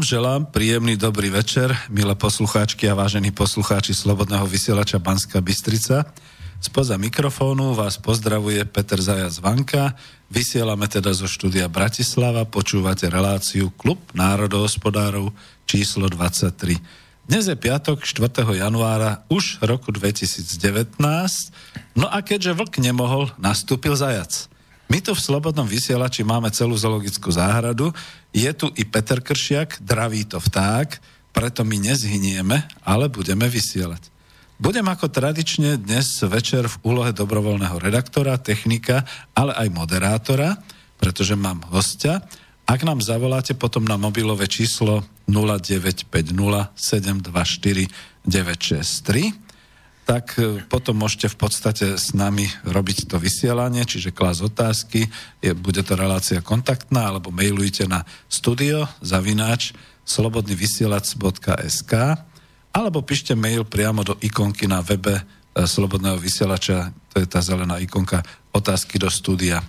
vám želám príjemný dobrý večer, milé poslucháčky a vážení poslucháči Slobodného vysielača Banska Bystrica. Spoza mikrofónu vás pozdravuje Peter Zajac Vanka. Vysielame teda zo štúdia Bratislava, počúvate reláciu Klub národohospodárov číslo 23. Dnes je piatok 4. januára už roku 2019. No a keďže vlk nemohol, nastúpil zajac. My tu v Slobodnom vysielači máme celú zoologickú záhradu, je tu i Peter Kršiak, draví to vták, preto my nezhynieme, ale budeme vysielať. Budem ako tradične dnes večer v úlohe dobrovoľného redaktora, technika, ale aj moderátora, pretože mám hostia. Ak nám zavoláte potom na mobilové číslo 0950 724 963, tak e, potom môžete v podstate s nami robiť to vysielanie, čiže klas otázky, je, bude to relácia kontaktná, alebo mailujte na studio zavináč slobodnyvysielac.sk alebo píšte mail priamo do ikonky na webe e, Slobodného vysielača, to je tá zelená ikonka otázky do studia.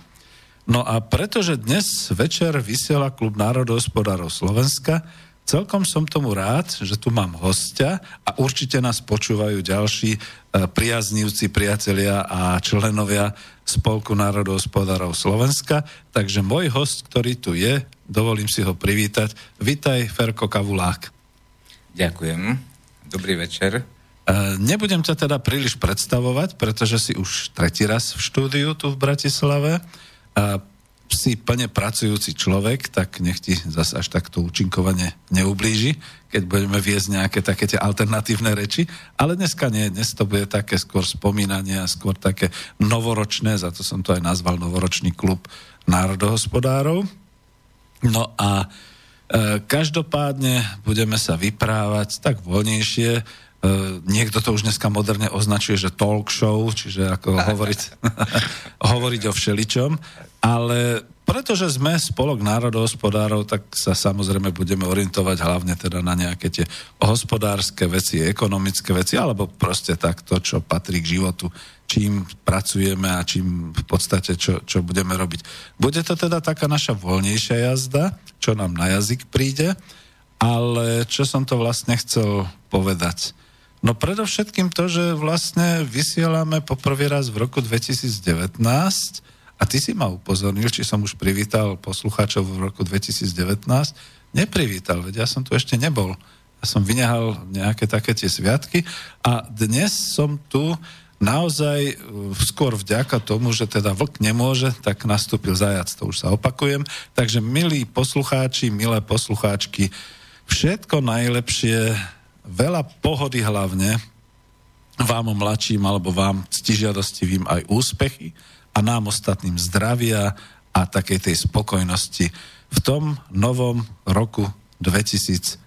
No a pretože dnes večer vysiela Klub národohospodárov Slovenska, celkom som tomu rád, že tu mám hostia a určite nás počúvajú ďalší e, priaznivci, priatelia a členovia Spolku národohospodárov Slovenska. Takže môj host, ktorý tu je, dovolím si ho privítať. Vítaj, Ferko Kavulák. Ďakujem. Dobrý večer. E, Nebudem ťa teda príliš predstavovať, pretože si už tretí raz v štúdiu tu v Bratislave. Si plne pracujúci človek, tak nech ti zase až takto účinkovane neublíži, keď budeme viesť nejaké také tie alternatívne reči. Ale dneska nie, dnes to bude také skôr spomínanie a skôr také novoročné, za to som to aj nazval novoročný klub národohospodárov. No a e, každopádne budeme sa vyprávať tak voľnejšie, niekto to už dneska moderne označuje, že talk show, čiže ako hovoriť, hovoriť o všeličom, ale pretože sme spolok národohospodárov, tak sa samozrejme budeme orientovať hlavne teda na nejaké tie hospodárske veci, ekonomické veci, alebo proste tak to, čo patrí k životu, čím pracujeme a čím v podstate, čo, čo budeme robiť. Bude to teda taká naša voľnejšia jazda, čo nám na jazyk príde, ale čo som to vlastne chcel povedať? No predovšetkým to, že vlastne vysielame poprvý raz v roku 2019 a ty si ma upozornil, či som už privítal poslucháčov v roku 2019. Neprivítal, veď ja som tu ešte nebol. Ja som vynehal nejaké také tie sviatky a dnes som tu naozaj uh, skôr vďaka tomu, že teda vlk nemôže, tak nastúpil zajac, to už sa opakujem. Takže milí poslucháči, milé poslucháčky, všetko najlepšie, veľa pohody hlavne, vám mladším alebo vám ctižiadostivým aj úspechy, a nám ostatným zdravia a takej tej spokojnosti v tom novom roku 2019.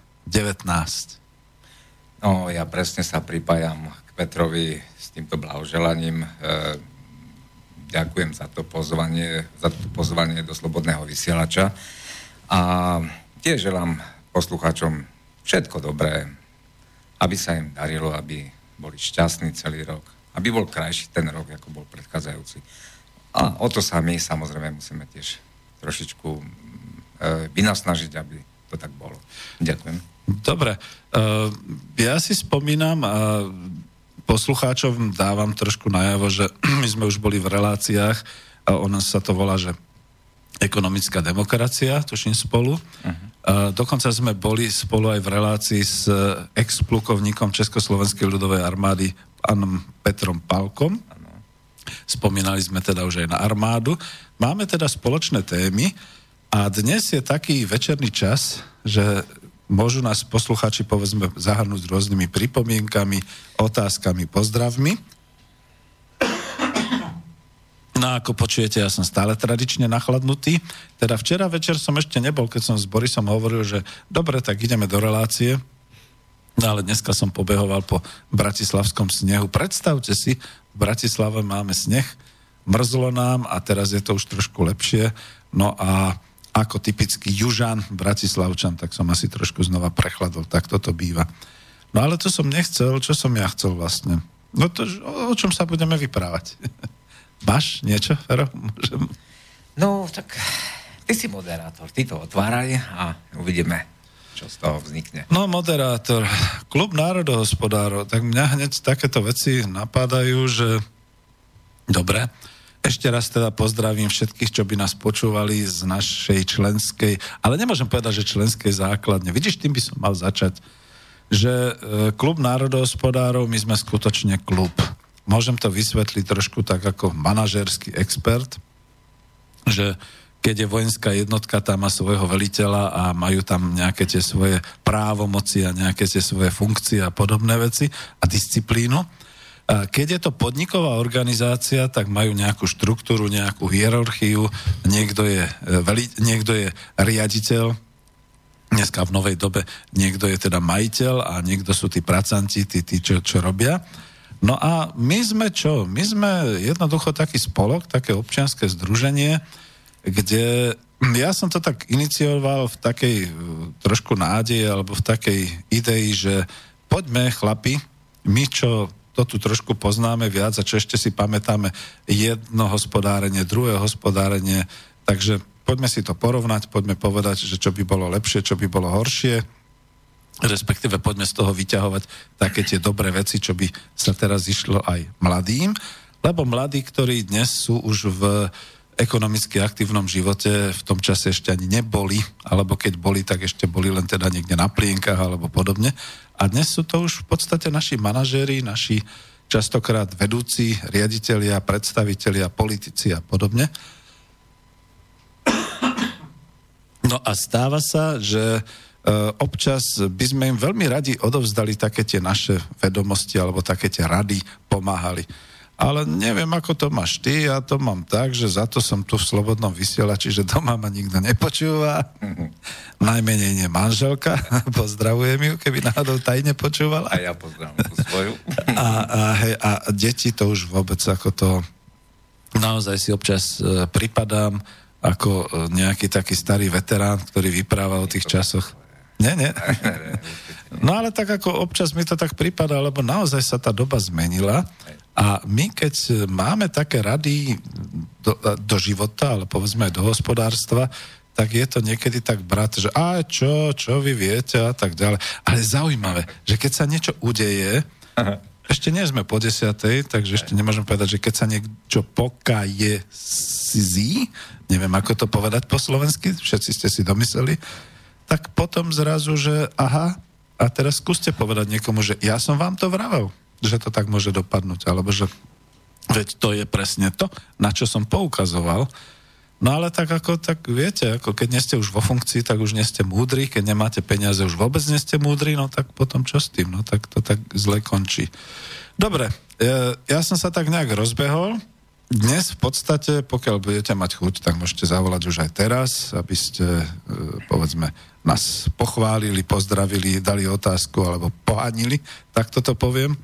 No, ja presne sa pripájam k Petrovi s týmto blahoželaním. E, ďakujem za to pozvanie, za to pozvanie do Slobodného vysielača a tiež želám poslucháčom všetko dobré, aby sa im darilo, aby boli šťastní celý rok, aby bol krajší ten rok, ako bol predchádzajúci. A o to sa my samozrejme musíme tiež trošičku e, vynasnažiť, aby to tak bolo. Ďakujem. Dobre. E, ja si spomínam a poslucháčom dávam trošku najavo, že my sme už boli v reláciách a ona sa to volá, že ekonomická demokracia, tuším spolu. Uh-huh. Dokonca sme boli spolu aj v relácii s explukovníkom Československej ľudovej armády, pánom Petrom Palkom. Spomínali sme teda už aj na armádu. Máme teda spoločné témy a dnes je taký večerný čas, že môžu nás posluchači povedzme zahrnúť rôznymi pripomienkami, otázkami, pozdravmi. No ako počujete, ja som stále tradične nachladnutý. Teda včera večer som ešte nebol, keď som s Borisom hovoril, že dobre, tak ideme do relácie. No ale dneska som pobehoval po bratislavskom snehu. Predstavte si, v Bratislave máme sneh, mrzlo nám a teraz je to už trošku lepšie. No a ako typický južan, bratislavčan, tak som asi trošku znova prechladol. Tak toto býva. No ale to som nechcel, čo som ja chcel vlastne? No to, o, čom sa budeme vyprávať? Máš niečo, Fero? Môžem? No, tak ty si moderátor, ty to otváraj a uvidíme, čo z toho vznikne. No, moderátor, klub národohospodárov, tak mňa hneď takéto veci napadajú, že dobre, ešte raz teda pozdravím všetkých, čo by nás počúvali z našej členskej, ale nemôžem povedať, že členskej základne. Vidíš, tým by som mal začať, že e, klub národohospodárov, my sme skutočne klub. Môžem to vysvetliť trošku tak ako manažerský expert, že keď je vojenská jednotka, tam má svojho veliteľa a majú tam nejaké tie svoje právomoci a nejaké tie svoje funkcie a podobné veci a disciplínu. A keď je to podniková organizácia, tak majú nejakú štruktúru, nejakú hierarchiu, niekto je, e, veli, niekto je riaditeľ, dneska v novej dobe niekto je teda majiteľ a niekto sú tí pracanti, tí, tí čo, čo robia. No a my sme čo? My sme jednoducho taký spolok, také občianské združenie, kde ja som to tak inicioval v takej uh, trošku nádeje alebo v takej idei, že poďme chlapi, my čo to tu trošku poznáme viac a čo ešte si pamätáme, jedno hospodárenie, druhé hospodárenie, takže poďme si to porovnať, poďme povedať, že čo by bolo lepšie, čo by bolo horšie, respektíve poďme z toho vyťahovať také tie dobré veci, čo by sa teraz išlo aj mladým, lebo mladí, ktorí dnes sú už v ekonomicky aktívnom živote v tom čase ešte ani neboli, alebo keď boli, tak ešte boli len teda niekde na plienkach alebo podobne. A dnes sú to už v podstate naši manažéri, naši častokrát vedúci, riaditeľia, predstavitelia, politici a podobne. No a stáva sa, že občas by sme im veľmi radi odovzdali také tie naše vedomosti alebo také tie rady, pomáhali ale neviem, ako to máš ty, ja to mám tak, že za to som tu v Slobodnom vysielači, že doma ma nikto nepočúva. Mm-hmm. Najmenej nie manželka, pozdravujem ju, keby náhodou tajne počúvala. A ja pozdravujem svoju. a, a, hej, a deti to už vôbec ako to naozaj si občas e, pripadám ako e, nejaký taký starý veterán, ktorý vypráva o tých časoch. Nie, nie. No ale tak ako občas mi to tak prípada, lebo naozaj sa tá doba zmenila a my keď máme také rady do, do života, ale povedzme aj do hospodárstva, tak je to niekedy tak brat, že a čo, čo vy viete a tak ďalej. Ale zaujímavé, že keď sa niečo udeje, Aha. ešte nie sme po desiatej, takže ešte nemôžem povedať, že keď sa niečo pokaje si, neviem ako to povedať po slovensky, všetci ste si domysleli, tak potom zrazu, že aha, a teraz skúste povedať niekomu, že ja som vám to vravel, že to tak môže dopadnúť, alebo že veď to je presne to, na čo som poukazoval, No ale tak ako, tak viete, ako keď nie ste už vo funkcii, tak už nie ste múdri, keď nemáte peniaze, už vôbec nie ste múdri, no tak potom čo s tým, no tak to tak zle končí. Dobre, ja, ja som sa tak nejak rozbehol, dnes v podstate, pokiaľ budete mať chuť, tak môžete zavolať už aj teraz, aby ste, e, povedzme, nás pochválili, pozdravili, dali otázku alebo pohanili, tak toto poviem.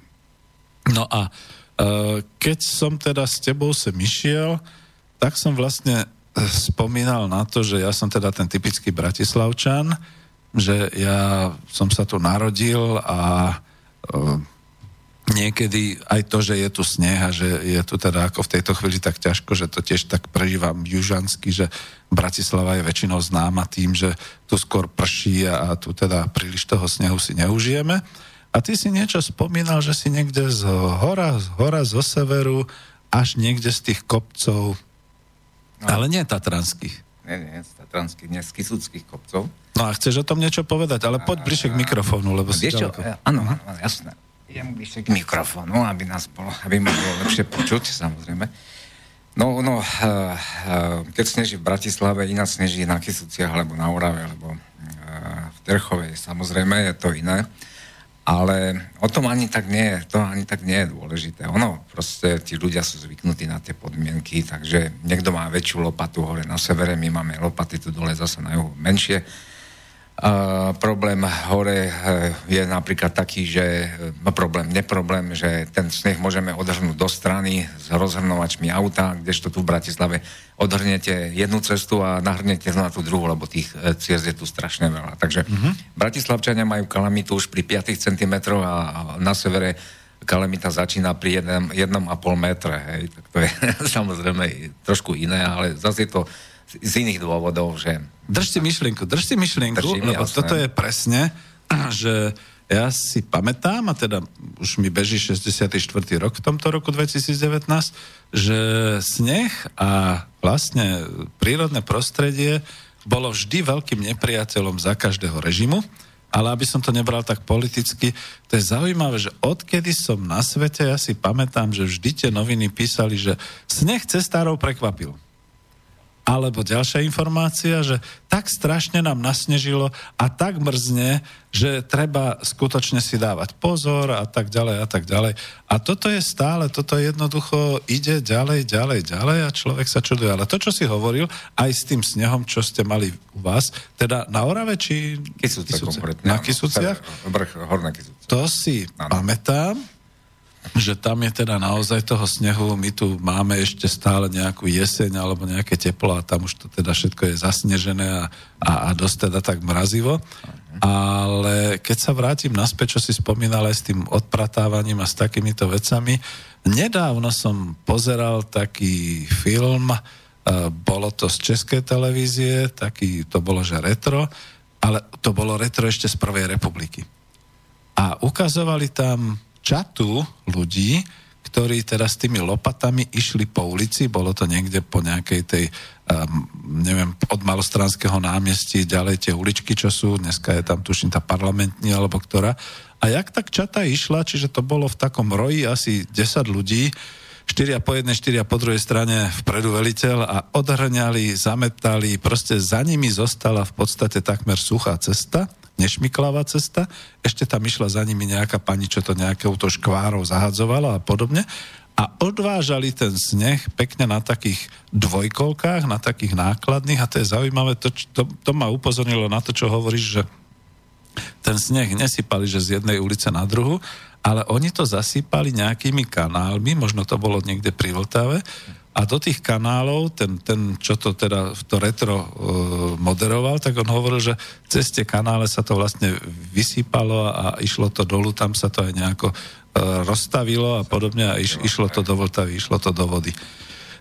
No a e, keď som teda s tebou sem išiel, tak som vlastne spomínal na to, že ja som teda ten typický bratislavčan, že ja som sa tu narodil a niekedy aj to, že je tu sneh a že je tu teda ako v tejto chvíli tak ťažko, že to tiež tak prežívam južansky, že Bratislava je väčšinou známa tým, že tu skôr prší a, a tu teda príliš toho snehu si neužijeme. A ty si niečo spomínal, že si niekde z hora, z hora, zo severu, až niekde z tých kopcov No. Ale nie tatranských. Nie, nie, z tatranských, nie z kisuckých kopcov. No a chceš o tom niečo povedať, ale poď bližšie k mikrofónu, lebo si čo, áno, áno, jasné. Idem bližšie k mikrofónu, aby, nás bolo, aby ma bolo lepšie počuť, samozrejme. No, no, uh, uh, keď sneží v Bratislave, iná sneží na Kisuciach, alebo na Orave, alebo uh, v Terchovej, samozrejme, je to iné. Ale o tom ani tak nie, to ani tak nie je dôležité. Ono, proste tí ľudia sú zvyknutí na tie podmienky, takže niekto má väčšiu lopatu hore na severe, my máme lopaty tu dole zase na juhu menšie. Uh, problém hore uh, je napríklad taký, že uh, problém, neproblém, že ten sneh môžeme odhrnúť do strany s rozhrnovačmi auta, kdežto tu v Bratislave odhrnete jednu cestu a nahrnete na tú druhú, lebo tých uh, ciest je tu strašne veľa. Takže uh-huh. Bratislavčania majú kalamitu už pri 5 cm a na severe kalamita začína pri 1,5 metre. Hej. Tak to je samozrejme trošku iné, ale zase je to z iných dôvodov, že... Drž si myšlienku, drž si myšlienku, Držím, lebo jasné. toto je presne, že ja si pamätám, a teda už mi beží 64. rok v tomto roku 2019, že sneh a vlastne prírodné prostredie bolo vždy veľkým nepriateľom za každého režimu, ale aby som to nebral tak politicky, to je zaujímavé, že odkedy som na svete, ja si pamätám, že vždy tie noviny písali, že sneh cestárov prekvapil. Alebo ďalšia informácia, že tak strašne nám nasnežilo a tak mrzne, že treba skutočne si dávať pozor a tak ďalej a tak ďalej. A toto je stále, toto jednoducho ide ďalej, ďalej, ďalej a človek sa čuduje. Ale to, čo si hovoril, aj s tým snehom, čo ste mali u vás, teda na Orave či... Kisúce, Na Kisúciach? To si ano. pamätám, že tam je teda naozaj toho snehu, my tu máme ešte stále nejakú jeseň alebo nejaké teplo a tam už to teda všetko je zasnežené a, a, a dosť teda tak mrazivo. Ale keď sa vrátim naspäť, čo si spomínal aj s tým odpratávaním a s takýmito vecami, nedávno som pozeral taký film, uh, bolo to z českej televízie, taký, to bolo, že retro, ale to bolo retro ešte z Prvej republiky. A ukazovali tam čatu ľudí, ktorí teda s tými lopatami išli po ulici, bolo to niekde po nejakej tej, um, neviem, od Malostranského námestí, ďalej tie uličky, čo sú, dneska je tam tuším tá parlamentní alebo ktorá. A jak tak čata išla, čiže to bolo v takom roji asi 10 ľudí, štyria po jednej, štyria po druhej strane vpredu veliteľ a odhrňali, zametali, proste za nimi zostala v podstate takmer suchá cesta nešmiklavá cesta, ešte tam išla za nimi nejaká pani, čo to nejakou to škvárov zahadzovala a podobne. A odvážali ten sneh pekne na takých dvojkolkách, na takých nákladných. A to je zaujímavé, to, to, to ma upozornilo na to, čo hovoríš, že ten sneh nesypali, že z jednej ulice na druhu, ale oni to zasypali nejakými kanálmi, možno to bolo niekde pri Vltave, a do tých kanálov, ten, ten čo to teda to retro uh, moderoval, tak on hovoril, že cez tie kanále sa to vlastne vysypalo a išlo to dolu, tam sa to aj nejako uh, rozstavilo a podobne a iš, išlo to do Vltavy, išlo to do vody.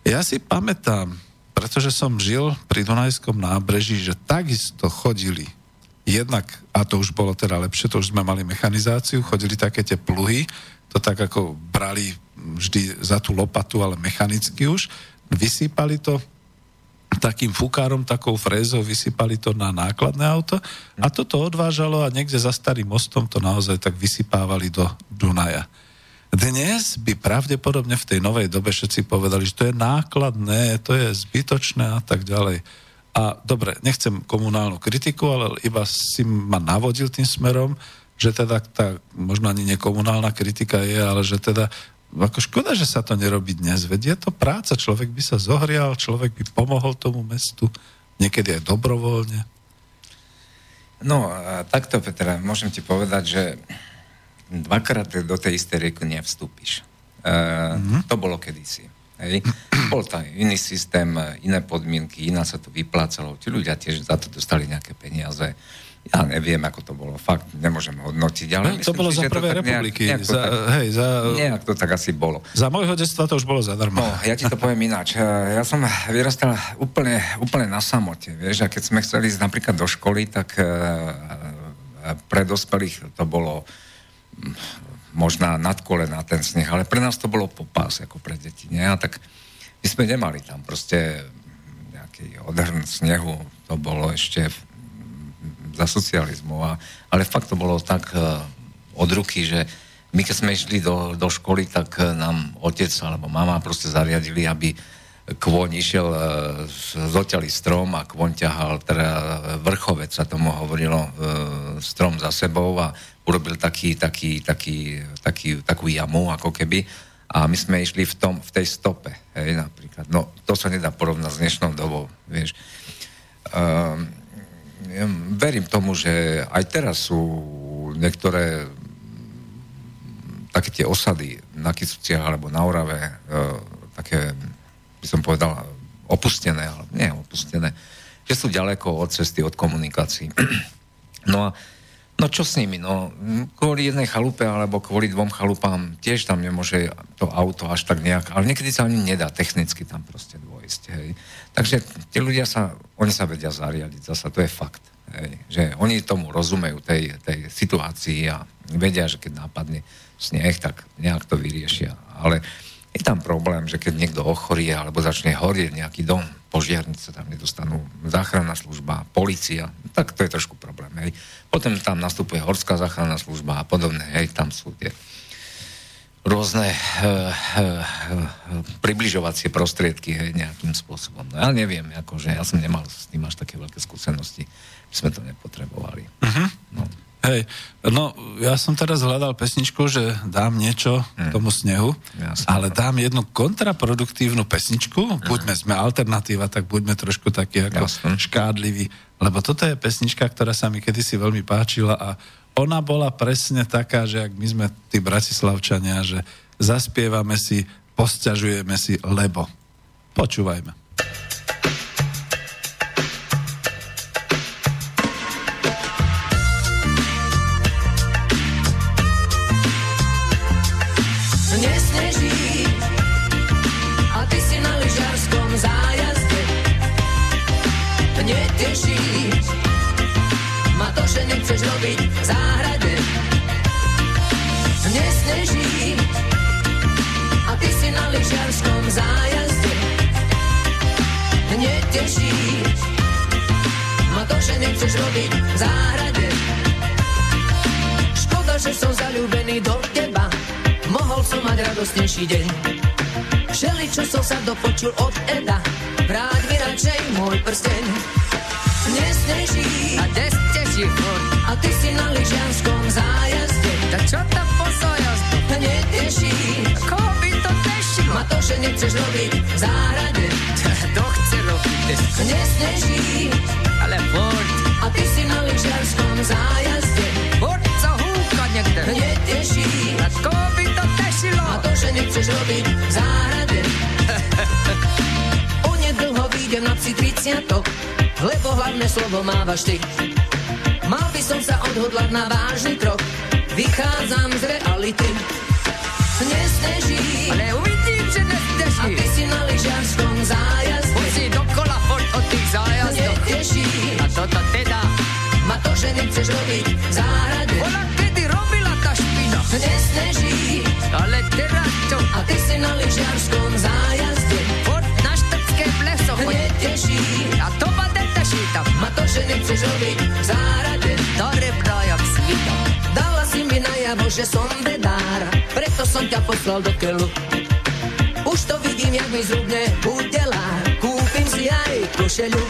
Ja si pamätám, pretože som žil pri Dunajskom nábreží, že takisto chodili jednak, a to už bolo teda lepšie, to už sme mali mechanizáciu, chodili také tie pluhy, to tak ako brali vždy za tú lopatu, ale mechanicky už, vysýpali to takým fukárom, takou frézou vysypali to na nákladné auto a toto odvážalo a niekde za starým mostom to naozaj tak vysypávali do Dunaja. Dnes by pravdepodobne v tej novej dobe všetci povedali, že to je nákladné, to je zbytočné a tak ďalej. A dobre, nechcem komunálnu kritiku, ale iba si ma navodil tým smerom, že teda tá možno ani nekomunálna kritika je, ale že teda ako škoda, že sa to nerobí dnes, veď je to práca, človek by sa zohrial, človek by pomohol tomu mestu, niekedy aj dobrovoľne. No, takto, Petra, môžem ti povedať, že dvakrát do tej istej rieky nevstúpiš. E, mm-hmm. To bolo kedysi. Hej. Bol tam iný systém, iné podmienky, iná sa to vyplácalo. Tí ľudia tiež za to dostali nejaké peniaze. Ja neviem, ako to bolo. Fakt nemôžem hodnotiť. Ale no, to bolo si, za prvej republiky. Nejak, nejak, za, tak, hej, za, nejak to tak asi bolo. Za môjho detstva to už bolo zadarmo. No, ja ti to poviem ináč. Ja som vyrastal úplne, úplne na samote. Vieš, a keď sme chceli ísť napríklad do školy, tak uh, pre dospelých to bolo možná nad kolena ten sneh, ale pre nás to bolo popás ako pre deti. Nie? A tak my sme nemali tam proste nejaký odhrn snehu, to bolo ešte v, za socializmu. A, ale fakt to bolo tak uh, od ruky, že my keď sme išli do, do školy, tak uh, nám otec alebo mama proste zariadili, aby kvoň išiel, zoťali strom a kvoň ťahal, teda vrchovec sa tomu hovorilo, strom za sebou a urobil taký, taký, taký, taký, takú jamu, ako keby, a my sme išli v, tom, v tej stope, hej, napríklad. No, to sa nedá porovnať s dnešnou dobou, vieš. Um, ja verím tomu, že aj teraz sú niektoré také tie osady na Kisuciach alebo na Orave, uh, také, by som povedal, opustené, ale nie opustené, že sú ďaleko od cesty, od komunikácií. no a No čo s nimi? No, kvôli jednej chalupe alebo kvôli dvom chalupám tiež tam nemôže to auto až tak nejak, ale niekedy sa ani nedá technicky tam proste dôjsť. Hej. Takže tí ľudia sa, oni sa vedia zariadiť, zasa to je fakt. Hej. Že oni tomu rozumejú tej, tej situácii a vedia, že keď nápadne sneh, tak nejak to vyriešia. Ale je tam problém, že keď niekto ochorie alebo začne horieť nejaký dom, požiarnice tam nedostanú, záchranná služba, policia, tak to je trošku problém. Hej. Potom tam nastupuje horská záchranná služba a podobne, hej, tam sú tie rôzne uh, uh, približovacie prostriedky hej, nejakým spôsobom. No ja neviem, akože ja som nemal s tým až také veľké skúsenosti, my sme to nepotrebovali. Uh-huh. No. Hej, no ja som teraz hľadal pesničku, že dám niečo mm. tomu snehu, Jasne, ale dám jednu kontraproduktívnu pesničku, mm. buďme sme alternatíva, tak buďme trošku takí ako Jasne. škádliví, lebo toto je pesnička, ktorá sa mi kedysi veľmi páčila a ona bola presne taká, že ak my sme tí bratislavčania, že zaspievame si, posťažujeme si, lebo. Počúvajme. Nechceš robiť v záhrade. Škoda, že som zalúbený do teba, mohol som mať radostnejší deň. Všeli, čo som sa dopočul od Eda, vráť mi radšej môj prsteň. Nesneží a des teší furt a ty si na lyžianskom zájazde. Tak čo to posojazd? Neteší. Koho by to tešilo? Ma to, že nechceš robiť v záhrade. To chce robiť? Nesneží. Ale furt a ty si na lyžiarskom zájazde. Bud zahúka niekde. Mne teší. Tak koho by to tešilo? A to, že nechceš robiť v záhrade. Onedlho vyjdem na psi 30 lebo hlavné slovo mávaš ty. Mal by som sa odhodlať na vážny krok, vychádzam z reality. Nesteží, ale že nechceš robiť v záhrade. Ona kedy robila tá špina. Nesneží, Ale teraz čo? a ty si na lyžiarskom zájazde. Furt na štrcké pleso chodí. Neteší, A to ma neteší tam. ma to, že nechceš robiť záhrade. To rebra jak svita. Dala si mi najavo, že som bedár, preto som ťa poslal do keľu. Už to vidím, jak mi zrubne udelár, kúpim si aj košeľu.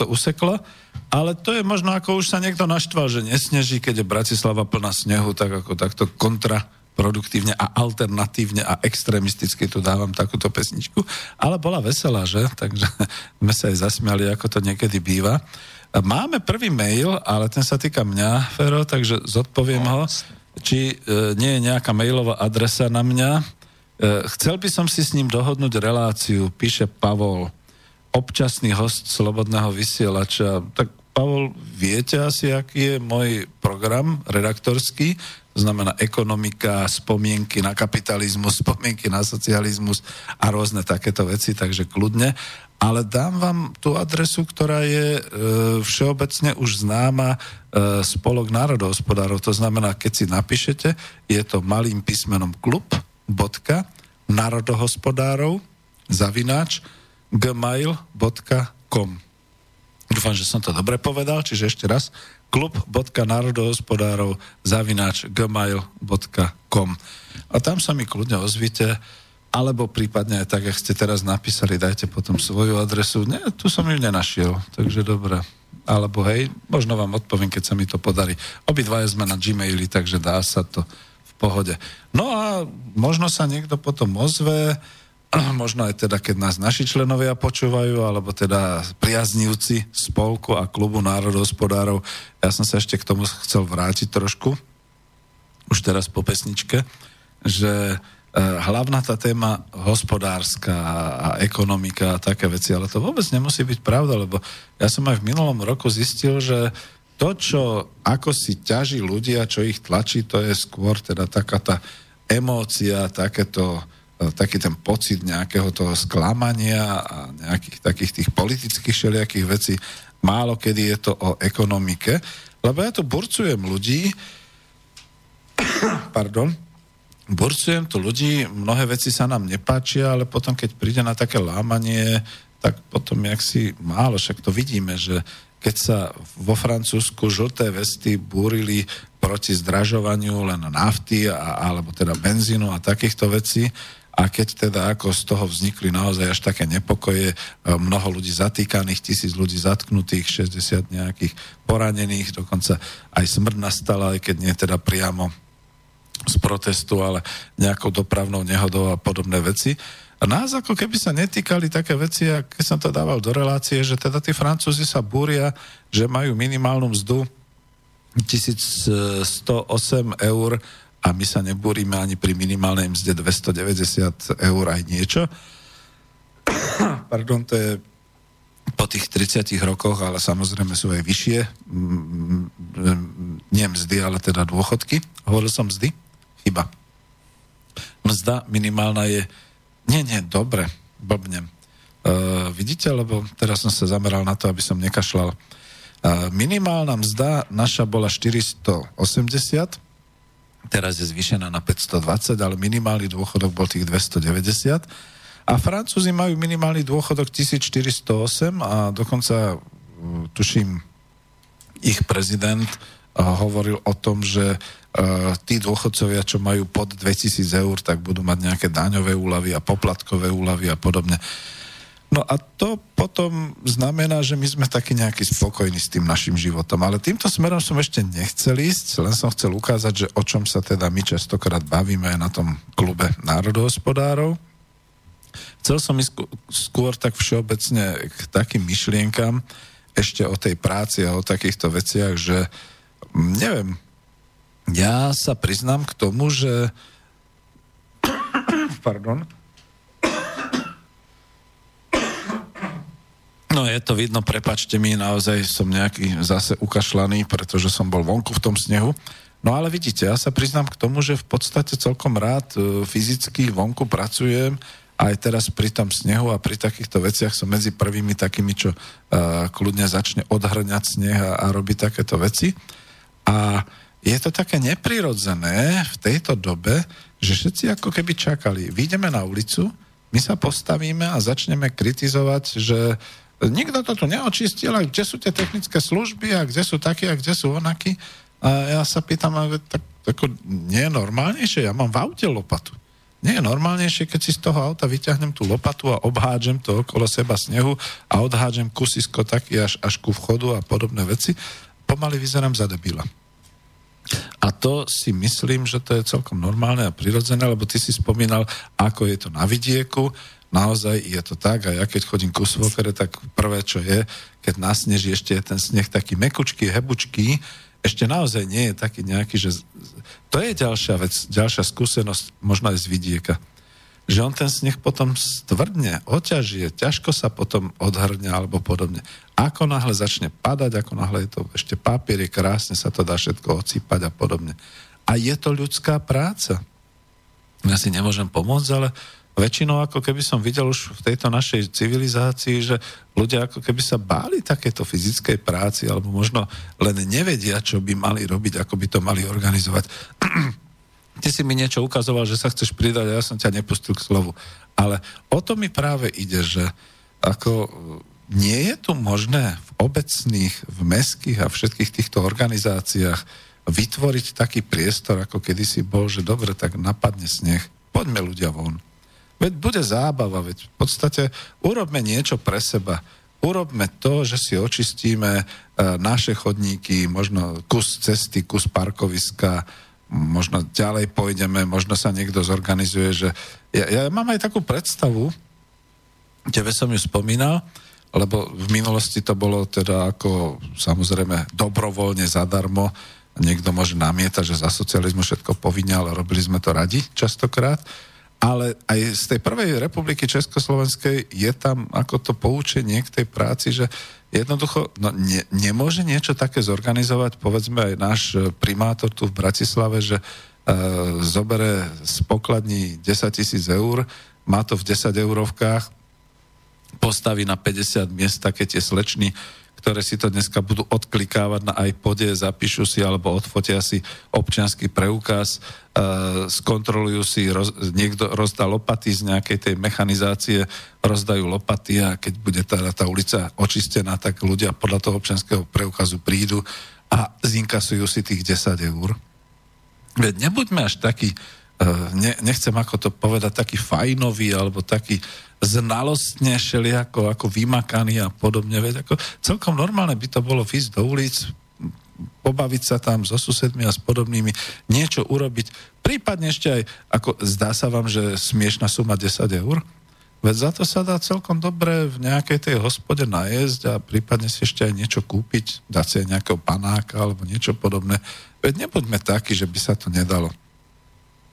To useklo. Ale to je možno, ako už sa niekto naštval, že nesneží, keď je Bratislava plná snehu, tak ako takto kontraproduktívne a alternatívne a extrémisticky tu dávam takúto pesničku. Ale bola veselá, že? Takže sme sa aj zasmiali, ako to niekedy býva. Máme prvý mail, ale ten sa týka mňa, Fero, takže zodpoviem ho. Či e, nie je nejaká mailová adresa na mňa. E, chcel by som si s ním dohodnúť reláciu, píše Pavol občasný host Slobodného vysielača. Tak Pavol, viete asi, aký je môj program redaktorský? To znamená ekonomika, spomienky na kapitalizmus, spomienky na socializmus a rôzne takéto veci, takže kľudne. Ale dám vám tú adresu, ktorá je e, všeobecne už známa e, spolok národohospodárov. To znamená, keď si napíšete, je to malým písmenom klub, bodka, národohospodárov, zavináč, gmail.com Dúfam, že som to dobre povedal, čiže ešte raz klub.národohospodárov zavináč gmail.com A tam sa mi kľudne ozvite, alebo prípadne aj tak, jak ste teraz napísali, dajte potom svoju adresu. Nie, tu som ju nenašiel, takže dobre. Alebo hej, možno vám odpoviem, keď sa mi to podarí. Obidvaja sme na Gmaili, takže dá sa to v pohode. No a možno sa niekto potom ozve, možno aj teda, keď nás naši členovia počúvajú, alebo teda priaznivci spolku a klubu národohospodárov. Ja som sa ešte k tomu chcel vrátiť trošku, už teraz po pesničke, že eh, hlavná tá téma hospodárska a ekonomika a také veci, ale to vôbec nemusí byť pravda, lebo ja som aj v minulom roku zistil, že to, čo ako si ťaží ľudia, čo ich tlačí, to je skôr teda taká tá emócia, takéto taký ten pocit nejakého toho sklamania a nejakých takých tých politických všelijakých vecí. Málo kedy je to o ekonomike, lebo ja tu burcujem ľudí, pardon, burcujem tu ľudí, mnohé veci sa nám nepáčia, ale potom, keď príde na také lámanie, tak potom, jak si málo, však to vidíme, že keď sa vo Francúzsku žlté vesty búrili proti zdražovaniu len nafty, a, alebo teda benzínu a takýchto vecí, a keď teda ako z toho vznikli naozaj až také nepokoje, e, mnoho ľudí zatýkaných, tisíc ľudí zatknutých, 60 nejakých poranených, dokonca aj smrť nastala, aj keď nie teda priamo z protestu, ale nejakou dopravnou nehodou a podobné veci. A nás ako keby sa netýkali také veci, a keď som to dával do relácie, že teda tí Francúzi sa búria, že majú minimálnu mzdu 1108 eur a my sa nebúrime ani pri minimálnej mzde 290 eur aj niečo. Pardon, to je po tých 30 rokoch, ale samozrejme sú aj vyššie, mm, nie mzdy, ale teda dôchodky. Hovoril som mzdy? Chyba. Mzda minimálna je Nie, nie, dobre, blbnem. Uh, vidíte, lebo teraz som sa zameral na to, aby som nekašľal. Uh, minimálna mzda naša bola 480, teraz je zvýšená na 520, ale minimálny dôchodok bol tých 290. A Francúzi majú minimálny dôchodok 1408 a dokonca, tuším, ich prezident uh, hovoril o tom, že uh, tí dôchodcovia, čo majú pod 2000 eur, tak budú mať nejaké daňové úlavy a poplatkové úlavy a podobne. No a to potom znamená, že my sme takí nejakí spokojní s tým našim životom. Ale týmto smerom som ešte nechcel ísť, len som chcel ukázať, že o čom sa teda my častokrát bavíme na tom klube národohospodárov. Chcel som ísť skôr tak všeobecne k takým myšlienkam ešte o tej práci a o takýchto veciach, že mm, neviem, ja sa priznám k tomu, že pardon, No je to vidno, prepačte mi, naozaj som nejaký zase ukašľaný, pretože som bol vonku v tom snehu. No ale vidíte, ja sa priznám k tomu, že v podstate celkom rád e, fyzicky vonku pracujem, aj teraz pri tom snehu a pri takýchto veciach som medzi prvými takými, čo uh, kľudne začne odhrňať sneh a, a robiť takéto veci. A je to také neprirodzené v tejto dobe, že všetci ako keby čakali. Výjdeme na ulicu, my sa postavíme a začneme kritizovať, že uh, nikto to tu neočistil, a kde sú tie technické služby a kde sú takí a kde sú onakí. A ja sa pýtam, tak, ako, nie je normálnejšie? Ja mám v aute lopatu. Nie je normálnejšie, keď si z toho auta vyťahnem tú lopatu a obhádžem to okolo seba snehu a odhádžem kusisko taký až, až ku vchodu a podobné veci. Pomaly vyzerám za debila. A to si myslím, že to je celkom normálne a prirodzené, lebo ty si spomínal, ako je to na vidieku naozaj je to tak a ja keď chodím ku svokere, tak prvé, čo je, keď nasneží ešte je ten sneh taký mekučký, hebučký, ešte naozaj nie je taký nejaký, že to je ďalšia vec, ďalšia skúsenosť, možno aj z vidieka, že on ten sneh potom stvrdne, oťažie, ťažko sa potom odhrňa alebo podobne. Ako náhle začne padať, ako náhle je to ešte papier, je krásne, sa to dá všetko ocípať a podobne. A je to ľudská práca. Ja si nemôžem pomôcť, ale väčšinou ako keby som videl už v tejto našej civilizácii, že ľudia ako keby sa báli takéto fyzickej práci, alebo možno len nevedia, čo by mali robiť, ako by to mali organizovať. Ty si mi niečo ukazoval, že sa chceš pridať a ja som ťa nepustil k slovu. Ale o to mi práve ide, že ako nie je tu možné v obecných, v meských a všetkých týchto organizáciách vytvoriť taký priestor, ako kedysi bol, že dobre, tak napadne sneh, poďme ľudia von Veď bude zábava, veď v podstate urobme niečo pre seba. Urobme to, že si očistíme e, naše chodníky, možno kus cesty, kus parkoviska, možno ďalej pôjdeme, možno sa niekto zorganizuje, že ja, ja mám aj takú predstavu, tebe som ju spomínal, lebo v minulosti to bolo teda ako samozrejme dobrovoľne zadarmo, niekto môže namietať, že za socializmu všetko povinne, ale robili sme to radi častokrát ale aj z tej prvej republiky Československej je tam ako to poučenie k tej práci, že jednoducho no, ne, nemôže niečo také zorganizovať, povedzme aj náš e, primátor tu v Bratislave, že e, zobere z pokladní 10 tisíc eur, má to v 10 eurovkách, postaví na 50 miest také tie slečny, ktoré si to dneska budú odklikávať na iPode, zapíšu si alebo odfotia si občianský preukaz, uh, skontrolujú si, roz, niekto rozdá lopaty z nejakej tej mechanizácie, rozdajú lopaty a keď bude tá, tá ulica očistená, tak ľudia podľa toho občianského preukazu prídu a zinkasujú si tých 10 eur. Veď nebuďme až taký, uh, ne, nechcem ako to povedať, taký fajnový alebo taký znalostne šeliako, ako vymakaný a podobne. Veď ako celkom normálne by to bolo výsť do ulic, pobaviť sa tam so susedmi a s podobnými, niečo urobiť. Prípadne ešte aj, ako zdá sa vám, že smiešna suma 10 eur, veď za to sa dá celkom dobre v nejakej tej hospode najesť a prípadne si ešte aj niečo kúpiť, dať si aj nejakého panáka alebo niečo podobné. Veď nebuďme takí, že by sa to nedalo.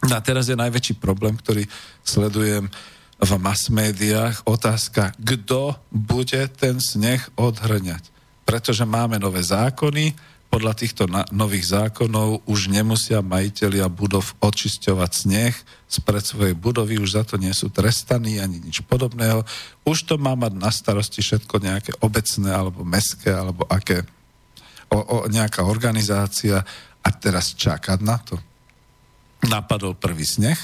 No a teraz je najväčší problém, ktorý sledujem v mass médiách otázka, kto bude ten sneh odhrňať. Pretože máme nové zákony, podľa týchto na- nových zákonov už nemusia majiteľia budov očisťovať sneh spred svojej budovy, už za to nie sú trestaní ani nič podobného. Už to má mať na starosti všetko nejaké obecné alebo meské alebo aké o, o, nejaká organizácia a teraz čakať na to. Napadol prvý sneh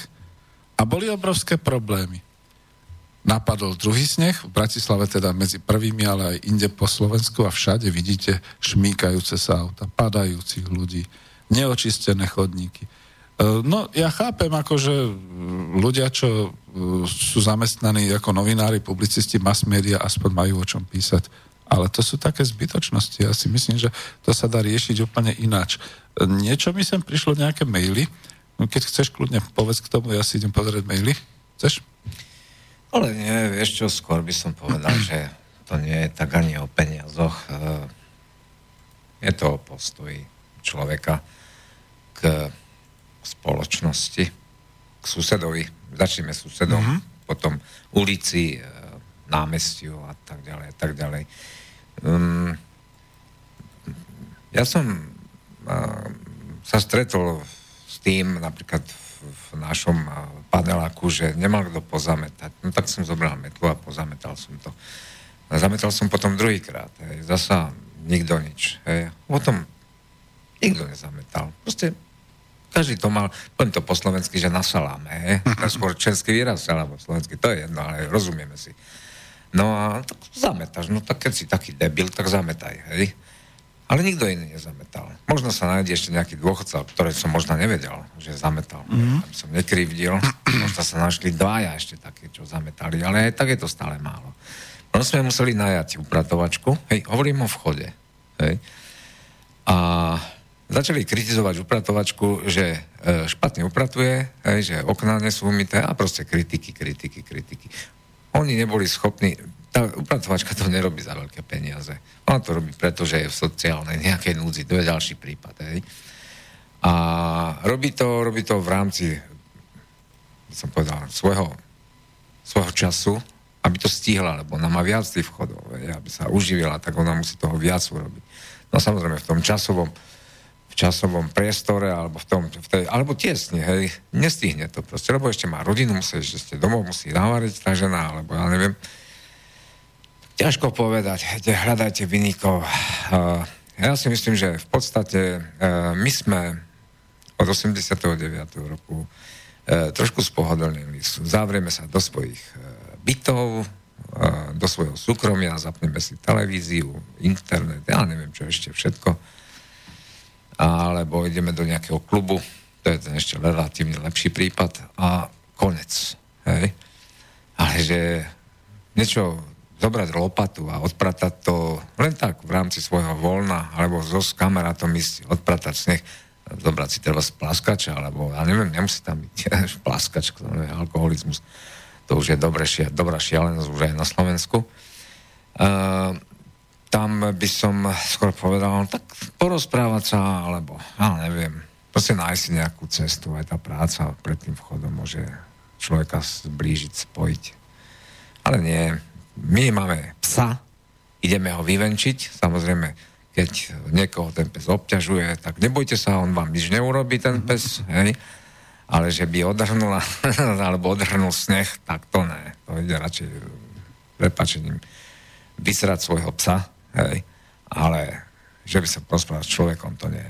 a boli obrovské problémy napadol druhý sneh, v Bratislave teda medzi prvými, ale aj inde po Slovensku a všade vidíte šmíkajúce sa auta, padajúcich ľudí, neočistené chodníky. E, no, ja chápem, akože ľudia, čo e, sú zamestnaní ako novinári, publicisti, mass media, aspoň majú o čom písať. Ale to sú také zbytočnosti. Ja si myslím, že to sa dá riešiť úplne ináč. E, niečo mi sem prišlo, nejaké maily. No, keď chceš, kľudne povedz k tomu, ja si idem pozrieť maily. Chceš? Ale nie, vieš čo, skôr by som povedal, že to nie je tak ani o peniazoch. Eh, je to o postoji človeka k spoločnosti, k susedovi. Začneme susedom, mm-hmm. potom ulici, eh, námestiu a tak ďalej, a tak ďalej. Um, ja som uh, sa stretol s tým napríklad v našom paneláku, že nemal kto pozametať. No tak som zobral metlu a pozametal som to. A zametal som potom druhýkrát. Zasa nikto nič. Hej. Potom nikto nezametal. Proste každý to mal, poviem to po slovensky, že na saláme, hej. Skôr český výraz, alebo slovenský, to je jedno, ale rozumieme si. No a tak zametáš, no tak keď si taký debil, tak zametaj, hej. Ale nikto iný nezametal. Možno sa nájde ešte nejaký dôchodca, ktorý som možno nevedel, že zametal. Mm-hmm. Aby som nekrivdil. možno sa našli dvaja ešte také, čo zametali, ale aj tak je to stále málo. Možno sme museli najať upratovačku. Hej, hovorím o vchode. Hej. A začali kritizovať upratovačku, že e, špatne upratuje, hej, že okná nie sú umyté a proste kritiky, kritiky, kritiky. Oni neboli schopní, tá upratovačka to nerobí za veľké peniaze. Ona to robí preto, je v sociálnej nejakej núdzi. To je ďalší prípad. Hej. A robí to, robí to v rámci, som povedal, svojho, svojho času, aby to stihla, lebo ona má viac tých vchodov, hej, aby sa uživila, tak ona musí toho viac urobiť. No samozrejme v tom časovom, v časovom priestore, alebo v tom, v tej, alebo tiesne, hej, nestihne to proste, lebo ešte má rodinu, musí ešte domov, musí navariť tá žena, alebo ja neviem, Ťažko povedať, hľadajte vynikov. Ja si myslím, že v podstate my sme od 89. roku trošku spohodlnili. Zavrieme sa do svojich bytov, do svojho súkromia, zapneme si televíziu, internet, ja neviem čo ešte všetko. Alebo ideme do nejakého klubu, to je ten ešte relatívne lepší prípad a konec. Hej? Ale že niečo zobrať lopatu a odpratať to len tak v rámci svojho voľna, alebo so s kamarátom ísť odpratať sneh, zobrať si treba plaskača, alebo ja neviem, nemusí tam byť plaskač, to je alkoholizmus. To už je dobré, dobrá šialenosť už aj na Slovensku. Uh, tam by som skôr povedal, tak porozprávať sa, alebo ja neviem, proste nájsť si nejakú cestu, aj tá práca pred tým vchodom môže človeka zblížiť, spojiť. Ale nie, my máme psa, ideme ho vyvenčiť, samozrejme, keď niekoho ten pes obťažuje, tak nebojte sa, on vám nič neurobi, ten pes, hej, ale že by odhrnul, alebo odhrnul sneh, tak to ne. To ide radšej prepačením vysrať svojho psa, hej, ale že by sa prosprával s človekom, to nie,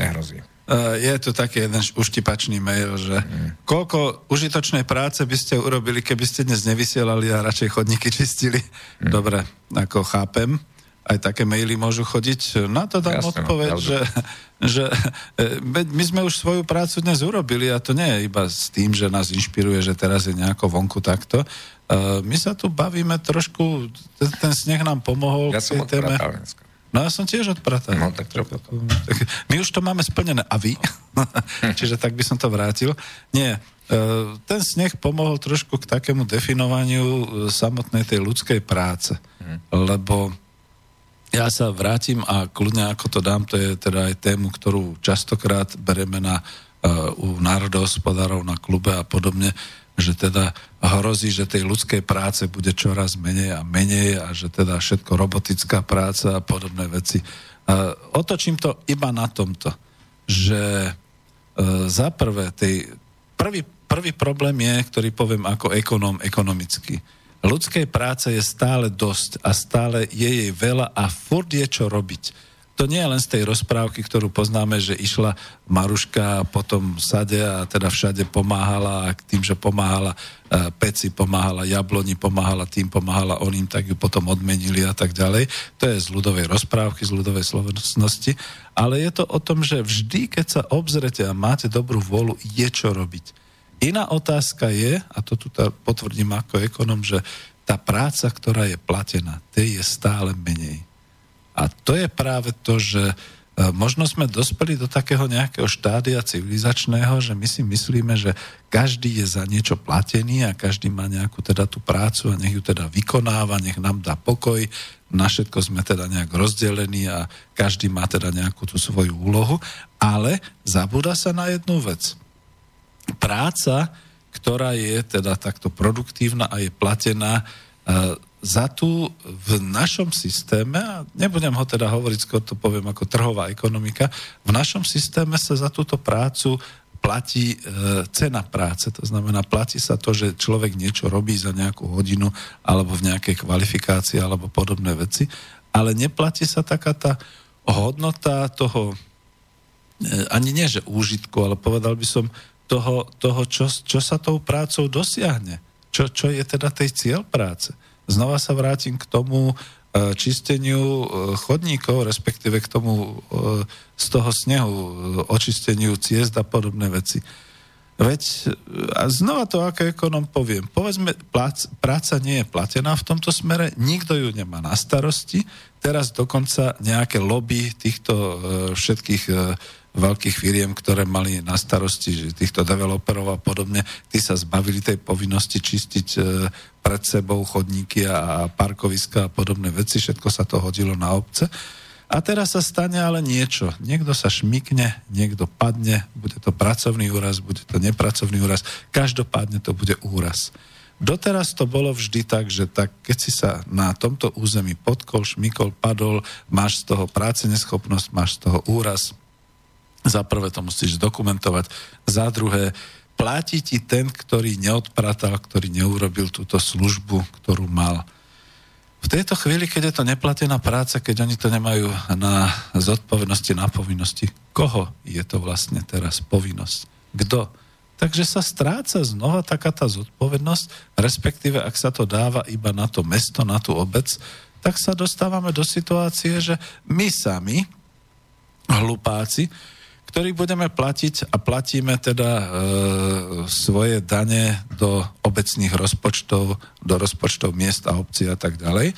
nehrozí. Uh, je tu taký jeden uštipačný mail, že mm. koľko užitočnej práce by ste urobili, keby ste dnes nevysielali a radšej chodníky čistili. Mm. Dobre, ako chápem. Aj také maily môžu chodiť. Na to dám Jasne, no, odpoveď, no, že, že e, my sme už svoju prácu dnes urobili a to nie je iba s tým, že nás inšpiruje, že teraz je nejako vonku takto. Uh, my sa tu bavíme trošku, ten, ten sneh nám pomohol. Ja som téme. Dneska. No ja som tiež odprataný. No, tak to... My už to máme splnené. A vy? Čiže tak by som to vrátil. Nie, e, ten sneh pomohol trošku k takému definovaniu e, samotnej tej ľudskej práce. Hm. Lebo ja sa vrátim a kľudne ako to dám, to je teda aj tému, ktorú častokrát bereme na, uh, u národohospodárov na klube a podobne. Že teda hrozí, že tej ľudskej práce bude čoraz menej a menej a že teda všetko robotická práca a podobné veci. Otočím to iba na tomto, že za prvé, tej, prvý, prvý problém je, ktorý poviem ako ekonóm ekonomicky. Ľudskej práce je stále dosť a stále je jej veľa a furt je čo robiť to nie je len z tej rozprávky, ktorú poznáme, že išla Maruška potom v sade a teda všade pomáhala a tým, že pomáhala e, peci, pomáhala jabloni, pomáhala tým, pomáhala oným, tak ju potom odmenili a tak ďalej. To je z ľudovej rozprávky, z ľudovej slovensnosti. Ale je to o tom, že vždy, keď sa obzrete a máte dobrú vôľu, je čo robiť. Iná otázka je, a to tu potvrdím ako ekonom, že tá práca, ktorá je platená, tej je stále menej. A to je práve to, že e, možno sme dospeli do takého nejakého štádia civilizačného, že my si myslíme, že každý je za niečo platený a každý má nejakú teda tú prácu a nech ju teda vykonáva, nech nám dá pokoj, na všetko sme teda nejak rozdelení a každý má teda nejakú tú svoju úlohu, ale zabúda sa na jednu vec. Práca, ktorá je teda takto produktívna a je platená, e, za tú v našom systéme, a nebudem ho teda hovoriť, skôr to poviem ako trhová ekonomika, v našom systéme sa za túto prácu platí e, cena práce. To znamená, platí sa to, že človek niečo robí za nejakú hodinu alebo v nejakej kvalifikácii alebo podobné veci, ale neplatí sa taká tá hodnota toho, e, ani nie že úžitku, ale povedal by som toho, toho čo, čo sa tou prácou dosiahne. Čo, čo je teda tej cieľ práce. Znova sa vrátim k tomu e, čisteniu e, chodníkov, respektíve k tomu e, z toho snehu, očisteniu ciest a podobné veci. Veď, a znova to ako ekonom poviem, povedzme, plác, práca nie je platená v tomto smere, nikto ju nemá na starosti, teraz dokonca nejaké lobby týchto všetkých veľkých firiem, ktoré mali na starosti týchto developerov a podobne, tí sa zbavili tej povinnosti čistiť e, pred sebou chodníky a parkoviska a podobné veci, všetko sa to hodilo na obce. A teraz sa stane ale niečo. Niekto sa šmikne, niekto padne, bude to pracovný úraz, bude to nepracovný úraz, každopádne to bude úraz. Doteraz to bolo vždy tak, že tak, keď si sa na tomto území podkol, šmikol, padol, máš z toho práce neschopnosť, máš z toho úraz, za prvé to musíš dokumentovať, za druhé platí ti ten, ktorý neodpratal, ktorý neurobil túto službu, ktorú mal. V tejto chvíli, keď je to neplatená práca, keď oni to nemajú na zodpovednosti, na povinnosti, koho je to vlastne teraz povinnosť? Kto? Takže sa stráca znova taká tá zodpovednosť, respektíve ak sa to dáva iba na to mesto, na tú obec, tak sa dostávame do situácie, že my sami, hlupáci, ktorý budeme platiť a platíme teda e, svoje dane do obecných rozpočtov, do rozpočtov miest a obcí a tak ďalej.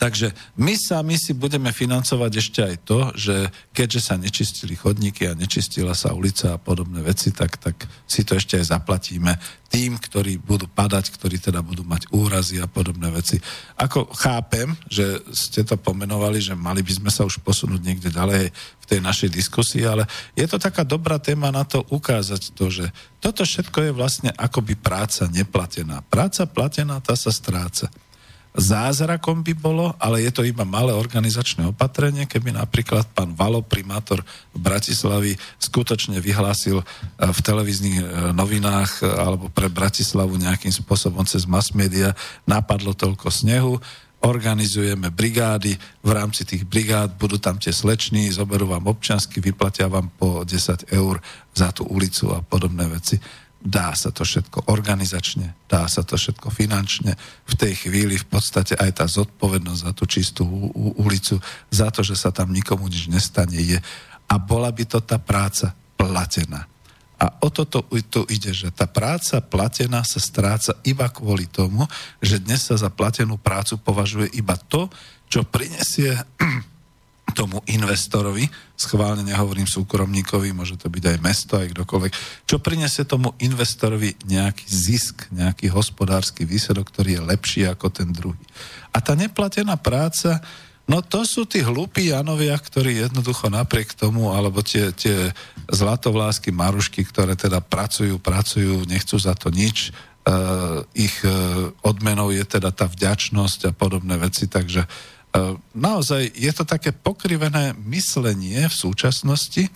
Takže my sami si budeme financovať ešte aj to, že keďže sa nečistili chodníky a nečistila sa ulica a podobné veci, tak, tak si to ešte aj zaplatíme tým, ktorí budú padať, ktorí teda budú mať úrazy a podobné veci. Ako chápem, že ste to pomenovali, že mali by sme sa už posunúť niekde ďalej v tej našej diskusii, ale je to taká dobrá téma na to ukázať to, že toto všetko je vlastne akoby práca neplatená. Práca platená, tá sa stráca zázrakom by bolo, ale je to iba malé organizačné opatrenie, keby napríklad pán Valo, primátor v Bratislavi, skutočne vyhlásil e, v televíznych e, novinách e, alebo pre Bratislavu nejakým spôsobom cez mass media, napadlo toľko snehu, organizujeme brigády, v rámci tých brigád budú tam tie sleční, zoberú vám občansky, vyplatia vám po 10 eur za tú ulicu a podobné veci dá sa to všetko organizačne, dá sa to všetko finančne. V tej chvíli v podstate aj tá zodpovednosť za tú čistú ulicu, za to, že sa tam nikomu nič nestane, je. A bola by to tá práca platená. A o toto tu ide, že tá práca platená sa stráca iba kvôli tomu, že dnes sa za platenú prácu považuje iba to, čo prinesie tomu investorovi, schválne nehovorím súkromníkovi, môže to byť aj mesto, aj kdokoľvek, čo prinesie tomu investorovi nejaký zisk, nejaký hospodársky výsledok, ktorý je lepší ako ten druhý. A tá neplatená práca, No to sú tí hlúpi Janovia, ktorí jednoducho napriek tomu, alebo tie, tie zlatovlásky Marušky, ktoré teda pracujú, pracujú, nechcú za to nič, uh, ich uh, odmenou je teda tá vďačnosť a podobné veci, takže naozaj je to také pokrivené myslenie v súčasnosti,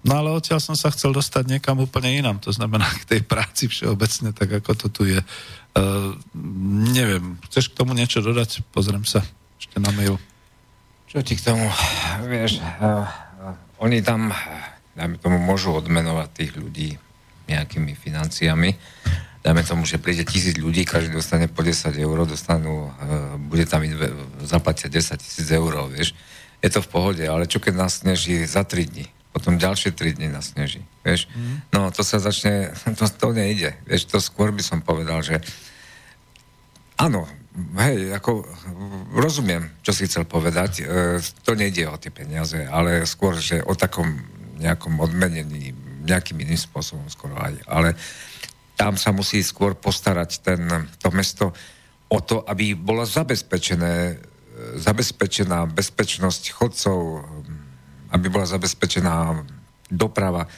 No ale odtiaľ som sa chcel dostať niekam úplne inám, to znamená k tej práci všeobecne, tak ako to tu je. Uh, neviem, chceš k tomu niečo dodať? Pozriem sa ešte na mail. Čo ti k tomu, vieš, uh, uh, oni tam, dajme tomu, môžu odmenovať tých ľudí nejakými financiami. Dajme tomu, že príde tisíc ľudí, každý dostane po 10 eur, dostanú, uh, bude tam zaplatia 10 tisíc eur, vieš. Je to v pohode, ale čo keď nás sneží za 3 dní? potom ďalšie 3 dny nasneží. Vieš? Mm. No to sa začne, to, to nejde. Vieš, to skôr by som povedal, že áno, hej, ako rozumiem, čo si chcel povedať, e, to nejde o tie peniaze, ale skôr, že o takom nejakom odmenení, nejakým iným spôsobom skoro aj. Ale tam sa musí skôr postarať ten, to mesto o to, aby bola zabezpečené, e, zabezpečená bezpečnosť chodcov, aby bola zabezpečená doprava,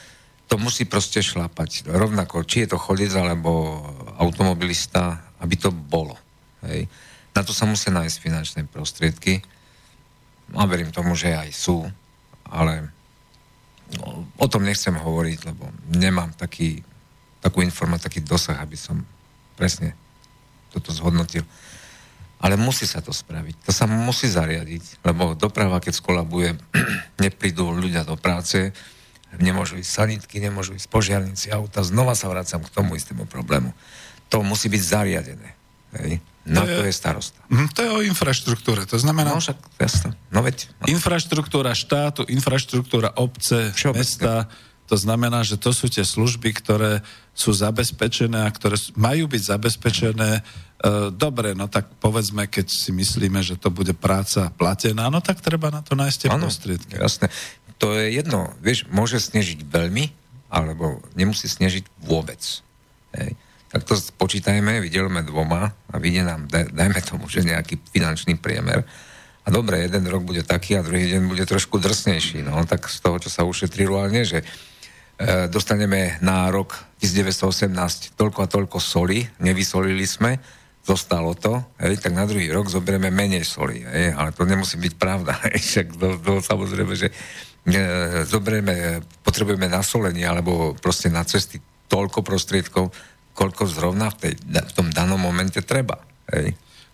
to musí proste šlapať. Rovnako, či je to chodec alebo automobilista, aby to bolo. Hej. Na to sa musia nájsť finančné prostriedky. A verím tomu, že aj sú, ale no, o tom nechcem hovoriť, lebo nemám taký, takú informáciu, taký dosah, aby som presne toto zhodnotil ale musí sa to spraviť. To sa musí zariadiť, lebo doprava, keď skolabuje, neprídu ľudia do práce, nemôžu ísť sanitky, nemôžu ísť požiarníci auta. Znova sa vracam k tomu istému problému. To musí byť zariadené. Hej? No to je, to je starosta. Mhm, to je o infraštruktúre. To znamená... No však, jasno. No veď. No. Infraštruktúra štátu, infraštruktúra obce, Všeobecne. mesta, to znamená, že to sú tie služby, ktoré sú zabezpečené a ktoré majú byť zabezpečené E, dobre, no tak povedzme, keď si myslíme, že to bude práca platená, no tak treba na to nájsť tie prostriedky. Jasné. To je jedno, vieš, môže snežiť veľmi, alebo nemusí snežiť vôbec. Hej. Tak to počítajme, vydelme dvoma a vyjde nám, dajme tomu, že nejaký finančný priemer. A dobre, jeden rok bude taký a druhý deň bude trošku drsnejší. No tak z toho, čo sa ušetrí reálne, že e, dostaneme na rok 1918 toľko a toľko soli, nevysolili sme, zostalo to, hej, tak na druhý rok zoberieme menej soli, hej, ale to nemusí byť pravda, hej, však to, to samozrejme, že e, zoberieme, potrebujeme na solenie alebo proste na cesty toľko prostriedkov, koľko zrovna v, tej, v tom danom momente treba, hej.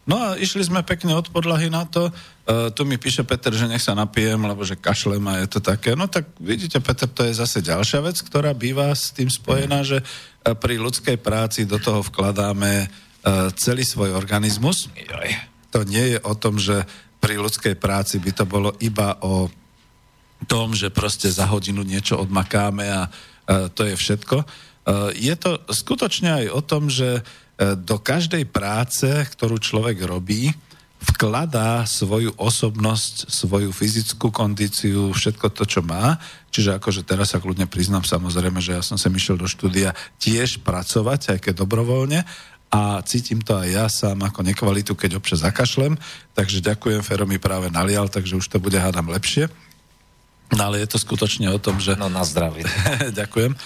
No a išli sme pekne od podlahy na to. Uh, tu mi píše Peter, že nech sa napijem, lebo že kašlem a je to také. No tak vidíte, Peter, to je zase ďalšia vec, ktorá býva s tým spojená, že e, pri ľudskej práci do toho vkladáme E, celý svoj organizmus. To nie je o tom, že pri ľudskej práci by to bolo iba o tom, že proste za hodinu niečo odmakáme a e, to je všetko. E, je to skutočne aj o tom, že do každej práce, ktorú človek robí, vkladá svoju osobnosť, svoju fyzickú kondíciu, všetko to, čo má. Čiže akože teraz sa kľudne priznám samozrejme, že ja som sa išiel do štúdia tiež pracovať, aj keď dobrovoľne, a cítim to aj ja sám ako nekvalitu, keď občas zakašlem, takže ďakujem, Fero mi práve nalial, takže už to bude hádam lepšie. No ale je to skutočne o tom, že... No na zdravie. ďakujem. E,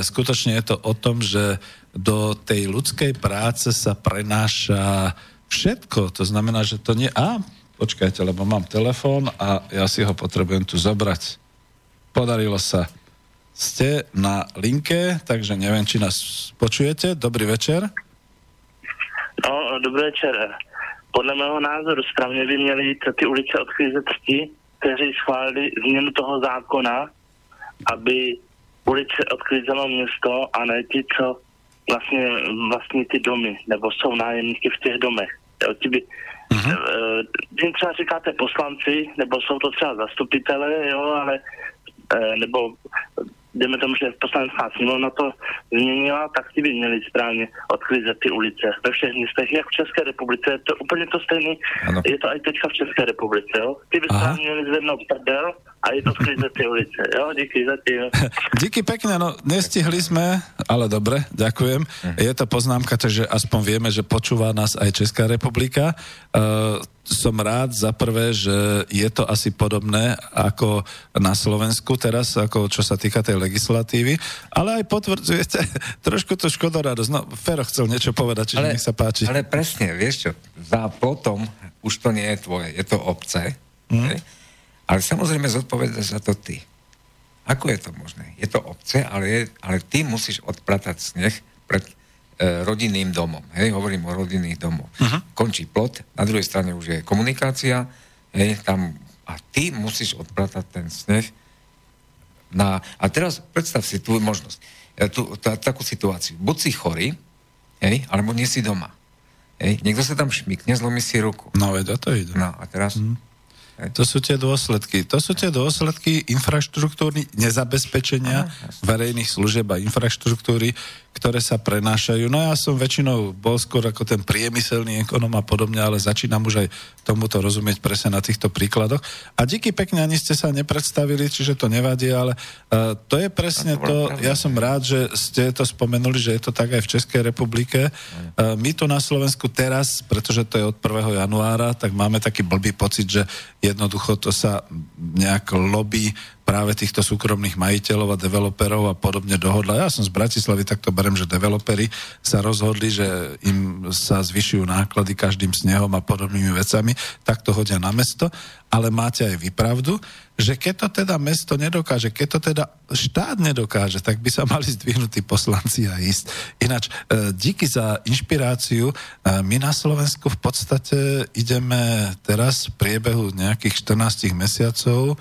skutočne je to o tom, že do tej ľudskej práce sa prenáša všetko. To znamená, že to nie... A, počkajte, lebo mám telefón a ja si ho potrebujem tu zobrať. Podarilo sa. Ste na linke, takže neviem, či nás počujete. Dobrý večer. No, dobrý večer. Podle mého názoru správně by měli ty ulice ti, kteří schválili změnu toho zákona, aby ulice odklízelo město a ne ti, co vlastně vlastní ty domy, nebo jsou nájemníky v těch domech. Ti by, uh-huh. Vy třeba říkáte poslanci, nebo jsou to třeba zastupitelé, jo, ale e, nebo dejme tomu, že poslanecká sněmovna to změnila, tak ty by měli správně odklízet ty ulice ve všech městech, jak v České republice. To je úplně to stejné, je to i teďka v České republice. Jo? Ty by správně měli zvednout prdel a vy to ty ulice. Jo, díky za tým. Díky pekne, no nestihli sme, ale dobre, ďakujem. Je to poznámka, takže aspoň vieme, že počúva nás aj Česká republika. Uh, som rád za prvé, že je to asi podobné ako na Slovensku teraz, ako čo sa týka tej legislatívy, ale aj potvrdzujete trošku to škodoradosť. No, Fero chcel niečo povedať, čiže Ale- nech sa páči. Ale presne, vieš čo, za plotom už to nie je tvoje, je to obce, mm. Ale samozrejme zodpovedáš za to ty. Ako je to možné? Je to obce, ale, je, ale ty musíš odpratať sneh pred e, rodinným domom. Hej, hovorím o rodinných domoch. Uh-huh. Končí plot, na druhej strane už je komunikácia, hej, tam, a ty musíš odpratať ten sneh na, a teraz predstav si tú možnosť, e, tú, tá, takú situáciu. Buď si chorý, hej, alebo nie si doma. Hej, niekto sa tam šmikne, zlomí si ruku. No veď o to ide. No a teraz... To sú tie dôsledky. To sú tie dôsledky infraštruktúry, nezabezpečenia verejných služieb a infraštruktúry, ktoré sa prenášajú. No ja som väčšinou bol skôr ako ten priemyselný ekonom a podobne, ale začínam už aj tomuto rozumieť presne na týchto príkladoch. A díky pekne, ani ste sa nepredstavili, čiže to nevadí, ale uh, to je presne to ja som rád, že ste to spomenuli, že je to tak aj v Českej republike. Uh, my tu na Slovensku teraz, pretože to je od 1. januára, tak máme taký blbý pocit, že jednoducho to sa nejak lobby práve týchto súkromných majiteľov a developerov a podobne dohodla. Ja som z Bratislavy, tak to berem, že developeri sa rozhodli, že im sa zvyšujú náklady každým snehom a podobnými vecami, tak to hodia na mesto, ale máte aj vy pravdu, že keď to teda mesto nedokáže, keď to teda štát nedokáže, tak by sa mali zdvihnutí poslanci a ísť. Ináč, e, díky za inšpiráciu. E, My na Slovensku v podstate ideme teraz v priebehu nejakých 14 mesiacov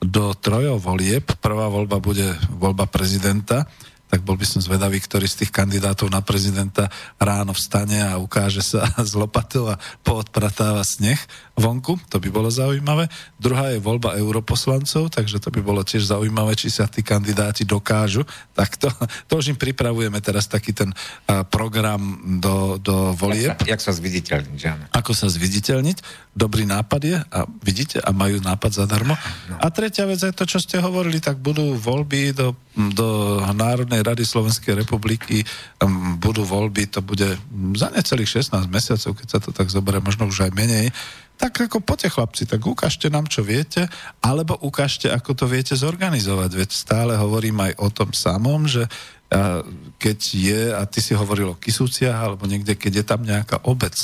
do trojov volieb. Prvá voľba bude voľba prezidenta, tak bol by som zvedavý, ktorý z tých kandidátov na prezidenta ráno vstane a ukáže sa z lopatou a poodpratáva sneh vonku, to by bolo zaujímavé. Druhá je voľba europoslancov, takže to by bolo tiež zaujímavé, či sa tí kandidáti dokážu. Tak to, to už im pripravujeme teraz taký ten uh, program do, do volieb. Jak sa zviditeľniť, že? Ako sa zviditeľniť? Dobrý nápad je a vidíte, a majú nápad zadarmo. No. A tretia vec je to, čo ste hovorili, tak budú voľby do, do Národnej rady Slovenskej republiky, um, budú voľby, to bude za necelých 16 mesiacov, keď sa to tak zoberie, možno už aj menej. Tak ako poďte chlapci, tak ukážte nám, čo viete, alebo ukážte, ako to viete zorganizovať. Veď stále hovorím aj o tom samom, že a keď je, a ty si hovoril o Kisúciach, alebo niekde, keď je tam nejaká obec,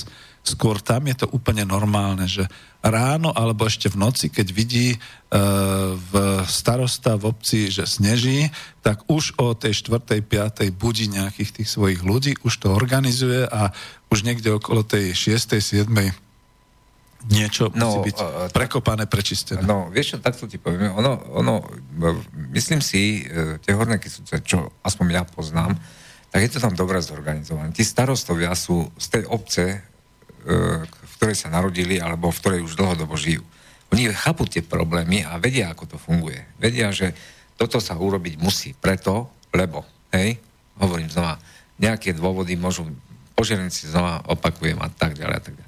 skôr tam je to úplne normálne, že ráno alebo ešte v noci, keď vidí e, v starosta v obci, že sneží, tak už o tej 4. 5. budí nejakých tých svojich ľudí, už to organizuje a už niekde okolo tej 6. 7. niečo No, musí byť tak- prekopané, prečistené. No, vieš čo, takto ti poviem. Ono, ono, e, myslím si, e, tie horné Kisúce, čo aspoň ja poznám, tak je to tam dobre zorganizované. Tí starostovia sú z tej obce, e, v ktorej sa narodili, alebo v ktorej už dlhodobo žijú. Oni chápu tie problémy a vedia, ako to funguje. Vedia, že toto sa urobiť musí preto, lebo, hej, hovorím znova, nejaké dôvody môžu, požiarníci znova opakujem a tak ďalej a tak ďalej.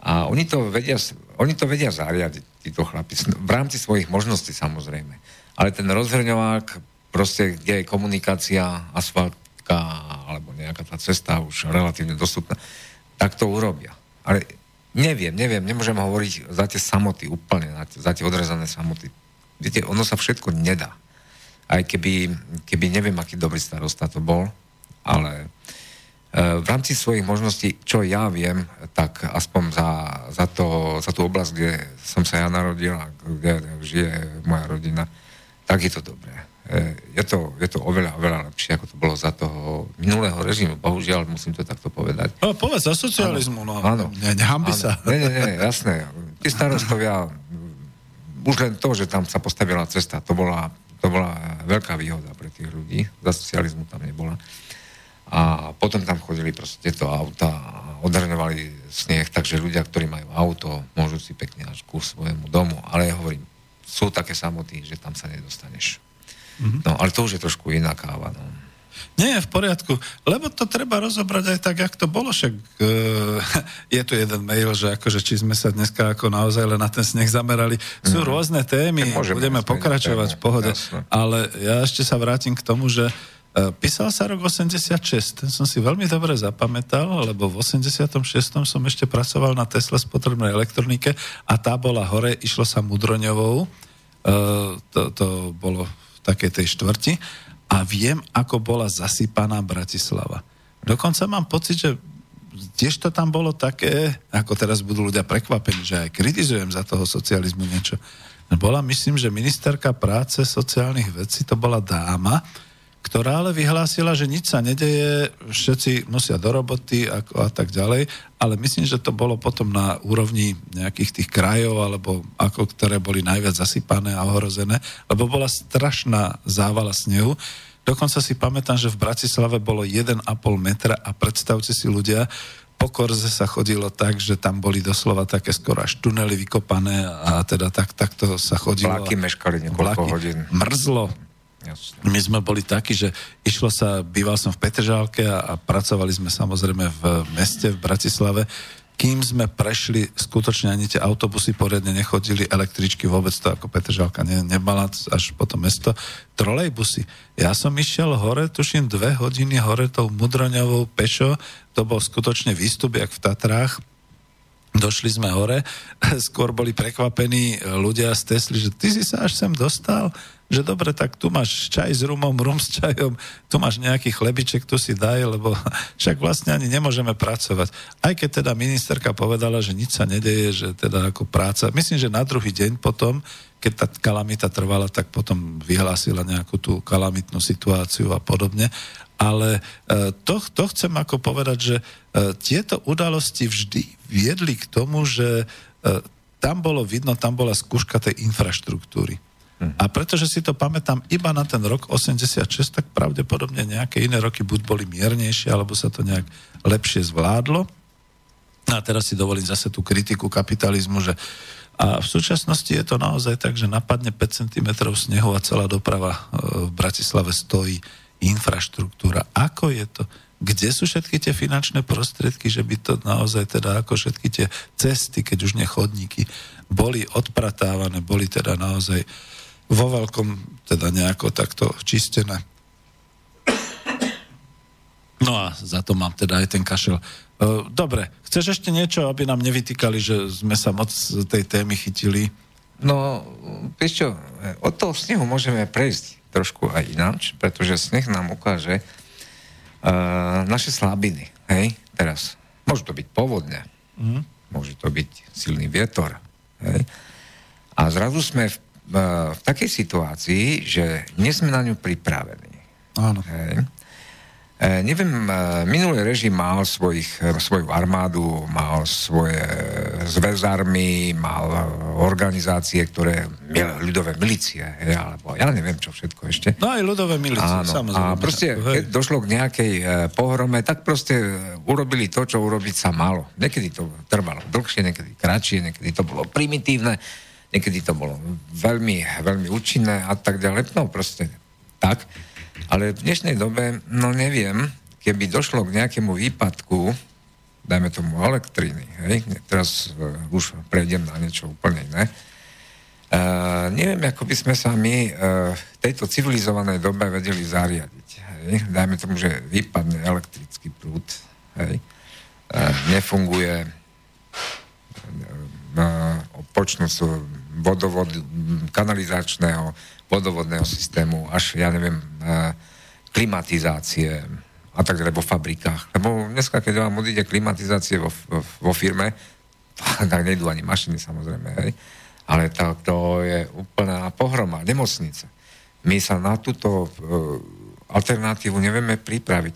A oni to vedia, oni to vedia zariadiť, títo chlapi, v rámci svojich možností samozrejme. Ale ten rozhrňovák, proste, kde je komunikácia, asfaltka, alebo nejaká tá cesta už relatívne dostupná, tak to urobia. Ale neviem, neviem, nemôžem hovoriť za tie samoty úplne, za tie- za tie odrezané samoty. Viete, ono sa všetko nedá. Aj keby, keby neviem, aký dobrý starosta to bol, ale v rámci svojich možností, čo ja viem, tak aspoň za, za, to, za tú oblasť, kde som sa ja narodil a kde žije moja rodina, tak je to dobré. E, Je to, je to oveľa, oveľa lepšie, ako to bolo za toho minulého režimu. Bohužiaľ, musím to takto povedať. No, povedz za socializmu, no. Áno. Ne, nehambi Áno. sa. Nie, nie, nie, jasné. Tí starostovia, už len to, že tam sa postavila cesta, to bola, to bola veľká výhoda pre tých ľudí. Za socializmu tam nebola. A potom tam chodili proste tieto auta a odhrňovali sneh, takže ľudia, ktorí majú auto, môžu si pekne až ku svojemu domu. Ale ja hovorím, sú také samoty, že tam sa nedostaneš. Mhm. No, ale to už je trošku iná káva. No. Nie, v poriadku, lebo to treba rozobrať aj tak, jak to bolo, však uh, je tu jeden mail, že akože či sme sa dneska ako naozaj len na ten sneh zamerali. Sú mm. rôzne témy, budeme pokračovať tému, v pohode, jasné. ale ja ešte sa vrátim k tomu, že písal sa rok 86, ten som si veľmi dobre zapamätal, lebo v 86. som ešte pracoval na Tesla spotrebnej elektronike a tá bola hore, išlo sa Mudroňovou, uh, to, to bolo v takej tej štvrti a viem, ako bola zasypaná Bratislava. Dokonca mám pocit, že tiež to tam bolo také, ako teraz budú ľudia prekvapení, že aj kritizujem za toho socializmu niečo. Bola, myslím, že ministerka práce sociálnych vecí, to bola dáma, ktorá ale vyhlásila, že nič sa nedeje, všetci musia do roboty a, a tak ďalej, ale myslím, že to bolo potom na úrovni nejakých tých krajov, alebo ako ktoré boli najviac zasypané a ohrozené, lebo bola strašná závala snehu. Dokonca si pamätám, že v Bratislave bolo 1,5 metra a predstavte si ľudia, po Korze sa chodilo tak, že tam boli doslova také skoro až tunely vykopané a teda tak, takto sa chodilo. Vlaky meškali niekoľko Vlaky. hodín. Mrzlo, Jasne. my sme boli takí, že išlo sa, býval som v Petržálke a, a pracovali sme samozrejme v meste, v Bratislave. Kým sme prešli, skutočne ani tie autobusy poriadne nechodili, električky vôbec to ako Petržálka ne, nemala, až potom mesto. Trolejbusy. Ja som išiel hore, tuším dve hodiny hore tou mudroňovou pešo, to bol skutočne výstup, jak v Tatrách, Došli sme hore, skôr boli prekvapení ľudia z Tesly, že ty si sa až sem dostal, že dobre, tak tu máš čaj s rumom, rum s čajom, tu máš nejaký chlebiček, tu si daj, lebo však vlastne ani nemôžeme pracovať. Aj keď teda ministerka povedala, že nič sa nedeje, že teda ako práca, myslím, že na druhý deň potom, keď tá kalamita trvala, tak potom vyhlásila nejakú tú kalamitnú situáciu a podobne. Ale e, to, to chcem ako povedať, že e, tieto udalosti vždy viedli k tomu, že e, tam bolo vidno, tam bola skúška tej infraštruktúry. A pretože si to pamätám iba na ten rok 86, tak pravdepodobne nejaké iné roky buď boli miernejšie, alebo sa to nejak lepšie zvládlo. A teraz si dovolím zase tú kritiku kapitalizmu, že a v súčasnosti je to naozaj tak, že napadne 5 cm snehu a celá doprava e, v Bratislave stojí infraštruktúra. Ako je to? Kde sú všetky tie finančné prostriedky, že by to naozaj teda ako všetky tie cesty, keď už nechodníky, boli odpratávané, boli teda naozaj vo veľkom teda nejako takto čistené. No a za to mám teda aj ten kašel. E, Dobre, chceš ešte niečo, aby nám nevytýkali, že sme sa moc z tej témy chytili? No, vieš čo, od toho snehu môžeme prejsť trošku aj ináč, pretože sneh nám ukáže uh, naše slabiny. Hej, teraz. Môže to byť povodne, Mhm. môže to byť silný vietor. Hej. A zrazu sme v, v takej situácii, že nie sme na ňu pripravení. Áno. Hej. E, neviem, e, minulý režim mal svojich, svoju armádu, mal svoje zväzarmy, mal e, organizácie, ktoré mil, ľudové milície, hej, alebo ja neviem čo všetko ešte. No aj ľudové milície, Áno, samozrejme. a proste, Hej. keď došlo k nejakej e, pohrome, tak proste urobili to, čo urobiť sa malo. Niekedy to trvalo dlhšie, niekedy kratšie, niekedy to bolo primitívne, niekedy to bolo veľmi, veľmi účinné a tak ďalej. No proste tak. Ale v dnešnej dobe, no neviem, keby došlo k nejakému výpadku, dajme tomu elektriny, hej, teraz uh, už prejdem na niečo úplne iné, Uh, neviem, ako by sme sa my uh, v tejto civilizovanej dobe vedeli zariadiť. Hej. Dajme tomu, že vypadne elektrický prúd, hej. Uh, nefunguje uh, počnú z vodovod, kanalizačného vodovodného systému až, ja neviem, uh, klimatizácie a tak ďalej vo fabrikách. Lebo dneska, keď vám odíde klimatizácie vo, vo, vo firme, tak nejdú ani mašiny samozrejme, hej. Ale to, to je úplná pohroma, nemocnice. My sa na túto uh, alternatívu nevieme pripraviť.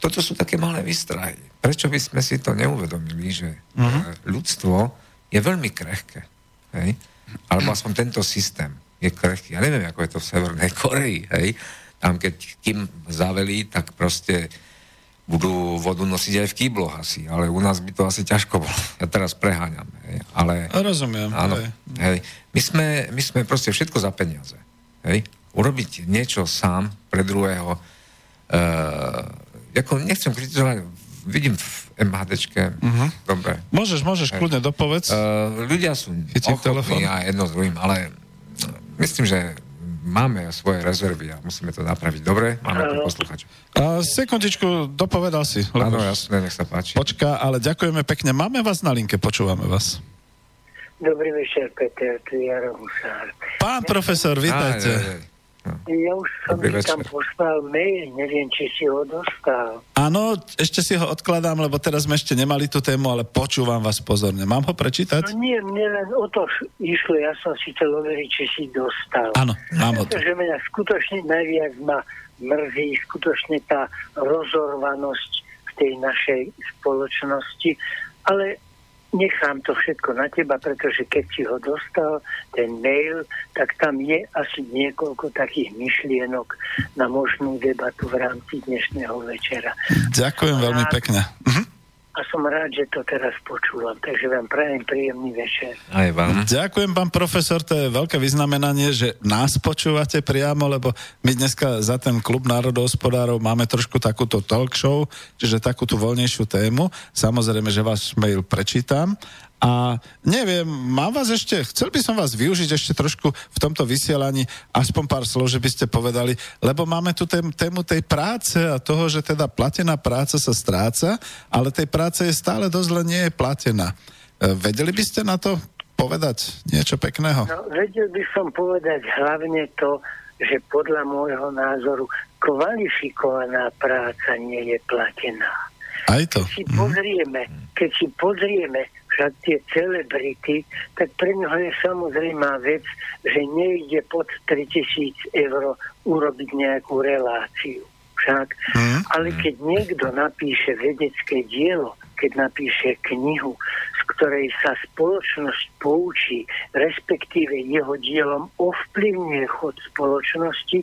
Toto sú také malé výstrahy. Prečo by sme si to neuvedomili, že uh-huh. ľudstvo je veľmi krehké. Hej? Alebo aspoň tento systém je krehký. Ja neviem, ako je to v Severnej Koreji. Hej? Tam, keď kým zavelí, tak proste budú vodu nosiť aj v kýbloch asi, ale u nás by to asi ťažko bolo. Ja teraz preháňam. Hej? Ale, Rozumiem. Áno. hej. Hej. My, sme, my sme proste všetko za peniaze. Hej. Urobiť niečo sám pre druhého, ako nechcem kritizovať, vidím v MHDčke, uh-huh. dobre. Môžeš, môžeš, kľudne dopovedz. Uh, ľudia sú Chytím telefón. ochotní a jedno s druhým, ale myslím, že máme svoje rezervy a musíme to napraviť. Dobre? Máme tu posluchača. A sekundičku, dopovedal si. Áno, jasné, nech sa páči. Počká, ale ďakujeme pekne. Máme vás na linke, počúvame vás. Dobrý večer, Peter, tu je. Pán profesor, vítajte. Aj, aj, aj. Ja už som Dobrý tam poslal mail, neviem, či si ho dostal. Áno, ešte si ho odkladám, lebo teraz sme ešte nemali tú tému, ale počúvam vás pozorne. Mám ho No prečítať? nie, mne len o to išlo, ja som si chcel overiť, či si dostal. Áno, mám ho. Pretože mňa skutočne najviac ma mrzí skutočne tá rozorvanosť v tej našej spoločnosti, ale nechám to všetko na teba, pretože keď si ho dostal, ten mail, tak tam je asi niekoľko takých myšlienok na možnú debatu v rámci dnešného večera. Ďakujem veľmi Rád. pekne. Mhm. A som rád, že to teraz počúvam, takže vám prajem príjemný večer. Aj vám. Ďakujem, pán profesor, to je veľké vyznamenanie, že nás počúvate priamo, lebo my dneska za ten klub národohospodárov máme trošku takúto talk show, čiže takúto voľnejšiu tému. Samozrejme, že váš mail prečítam. A neviem, mám vás ešte, chcel by som vás využiť ešte trošku v tomto vysielaní, aspoň pár slov, že by ste povedali, lebo máme tu tém, tému tej práce a toho, že teda platená práca sa stráca, ale tej práce je stále dosť, len nie je platená. E, Vedeli by ste na to povedať niečo pekného? No, vedel by som povedať hlavne to, že podľa môjho názoru kvalifikovaná práca nie je platená. Aj to. Keď si pozrieme, keď si pozrieme však tie celebrity, tak pre ňoho je samozrejmá vec, že nejde pod 3000 eur urobiť nejakú reláciu. Však. Mhm. Ale keď niekto napíše vedecké dielo, keď napíše knihu, z ktorej sa spoločnosť poučí, respektíve jeho dielom ovplyvňuje chod spoločnosti,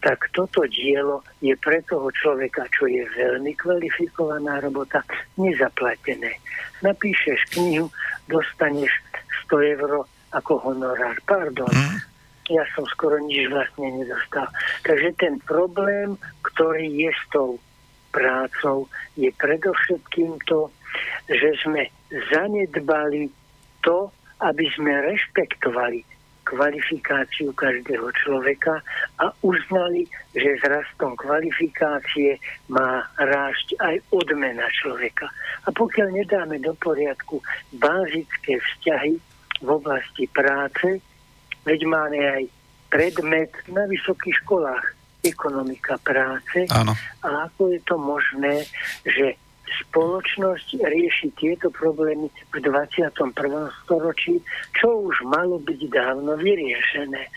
tak toto dielo je pre toho človeka, čo je veľmi kvalifikovaná robota, nezaplatené. Napíšeš knihu, dostaneš 100 eur ako honorár. Pardon, ja som skoro nič vlastne nedostal. Takže ten problém, ktorý je s tou prácou, je predovšetkým to, že sme zanedbali to, aby sme rešpektovali kvalifikáciu každého človeka a uznali, že s rastom kvalifikácie má rásť aj odmena človeka. A pokiaľ nedáme do poriadku bázické vzťahy v oblasti práce, veď máme aj predmet na vysokých školách ekonomika práce. Áno. A ako je to možné, že spoločnosť rieši tieto problémy v 21. storočí, čo už malo byť dávno vyriešené.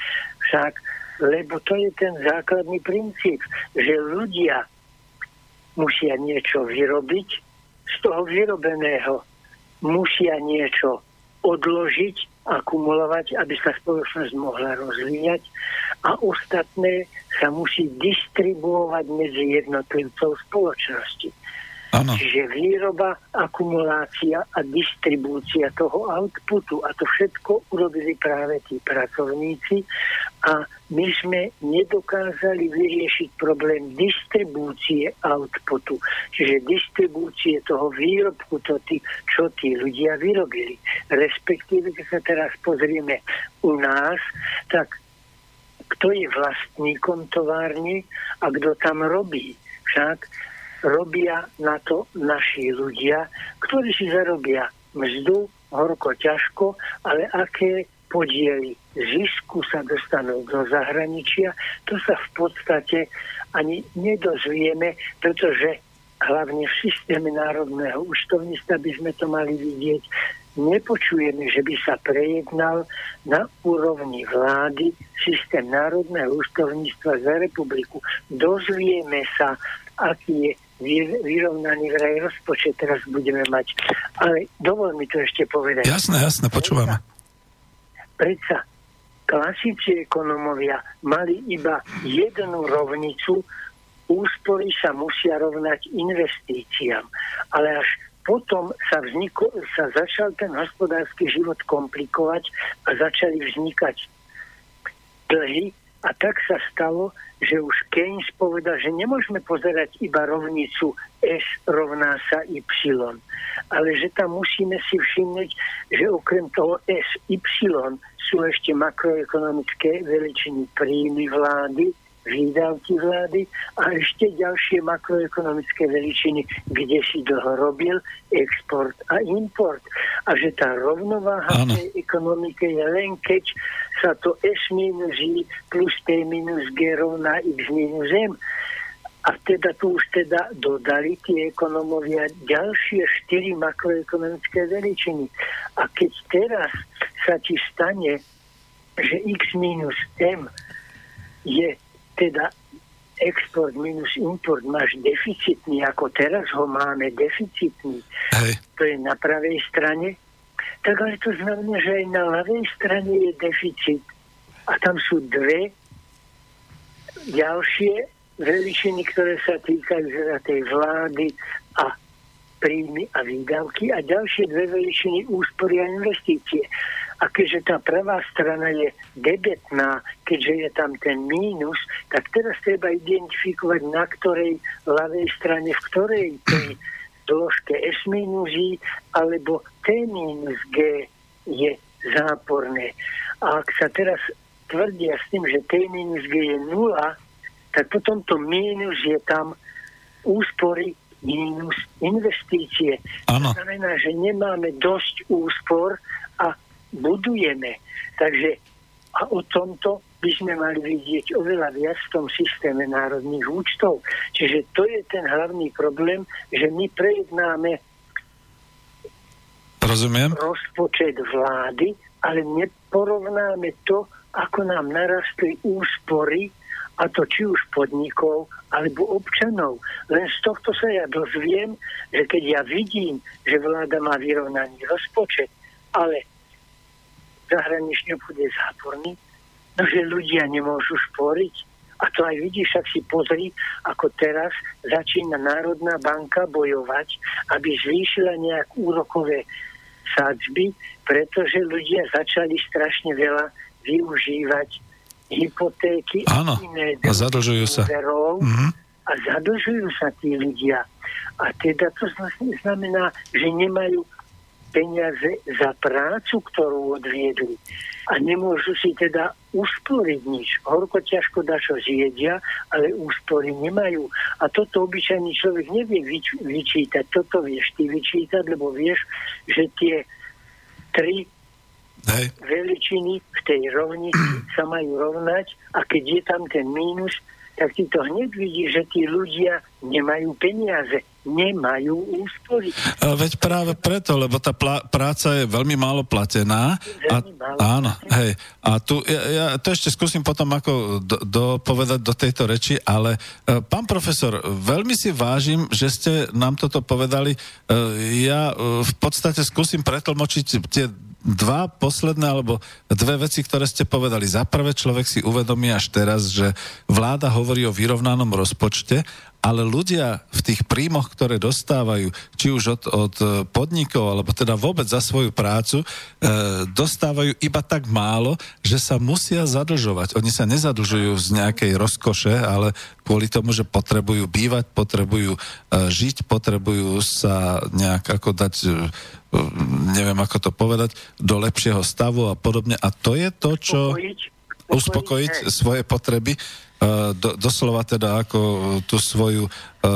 Však, lebo to je ten základný princíp, že ľudia musia niečo vyrobiť, z toho vyrobeného musia niečo odložiť, akumulovať, aby sa spoločnosť mohla rozvíjať a ostatné sa musí distribuovať medzi jednotlivcov spoločnosti. Áno. Čiže výroba, akumulácia a distribúcia toho outputu a to všetko urobili práve tí pracovníci a my sme nedokázali vyriešiť problém distribúcie outputu, čiže distribúcie toho výrobku, to tí, čo tí ľudia vyrobili. Respektíve, keď sa teraz pozrieme u nás, tak kto je vlastníkom továrny a kto tam robí. Však robia na to naši ľudia, ktorí si zarobia mzdu, horko ťažko, ale aké podiely zisku sa dostanú do zahraničia, to sa v podstate ani nedozvieme, pretože hlavne v systéme národného účtovníctva by sme to mali vidieť, nepočujeme, že by sa prejednal na úrovni vlády systém národného účtovníctva za republiku. Dozvieme sa, aký je vyrovnaný vraj rozpočet teraz budeme mať. Ale dovol mi to ešte povedať. Jasné, jasné, počúvame. Predsa klasici ekonomovia mali iba jednu rovnicu, úspory sa musia rovnať investíciám. Ale až potom sa, vzniko, sa začal ten hospodársky život komplikovať a začali vznikať dlhy A tak sa stalo, že už Keynes povedal, že nemôžeme pozerať iba rovnicu S rovná sa Y, ale že tam musíme si všimnúť, že okrem toho S, Y sú ešte makroekonomické veličiny príjmy vlády, výdavky vlády a ešte ďalšie makroekonomické veličiny, kde si dlho robil export a import. A že tá rovnováha v tej ekonomike je len keď sa to S minus I plus P minus G rovná X minus M. A teda tu už teda dodali tie ekonomovia ďalšie štyri makroekonomické veličiny. A keď teraz sa ti stane, že X minus M je teda export minus import máš deficitný, ako teraz ho máme deficitný, Hej. to je na pravej strane, tak ale to znamená, že aj na ľavej strane je deficit. A tam sú dve ďalšie veličiny, ktoré sa týkajú teda tej vlády a príjmy a výdavky a ďalšie dve veličiny úspory a investície. A keďže tá pravá strana je debetná, keďže je tam ten mínus, tak teraz treba identifikovať, na ktorej ľavej strane, v ktorej tej dĺžke S minus I, alebo T minus G je záporné. A ak sa teraz tvrdia s tým, že T minus G je nula, tak potom to mínus je tam úspory mínus investície. Áno. To znamená, že nemáme dosť úspor budujeme. Takže a o tomto by sme mali vidieť oveľa viac v tom systéme národných účtov. Čiže to je ten hlavný problém, že my prejednáme Rozumiem? rozpočet vlády, ale neporovnáme to, ako nám narastli úspory, a to či už podnikov, alebo občanov. Len z tohto sa ja dozviem, že keď ja vidím, že vláda má vyrovnaný rozpočet, ale zahraničný obchod je záporný, no že ľudia nemôžu šporiť. A to aj vidíš, ak si pozri, ako teraz začína Národná banka bojovať, aby zvýšila nejak úrokové sádzby, pretože ľudia začali strašne veľa využívať hypotéky Áno, iné a zadlžujú sa. úverov Mhm. a zadlžujú sa tí ľudia. A teda to znamená, že nemajú peniaze za prácu, ktorú odviedli. A nemôžu si teda usporiť nič. Horko ťažko dačo zjedia, ale úspory nemajú. A toto obyčajný človek nevie vyč- vyčítať. Toto vieš ty vyčítať, lebo vieš, že tie tri Hej. veličiny v tej rovnici sa majú rovnať a keď je tam ten mínus, tak ty to hneď vidíš, že tí ľudia nemajú peniaze, nemajú úspory. A veď práve preto, lebo tá plá- práca je veľmi málo platená. A, Veľmi málo áno, hej. A tu, ja, ja to ešte skúsim potom ako do, dopovedať do tejto reči, ale e, pán profesor, veľmi si vážim, že ste nám toto povedali. E, ja e, v podstate skúsim pretlmočiť tie dva posledné alebo dve veci, ktoré ste povedali. Za prvé, človek si uvedomí až teraz, že vláda hovorí o vyrovnanom rozpočte, ale ľudia v tých príjmoch, ktoré dostávajú, či už od, od e, podnikov, alebo teda vôbec za svoju prácu, e, dostávajú iba tak málo, že sa musia zadlžovať. Oni sa nezadlžujú z nejakej rozkoše, ale kvôli tomu, že potrebujú bývať, potrebujú e, žiť, potrebujú sa nejak ako dať e, neviem ako to povedať, do lepšieho stavu a podobne. A to je to, čo Uspokojiť, uspokojiť svoje potreby, do, doslova teda ako tú svoju uh,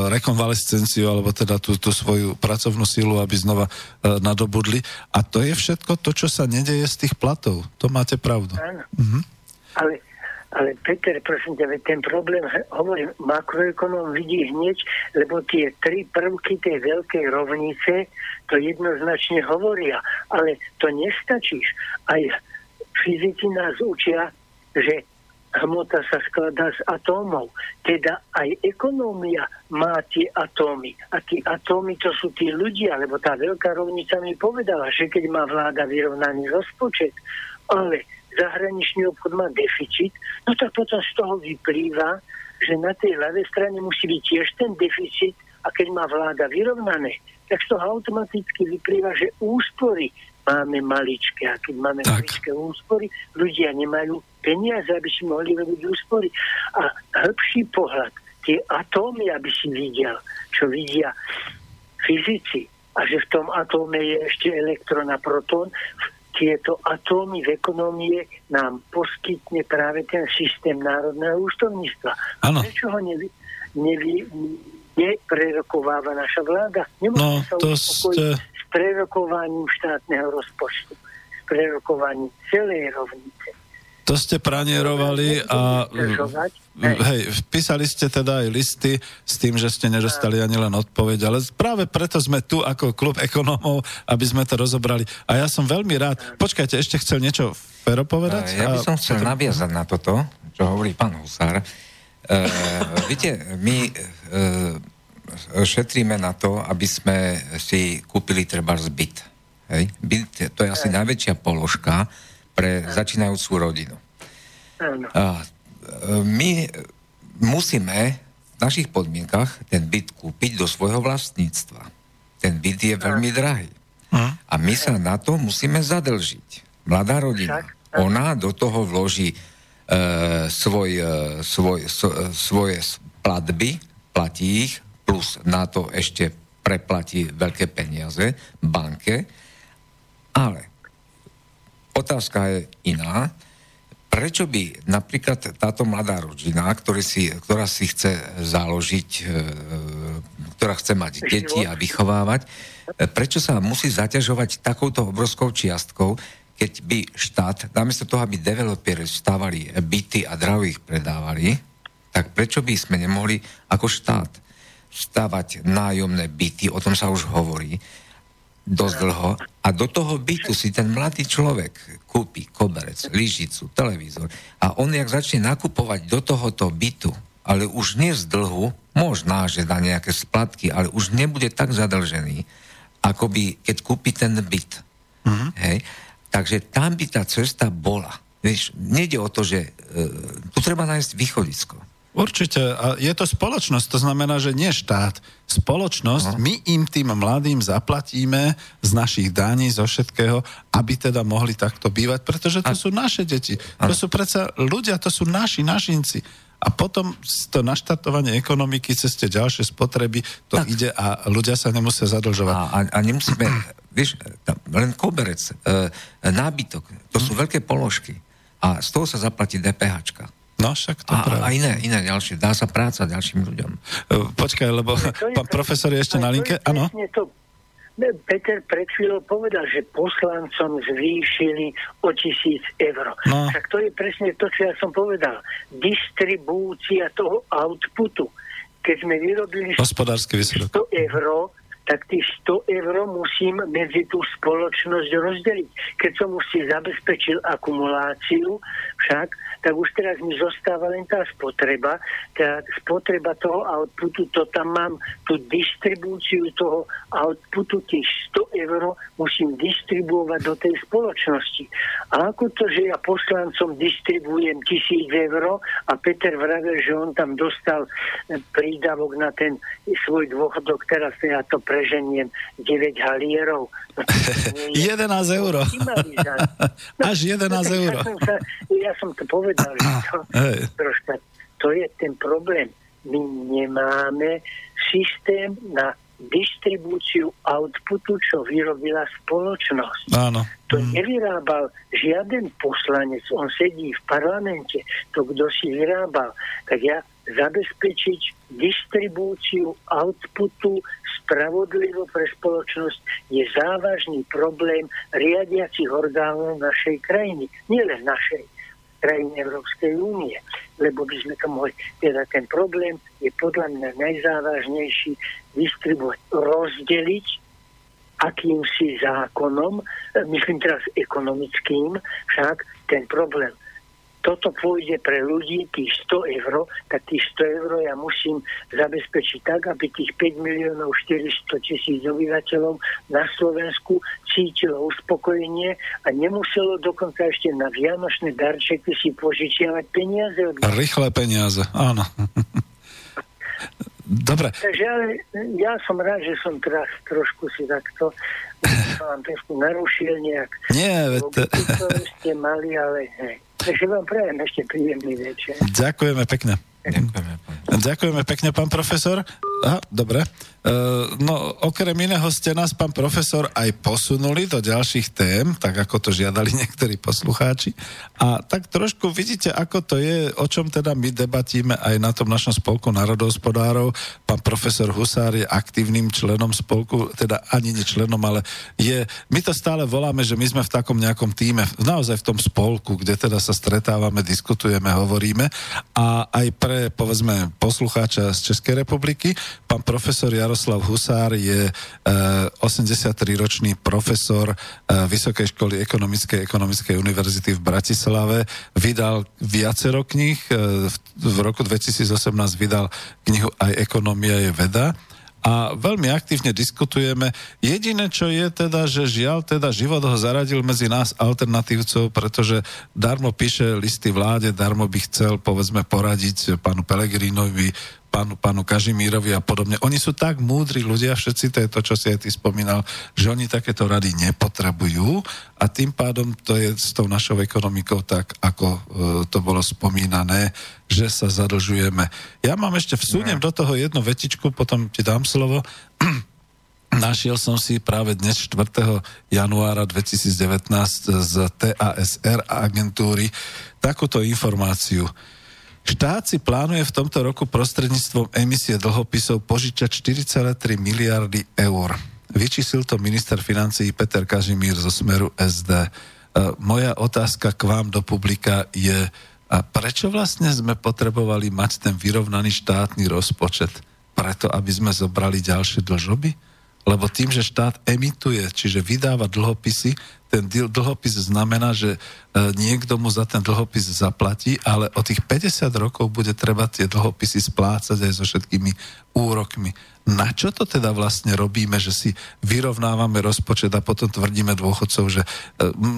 rekonvalescenciu, alebo teda tú, tú svoju pracovnú sílu, aby znova nadobudli. A to je všetko to, čo sa nedeje z tých platov. To máte pravdu. Áno. Mhm. Ale, ale Peter, prosím ťa, ten problém, hovorím, makroekonom vidí hneď, lebo tie tri prvky tej veľkej rovnice to jednoznačne hovoria. Ale to nestačíš. Aj fyzici nás učia, že hmota sa skladá z atómov. Teda aj ekonómia má tie atómy. A tie atómy to sú tí ľudia, lebo tá veľká rovnica mi povedala, že keď má vláda vyrovnaný rozpočet, ale zahraničný obchod má deficit, no tak potom z toho vyplýva, že na tej ľavej strane musí byť tiež ten deficit a keď má vláda vyrovnané, tak z toho automaticky vyplýva, že úspory máme maličké. A keď máme Tak. maličké úspory, ľudia nemajú peniaze, aby si mohli robiť úspory. A hĺbší pohľad, tie atómy, aby si videl, čo vidia fyzici, a že v tom atóme je ešte elektrón a protón, tieto atómy v ekonomie nám poskytne práve ten systém národného účtovníctva. Áno. Prečo ho nevy, nevy, neprerokováva naša vláda? Nemôže No, sa to ste- s prerokovaním štátneho rozpočtu, s prerokovaním celej rovnice. To ste pranierovali a hej, písali ste teda aj listy s tým, že ste nedostali ani len odpoveď, ale práve preto sme tu ako klub ekonómov, aby sme to rozobrali. A ja som veľmi rád. Počkajte, ešte chcel niečo Fero povedať? Ja by A som chcel potom- naviazať na toto, čo hovorí pán Husár. Uh, viete, my uh, šetríme na to, aby sme si kúpili treba zbyt. Hej? Byt, to je asi najväčšia položka pre začínajúcu rodinu. A, e, my musíme v našich podmienkach ten byt kúpiť do svojho vlastníctva. Ten byt je veľmi drahý. A my sa na to musíme zadlžiť. Mladá rodina, ona do toho vloží e, svoj, e, svoj, so, e, svoje platby, platí ich, plus na to ešte preplatí veľké peniaze banke, ale otázka je iná. Prečo by napríklad táto mladá rodina, ktorý si, ktorá si chce založiť, e, ktorá chce mať deti a vychovávať, e, prečo sa musí zaťažovať takouto obrovskou čiastkou, keď by štát, namiesto toho, aby developeri stávali byty a draho ich predávali, tak prečo by sme nemohli ako štát stavať nájomné byty, o tom sa už hovorí, dosť dlho a do toho bytu si ten mladý človek kúpi koberec, lyžicu, televízor a on jak začne nakupovať do tohoto bytu, ale už nie z dlhu, možná, že na nejaké splatky, ale už nebude tak zadlžený, ako by, keď kúpi ten byt. Mm-hmm. Hej? Takže tam by tá cesta bola. Vieš, nejde o to, že e, tu treba nájsť východisko. Určite. A je to spoločnosť, to znamená, že nie štát. Spoločnosť, No. my im tým mladým zaplatíme z našich daní, zo všetkého, aby teda mohli takto bývať, pretože to A- sú naše deti. To sú predsa ľudia, to sú naši, našinci. A potom to naštartovanie ekonomiky cez tie ďalšie spotreby, to Tak. ide a ľudia sa nemusia zadlžovať. A, a, a nemusíme, vieš, tam, len koberec, e, nábytok, to sú veľké položky. A z toho sa zaplatí DPHčka. No však to A, práve. a iné, iné ďalšie. Dá sa práca ďalším ľuďom. E, Počkaj, lebo pán profesor je ešte na linke. Áno. Peter pred chvíľou povedal, že poslancom zvýšili o tisíc eur. No. Tak to je presne to, čo ja som povedal. Distribúcia toho outputu. Keď sme vyrobili Hospodársky výsledok. 100 eur, tak tých 100 eur musím medzi tú spoločnosť rozdeliť. Keď som už si zabezpečil akumuláciu, však, tak už teraz mi zostáva len tá spotreba. Tá spotreba toho outputu, to tam mám, tú distribúciu toho outputu, tých 100 eur musím distribuovať do tej spoločnosti. A ako to, že ja poslancom distribujem tisíc eur a Peter vravel, že on tam dostal e, prídavok na ten svoj dôchodok, teraz ja to preženiem 9 halierov. No, to nie je- 11 eur. optimalizácia. Až 11 eur. Ja som, to povedal, že to, troška, to je ten problém. My nemáme systém na distribúciu outputu, čo vyrobila spoločnosť. Áno. To nevyrábal žiaden poslanec, on sedí v parlamente, to kto si vyrábal, tak ja zabezpečiť distribúciu outputu spravodlivo pre spoločnosť je závažný problém riadiacich orgánov našej krajiny. Nielen našej krajiny Európskej únie, lebo by sme to mohli, teda ten problém je podľa mňa najzávažnejší distribuovať, rozdeliť akýmsi zákonom, myslím teraz ekonomickým, však ten problém. Toto pôjde pre ľudí, tých 100 eur, tak tých 100 eur ja musím zabezpečiť tak, aby tých 5 miliónov 400 tisíc obyvateľov na Slovensku cítilo uspokojenie a nemuselo dokonca ešte na vianočné darčeky si požičiavať peniaze od Rýchle peniaze, áno. Dobre, Takže ale ja som rád, že som teraz trošku si takto som vám trošku narušil nejak. Nie, veď to- ste mali, ale hej. Takže vám prajem ešte príjemný večer. Ďakujeme pekne. Ďakujeme, pán. Ďakujeme pekne, pán profesor. Aha, dobre. E, no, okrem iného ste nás, pán profesor, aj posunuli do ďalších tém, tak ako to žiadali niektorí poslucháči. A tak trošku vidíte, ako to je, o čom teda my debatíme aj na tom našom spolku národohospodárov. Pán profesor Husár je aktívnym členom spolku, teda ani nie členom, ale je, my to stále voláme, že my sme v takom nejakom týme, naozaj v tom spolku, kde teda sa stretávame, diskutujeme, hovoríme a aj pre, povedzme, poslucháča z Českej republiky, pán profesor Jaroslav Husár je e, 83-ročný profesor e, Vysokej školy ekonomickej ekonomickej univerzity v Bratislave. Vydal viacero kníh, e, v roku 2018 vydal knihu Aj ekonomia je veda a veľmi aktívne diskutujeme. Jediné, čo je teda, že žiaľ teda život ho zaradil medzi nás alternatívcov, pretože darmo píše listy vláde, darmo by chcel povedzme poradiť pánu Pelegrinovi, pánu, pánu Kažimírovi a podobne. Oni sú tak múdri ľudia, všetci, to je to, čo si aj ty spomínal, že oni takéto rady nepotrebujú a tým pádom to je s tou našou ekonomikou tak, ako e, to bolo spomínané, že sa zadlžujeme. Ja mám ešte, vsúnem do toho jednu vetičku, potom ti dám slovo. Našiel som si práve dnes 4. januára 2019 z TASR a agentúry takúto informáciu. Štát si plánuje v tomto roku prostredníctvom emisie dlhopisov požičať 4,3 miliardy eur. Vyčísil to minister financií Peter Kažimír zo Smeru SD. E, Moja otázka k vám do publika je, a prečo vlastne sme potrebovali mať ten vyrovnaný štátny rozpočet? Preto, aby sme zobrali ďalšie dlžoby? Lebo tým, že štát emituje, čiže vydáva dlhopisy, ten dl- dlhopis znamená, že e, niekto mu za ten dlhopis zaplatí, ale o tých 50 rokov bude treba tie dlhopisy splácať aj so všetkými úrokmi. Na čo to teda vlastne robíme, že si vyrovnávame rozpočet a potom tvrdíme dôchodcov, že e,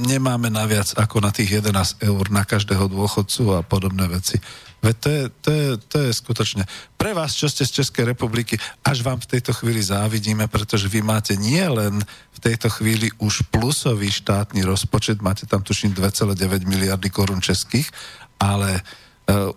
nemáme naviac ako na tých 11 eur na každého dôchodcu a podobné veci. Veď to je, to, je, to je skutočne. Pre vás, čo ste z Českej republiky, až vám v tejto chvíli závidíme, pretože vy máte nie len v tejto chvíli už plusový štátny rozpočet, máte tam tuším 2,9 miliardy korún českých, ale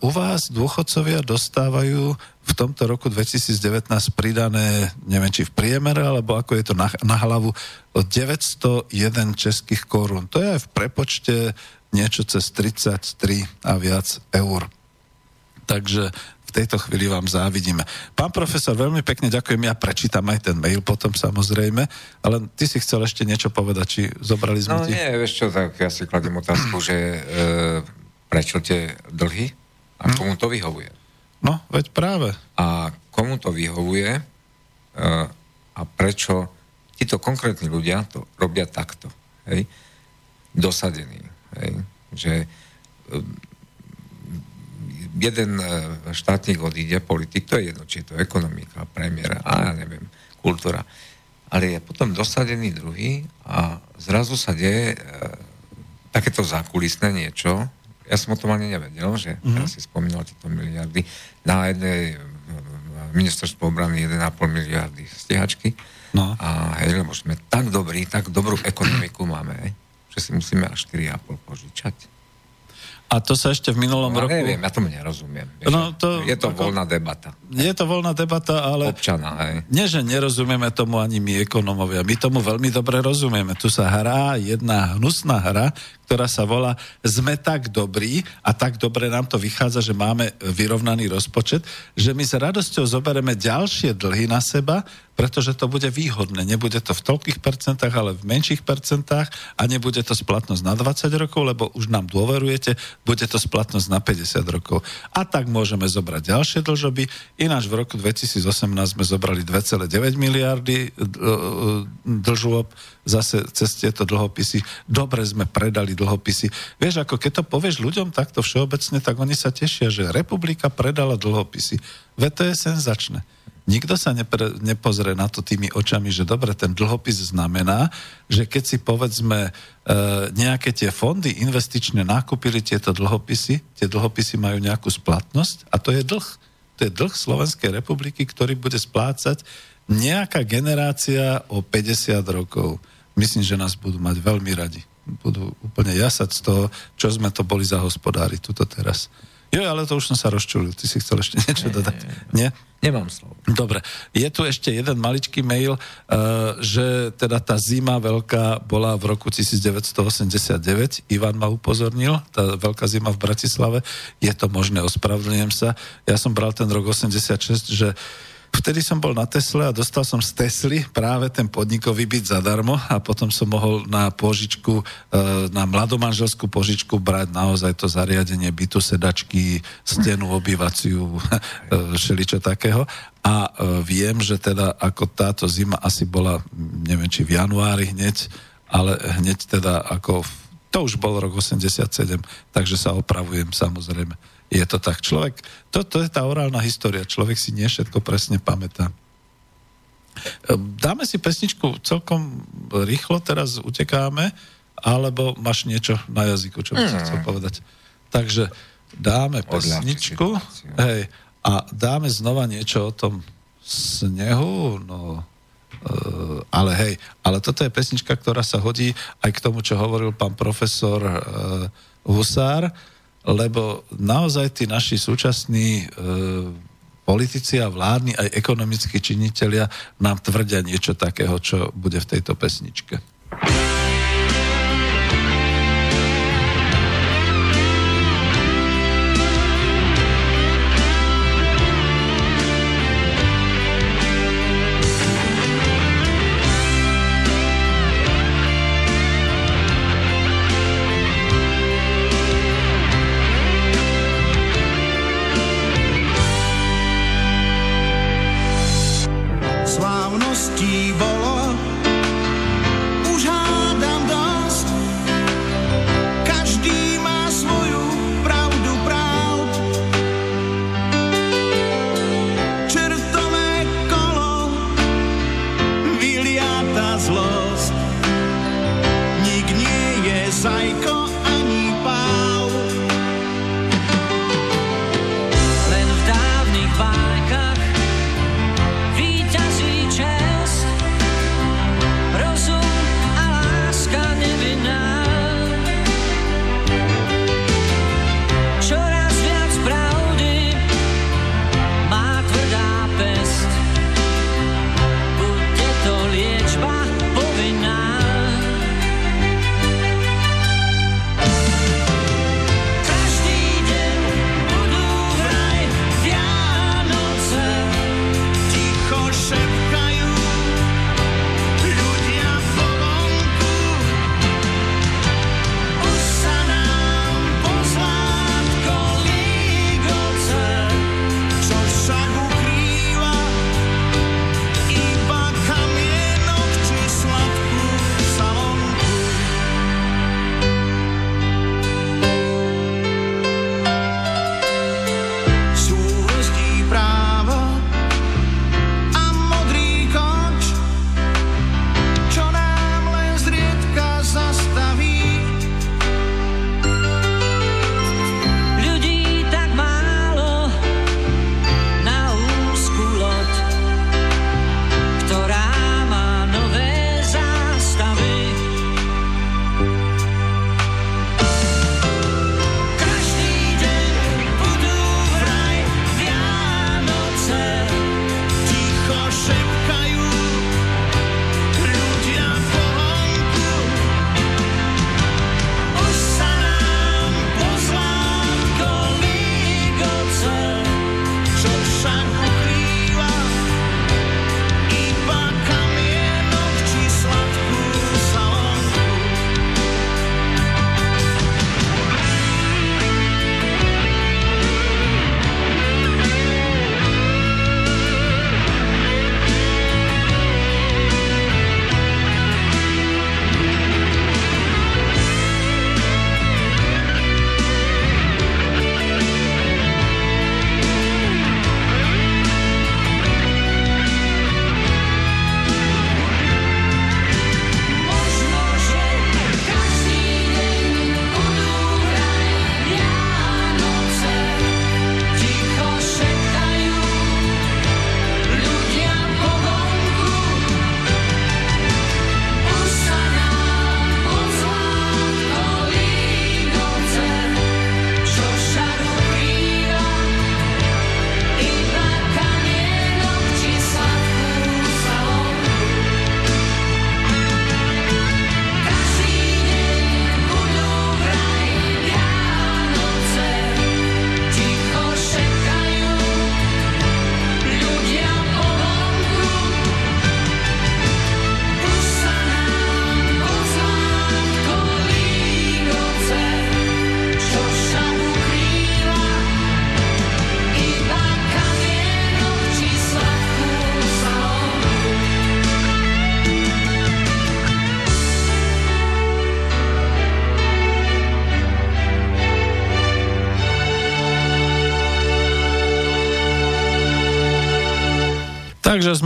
u vás dôchodcovia dostávajú v tomto roku 2019 pridané, neviem či v priemere, alebo ako je to na, na hlavu, o 901 českých korún. To je v prepočte niečo cez 33 a viac eur. Takže v tejto chvíli vám závidíme. Pán profesor, veľmi pekne ďakujem, ja prečítam aj ten mail potom samozrejme, ale ty si chcel ešte niečo povedať, či zobrali sme No ti... nie, vieš čo, tak ja si kladím otázku, že e, prečo tie dlhy a komu to vyhovuje. No, veď práve. A komu to vyhovuje e, a prečo títo konkrétni ľudia to robia takto. Hej? Dosadení. Hej? Že e, jeden e, štátnik odíde, politik, to je jedno, či je to ekonomika, premiéra, a ja neviem, kultúra. Ale je potom dosadený druhý a zrazu sa deje takéto zákulisné niečo. Ja som o tom ani nevedel, že mm-hmm. si spomínal tieto miliardy. Na jednej ministerstvo obrany 1,5 miliardy stíhačky. No. A hej, lebo sme tak dobrí, tak dobrú ekonomiku máme, že si musíme až 4,5 požičať. A to sa ešte v minulom No, roku... neviem, ja tomu nerozumiem. Vieš, No, to- je to ako- voľná debata. Je to voľná debata, ale... Občana, hej. Nie, že nerozumieme tomu ani my ekonomovia. My tomu veľmi dobre rozumieme. Tu sa hrá jedna hnusná hra, ktorá sa volá Sme tak dobrí a tak dobre nám to vychádza, že máme vyrovnaný rozpočet, že my s radosťou zoberieme ďalšie dlhy na seba, pretože to bude výhodné. Nebude to v toľkých percentách, ale v menších percentách a nebude to splatnosť na 20 rokov, lebo už nám dôverujete, bude to splatnosť na 50 rokov. A tak môžeme zobrať ďalšie dlžoby. Ináč v roku 2018 sme zobrali 2,9 miliardy d- dlžôb zase cez tieto dlhopisy. Dobre sme predali dlhopisy. Vieš, ako keď to povieš ľuďom takto všeobecne, tak oni sa tešia, že republika predala dlhopisy. Veď to je senzačné. Nikto sa nepre, nepozrie na to tými očami, že dobre, ten dlhopis znamená, že keď si povedzme e, nejaké tie fondy investične nakúpili tieto dlhopisy, tie dlhopisy majú nejakú splatnosť a to je dlh. To je dlh Slovenskej republiky, ktorý bude splácať nejaká generácia o 50 rokov. myslím, že nás budú mať veľmi radi. Budú úplne jasať z toho, čo sme to boli za hospodári tuto teraz. Jo, ale to už som sa rozčulil. Ty si chcel ešte niečo nie, dodať? Nie? Nemám slovo. Dobre. Je tu ešte jeden maličký mail, uh, že teda tá zima veľká bola v roku 1989. Ivan ma upozornil, tá veľká zima v Bratislave. Je to možné, ospravedlňujem sa. Ja som bral ten rok 86, že Vtedy som bol na Tesle a dostal som z Tesly práve ten podnikový byt zadarmo a potom som mohol na požičku, e, na mladomanželskú požičku brať naozaj to zariadenie bytu, sedačky, stenu obývaciu, e, všeličo takého. A e, viem, že teda ako táto zima asi bola, neviem či v januári hneď, ale hneď teda ako, to už bol rok 87, takže sa opravujem samozrejme je to tak. Človek, to, to je tá orálna história. Človek si nie všetko presne pamätá. Ehm, dáme si pesničku celkom rýchlo, teraz utekáme, alebo máš niečo na jazyku, čo by si chcel mm. povedať. Takže dáme pesničku hej, a dáme znova niečo o tom snehu, no Uh, ale hej, ale toto je pesnička, ktorá sa hodí aj k tomu, čo hovoril pán profesor uh, Husár, lebo naozaj tí naši súčasní e, politici a vládni, aj ekonomickí činitelia nám tvrdia niečo takého, čo bude v tejto pesničke.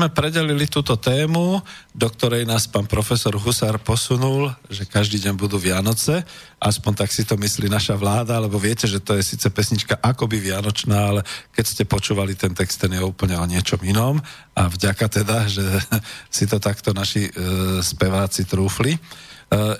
Sme predelili túto tému, do ktorej nás pán profesor Husár posunul, že každý deň budú Vianoce, aspoň tak si to myslí naša vláda, lebo viete, že to je síce pesnička akoby Vianočná, ale keď ste počúvali ten text, ten je úplne o niečom inom a vďaka teda, že si to takto naši e, speváci trúfli. E,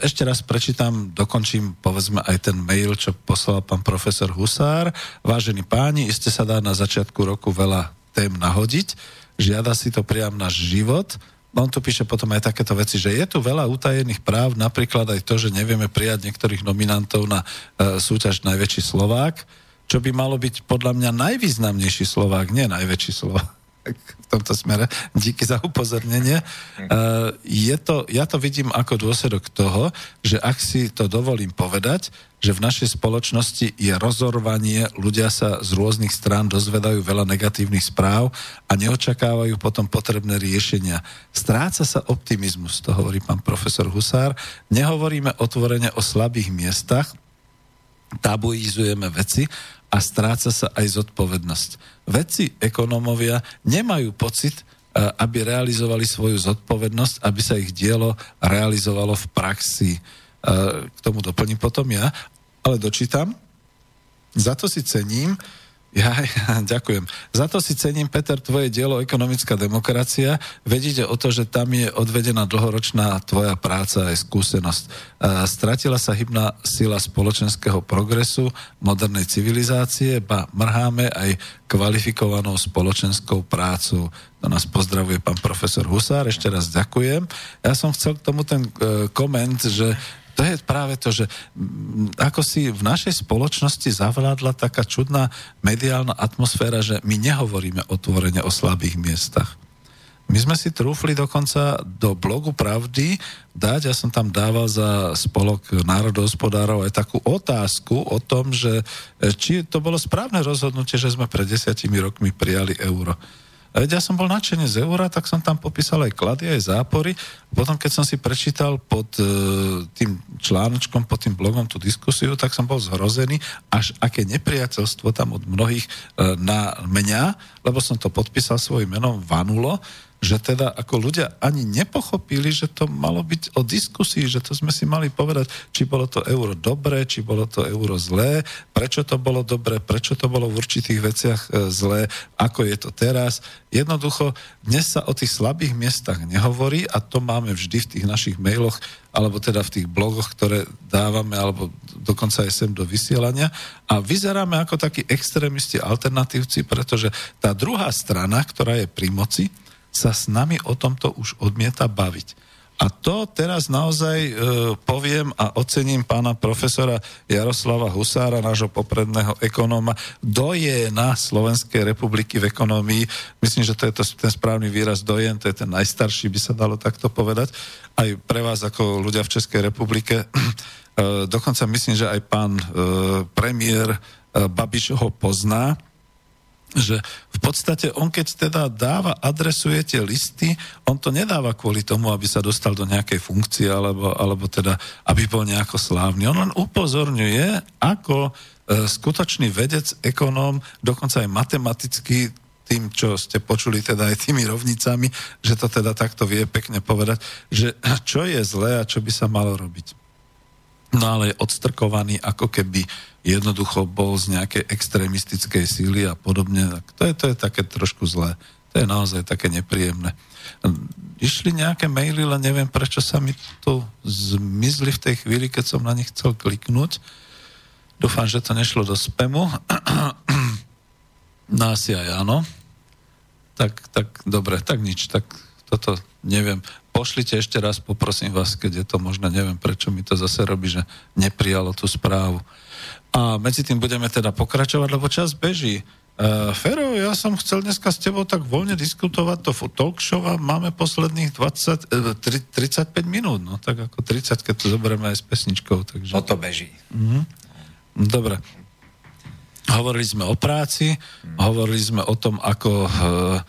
ešte raz prečítam, dokončím povedzme aj ten mail, čo poslal pán profesor Husár. Vážení páni, iste sa dá na začiatku roku veľa tém nahodiť žiada si to priam náš život. On tu píše potom aj takéto veci, že je tu veľa utajených práv, napríklad aj to, že nevieme prijať niektorých nominantov na e, súťaž Najväčší Slovák, čo by malo byť podľa mňa najvýznamnejší Slovák, nie najväčší Slovák v tomto smere. Díky za upozornenie. Uh, je to, ja to vidím ako dôsledok toho, že ak si to dovolím povedať, že v našej spoločnosti je rozorvanie, ľudia sa z rôznych strán dozvedajú veľa negatívnych správ a neočakávajú potom potrebné riešenia. Stráca sa optimizmus, to hovorí pán profesor Husár. Nehovoríme otvorene o slabých miestach, tabuizujeme veci a stráca sa aj zodpovednosť. Vedci, ekonómovia nemajú pocit, eh, aby realizovali svoju zodpovednosť, aby sa ich dielo realizovalo v praxi. Eh, k tomu doplním potom ja, ale dočítam. Za to si cením, ja, ja, ďakujem. Za to si cením, Peter, tvoje dielo Ekonomická demokracia. Vedíte o to, že tam je odvedená dlhoročná tvoja práca aj skúsenosť. Stratila sa hybná sila spoločenského progresu, modernej civilizácie, ba mrháme aj kvalifikovanou spoločenskou prácu. To nás pozdravuje pán profesor Husár, ešte raz ďakujem. Ja som chcel k tomu ten e, koment, že to je práve to, že mm, ako si v našej spoločnosti zavládla taká čudná mediálna atmosféra, že my nehovoríme otvorene o slabých miestach. My sme si trúfli dokonca do blogu Pravdy dať, ja som tam dával za spolok národohospodárov aj takú otázku o tom, že e, či to bolo správne rozhodnutie, že sme pred desiatimi rokmi prijali euro. A veď ja som bol nadšený z eura, tak som tam popísal aj klady, aj zápory. Potom, keď som si prečítal pod uh, tým článočkom, pod tým blogom tú diskusiu, tak som bol zhrozený, až aké nepriateľstvo tam od mnohých uh, na mňa, lebo som to podpísal svojim menom, vanulo, že teda ako ľudia ani nepochopili, že to malo byť o diskusii, že to sme si mali povedať, či bolo to euro dobré, či bolo to euro zlé, prečo to bolo dobré, prečo to bolo v určitých veciach e, zlé, ako je to teraz. Jednoducho, dnes sa o tých slabých miestach nehovorí a to máme vždy v tých našich mailoch, alebo teda v tých blogoch, ktoré dávame, alebo dokonca aj sem do vysielania. A vyzeráme ako takí extrémisti, alternatívci, pretože tá druhá strana, ktorá je pri moci, sa s nami o tomto už odmieta baviť. A to teraz naozaj e, poviem a ocením pána profesora Jaroslava Husára, nášho popredného ekonóma, doje na Slovenskej republiky v ekonomii. Myslím, že to je to, ten správny výraz dojen, to je ten najstarší, by sa dalo takto povedať. Aj pre vás ako ľudia v Českej republike. E, dokonca myslím, že aj pán e, premiér e, Babiš ho pozná že v podstate on keď teda dáva, adresuje tie listy, on to nedáva kvôli tomu, aby sa dostal do nejakej funkcie, alebo, alebo teda, aby bol nejako slávny. On len upozorňuje, ako e, skutočný vedec, ekonóm, dokonca aj matematicky tým, čo ste počuli teda aj tými rovnicami, že to teda takto vie pekne povedať, že čo je zlé a čo by sa malo robiť. No ale je odstrkovaný ako keby jednoducho bol z nejakej extrémistickej síly a podobne. Tak to je, to je také trošku zlé. To je naozaj také nepríjemné. Išli nejaké maily, len neviem, prečo sa mi tu zmizli v tej chvíli, keď som na nich chcel kliknúť. Dúfam, že to nešlo do spamu. no asi áno. Tak, tak, dobre, tak nič, tak toto neviem. Pošlite ešte raz, poprosím vás, keď je to možné, neviem, prečo mi to zase robí, že neprijalo tú správu. A medzi tým budeme teda pokračovať, lebo čas beží. Uh, Fero, ja som chcel dneska s tebou tak voľne diskutovať to talk show a máme posledných 20, uh, 35 minút, no tak ako 30, keď to zoberieme aj s pesničkou. Takže... To beží. Uh-huh. Dobre. Hovorili sme o práci, uh-huh. hovorili sme o tom, ako uh,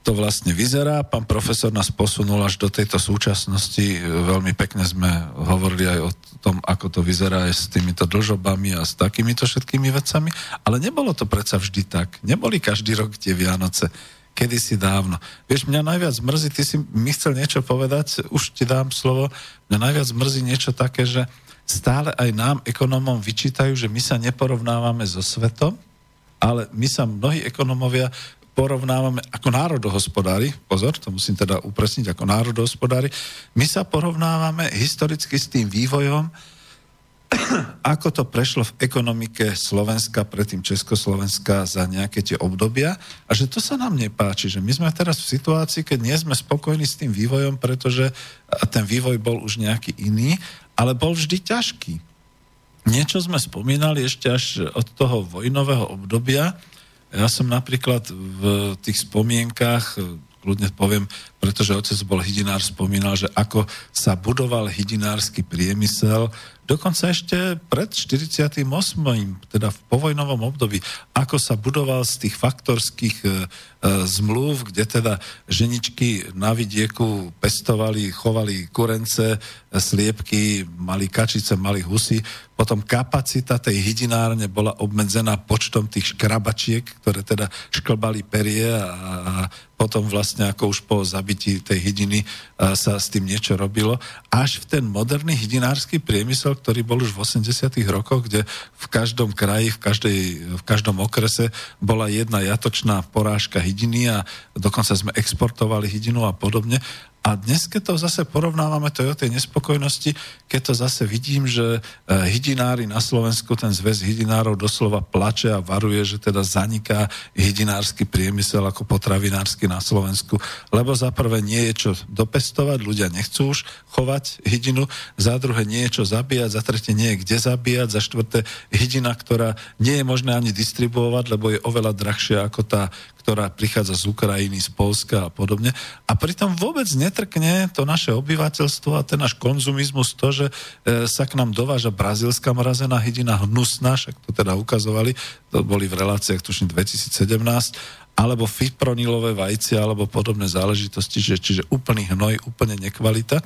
to vlastne vyzerá. Pán profesor nás posunul až do tejto súčasnosti. Veľmi pekne sme hovorili aj o tom, ako to vyzerá aj s týmito dlžobami a s takýmito všetkými vecami. Ale nebolo to predsa vždy tak. Neboli každý rok tie Vianoce. kedysi dávno. Vieš, mňa najviac mrzí, ty si mi chcel niečo povedať, už ti dám slovo, mňa najviac mrzí niečo také, že stále aj nám, ekonomom, vyčítajú, že my sa neporovnávame so svetom, ale my sa mnohí ekonomovia porovnávame ako národohospodári, pozor, to musím teda upresniť, ako národohospodári, my sa porovnávame historicky s tým vývojom, ako to prešlo v ekonomike Slovenska, predtým Československa za nejaké tie obdobia a že to sa nám nepáči, že my sme teraz v situácii, keď nie sme spokojní s tým vývojom, pretože ten vývoj bol už nejaký iný, ale bol vždy ťažký. Niečo sme spomínali ešte až od toho vojnového obdobia, ja som napríklad v tých spomienkách, kľudne poviem, pretože otec bol hydinár, spomínal, že ako sa budoval hydinársky priemysel, dokonca ešte pred 48. teda v povojnovom období, ako sa budoval z tých faktorských e, e, zmluv, kde teda ženičky na vidieku pestovali, chovali kurence, sliepky, mali kačice, mali husy, potom kapacita tej hydinárne bola obmedzená počtom tých škrabačiek, ktoré teda šklbali perie a, potom vlastne ako už po zabití tej hydiny sa s tým niečo robilo. Až v ten moderný hydinársky priemysel, ktorý bol už v 80 rokoch, kde v každom kraji, v, každej, v každom okrese bola jedna jatočná porážka hydiny a dokonca sme exportovali hydinu a podobne. A dnes, keď to zase porovnávame, to je o tej nespokojnosti, keď to zase vidím, že e, hydinári na Slovensku, ten zväz hydinárov doslova plače a varuje, že teda zaniká hydinársky priemysel ako potravinársky na Slovensku, lebo za prvé nie je čo dopestovať, ľudia nechcú už chovať hydinu, za druhé nie je čo zabíjať, za tretie nie je kde zabíjať, za štvrté hydina, ktorá nie je možné ani distribuovať, lebo je oveľa drahšia ako tá, ktorá prichádza z Ukrajiny, z Polska a podobne. A pritom vôbec netrkne to naše obyvateľstvo a ten náš konzumizmus to, že e, sa k nám dováža brazilská mrazená hydina hnusná, však to teda ukazovali, to boli v reláciách tuším 2017, alebo fipronilové vajcia, alebo podobné záležitosti, že, čiže úplný hnoj, úplne nekvalita.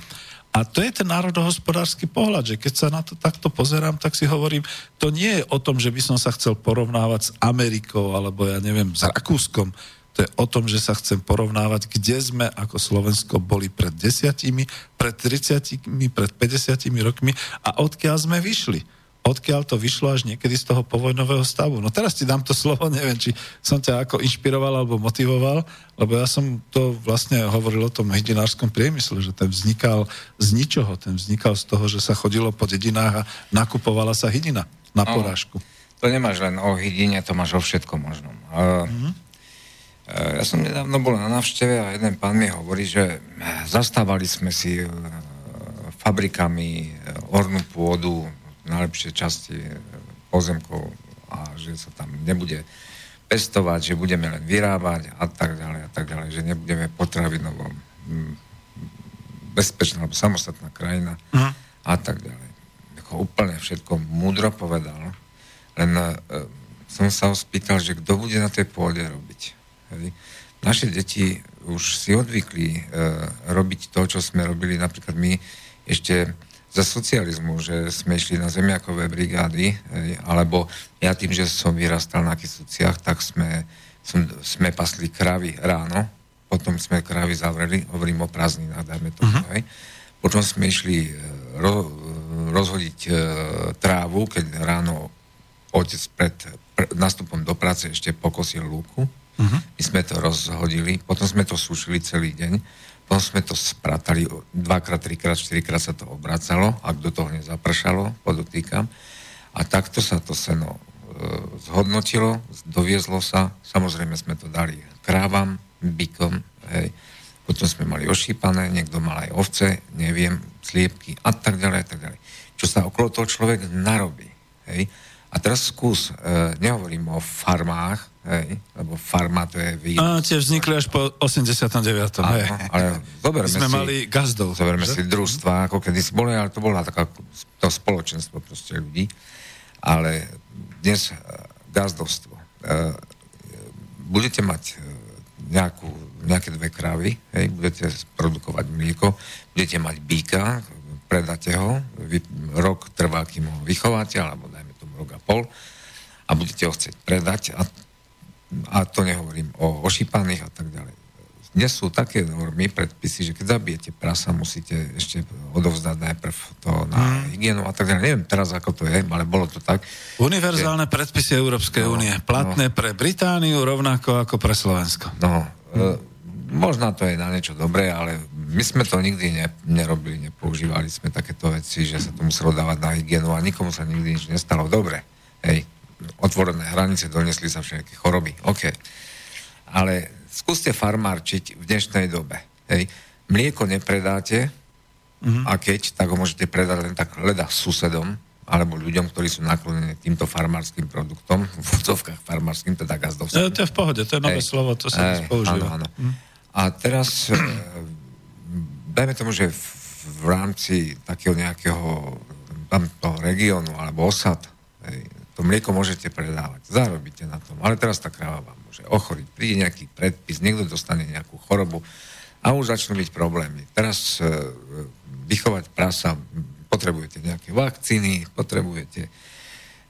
A to je ten národohospodársky pohľad, že keď sa na to takto pozerám, tak si hovorím, to nie je o tom, že by som sa chcel porovnávať s Amerikou, alebo ja neviem, s Rakúskom. To je o tom, že sa chcem porovnávať, kde sme ako Slovensko boli pred desiatimi, pred 30, pred 50 rokmi a odkiaľ sme vyšli odkiaľ to vyšlo až niekedy z toho povojnového stavu. No teraz ti dám to slovo, neviem, či som ťa ako inšpiroval alebo motivoval, lebo ja som to vlastne hovoril o tom hydinárskom priemysle, že ten vznikal z ničoho, ten vznikal z toho, že sa chodilo po dedinách a nakupovala sa hydina na no, porážku. To nemáš len o hydine, to máš o všetkom možnom. Uh, mm-hmm. Ja som nedávno bol na návšteve a jeden pán mi hovorí, že zastávali sme si fabrikami ornú pôdu, najlepšie časti e, pozemkov a že sa tam nebude pestovať, že budeme len vyrábať a tak ďalej a tak ďalej, že nebudeme potravinovom bezpečná alebo samostatná krajina uh-huh. a tak ďalej. Ako úplne všetko múdro povedal, len uh, som sa ho spýtal, že kto bude na tej pôde robiť. Hej. Naše deti už si odvykli uh, robiť to, čo sme robili napríklad my ešte za socializmu, že sme išli na zemiakové brigády, alebo ja tým, že som vyrastal na Kisuciach, tak sme, som, sme pasli kravy ráno, potom sme kravy zavreli, hovorím o prázdninách, dajme to, uh-huh. hej. Potom sme išli e, ro, rozhodiť e, trávu, keď ráno otec pred pr- nastupom do práce ešte pokosil lúku. Uh-huh. My sme to rozhodili, potom sme to sušili celý deň potom sme to spratali, dvakrát, trikrát, štyrikrát sa to obracalo, ak do toho nezapršalo, podotýkam. A takto sa to seno e, zhodnotilo, doviezlo sa, samozrejme sme to dali krávam, bykom, hej. Potom sme mali ošípané, niekto mal aj ovce, neviem, sliepky a tak ďalej a tak ďalej. Čo sa okolo toho človek narobí, hej. A teraz skús, e, nehovorím o farmách, hej, lebo farma to je výrob. A tie vznikli až po 89. Áno, hej. ale zoberme sme si, mali gazdov. Zoberme že? si družstva, ako kedy boli, ale to bola taká, to spoločenstvo proste ľudí. Ale dnes e, gazdovstvo. E, budete mať e, nejakú, nejaké dve krávy, hej, budete produkovať mlieko, budete mať býka, predáte ho, vy, rok trvá, kým ho vychováte, alebo dajme rok a pol a budete ho chcieť predať a a to nehovorím o ošípaných a tak ďalej. Dnes sú také normy, predpisy, že keď zabijete prasa, musíte ešte odovzdať najprv to na Mhm. hygienu a tak ďalej. Neviem teraz, ako to je, ale bolo to tak. Univerzálne predpisy Európskej No, únie. Platné pre Britániu rovnako ako pre Slovensko. No, e, možno to je na niečo dobré, ale my sme to nikdy ne, nerobili, nepoužívali sme takéto veci, že sa to muselo dávať na hygienu a nikomu sa nikdy nič nestalo. Dobre, hej, otvorené hranice, donesli sa všetky choroby, OK. Ale skúste farmárčiť v dnešnej dobe. Hej. Mlieko nepredáte a keď, tak ho môžete predať len tak leda susedom, alebo ľuďom, ktorí sú naklonení týmto farmárským produktom, v úvodzovkách farmárským, teda gazdovským. to je v pohode, to je nové slovo, to sa používa. Áno, áno. A teraz, e, dajme tomu, že v, v rámci takého nejakého tam toho regiónu alebo osad, hej, to mlieko môžete predávať, zarobíte na tom, ale teraz tá kráva vám môže ochoriť, príde nejaký predpis, niekto dostane nejakú chorobu a už začnú byť problémy. Teraz e, vychovať prasa, potrebujete nejaké vakcíny, potrebujete e,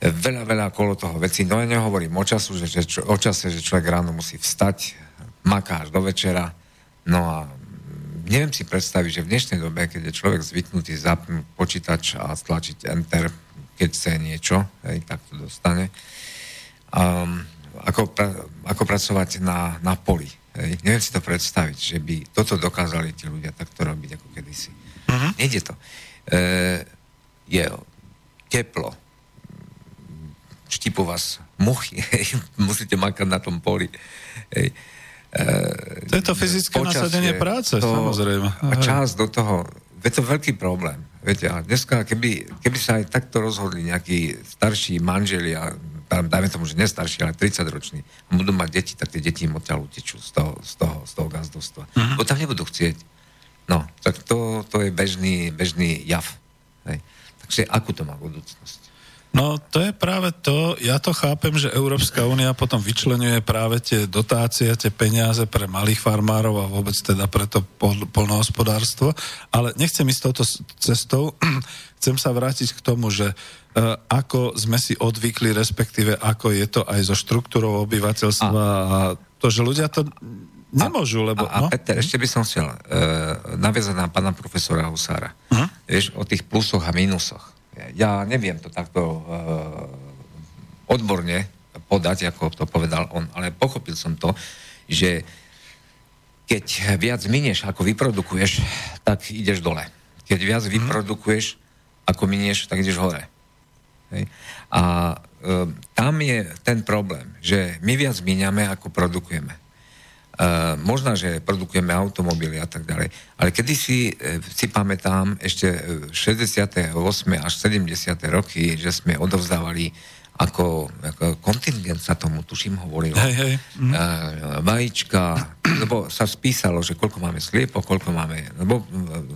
veľa, veľa okolo toho vecí. No ja nehovorím o, času, že, že, o čase, že človek ráno musí vstať, maká až do večera. No a mm, neviem si predstaviť, že v dnešnej dobe, keď je človek zvyknutý zapnúť počítač a stlačiť Enter, keď chce niečo, hej, tak to dostane. Um, ako, pra, ako pracovať na, na poli. Hej. Neviem si to predstaviť, že by toto dokázali tí ľudia takto robiť ako kedysi. Uh-huh. Nejde to. E, je teplo, štipu vás muchy, hej, musíte makať na tom poli. Hej. E, To je to fyzické nasadenie práce, samozrejme. A čas do toho, je to veľký problém. Viete, a dneska, keby, keby sa aj takto rozhodli nejakí starší manželia, tam, dajme tomu, že nestarší, ale 30 roční, a budú mať deti, tak tie deti im odtiaľ utečú z toho, z toho, z toho gazdovstva. Uh-huh. Bo tam nebudú chcieť. No, tak to, to je bežný, bežný jav. Hej. Takže akú to má budúcnosť? No to je práve to, ja to chápem, že Európska únia potom vyčlenuje práve tie dotácie, tie peniaze pre malých farmárov a vôbec teda pre to pol- polnohospodárstvo, ale nechcem ísť touto cestou, chcem sa vrátiť k tomu, že e, ako sme si odvykli, respektíve ako je to aj so štruktúrou obyvateľstva a, a to, že ľudia to nemôžu, lebo... A, a no? Peter, ešte by som chcel uh, naviazať na pána profesora Husára. Mhm. Vieš, o tých plusoch a mínusoch. Ja neviem to takto uh, odborne podať, ako to povedal on, ale pochopil som to, že keď viac minieš, ako vyprodukuješ, tak ideš dole. Keď viac vyprodukuješ, ako minieš, tak ideš hore. Hej. A e, tam je ten problém, že my viac míňame, ako produkujeme. Uh, možno, že produkujeme automobily a tak ďalej. Ale kedysi e, si pamätám ešte e, 68. až 70. roky, že sme odovzdávali ako, ako kontingent sa tomu, tuším, hovorilo. Hej, hej. Mm. Uh, vajíčka, lebo sa spísalo, že koľko máme sliepov, koľko máme, lebo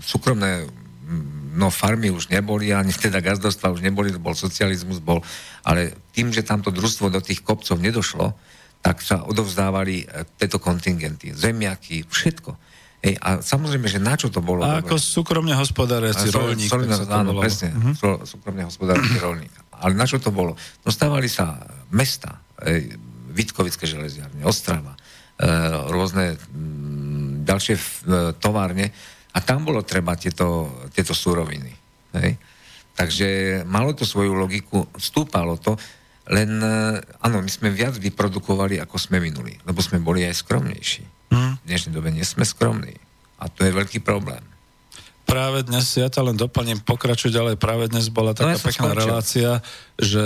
súkromné mm, no farmy už neboli, ani teda gazdovstva už neboli, bol socializmus, bol, ale tým, že tamto družstvo do tých kopcov nedošlo, tak sa odovzdávali e, tieto kontingenty, zemiaky, všetko. Hej, a samozrejme, že na čo to bolo? A dobre? ako súkromne so- rolník. to áno, volalo. presne. Mhm. So- Súkromne hospodársky rolník. Ale na čo to bolo? Dostávali sa mesta, e, Vitkovické železiarne, Ostrava, e, rôzne mm, ďalšie f- e, továrne a tam bolo treba tieto, tieto súroviny. Hej? Takže malo to svoju logiku, stúpalo to, len e, áno, my sme viac vyprodukovali, ako sme minuli, lebo sme boli aj skromnejší. Mhm. V dnešnej dobe nie sme skromní. A to je veľký problém. Práve dnes, ja ťa len doplním, pokračuj ďalej, práve dnes bola No, taká ja som pekná skončil. relácia, že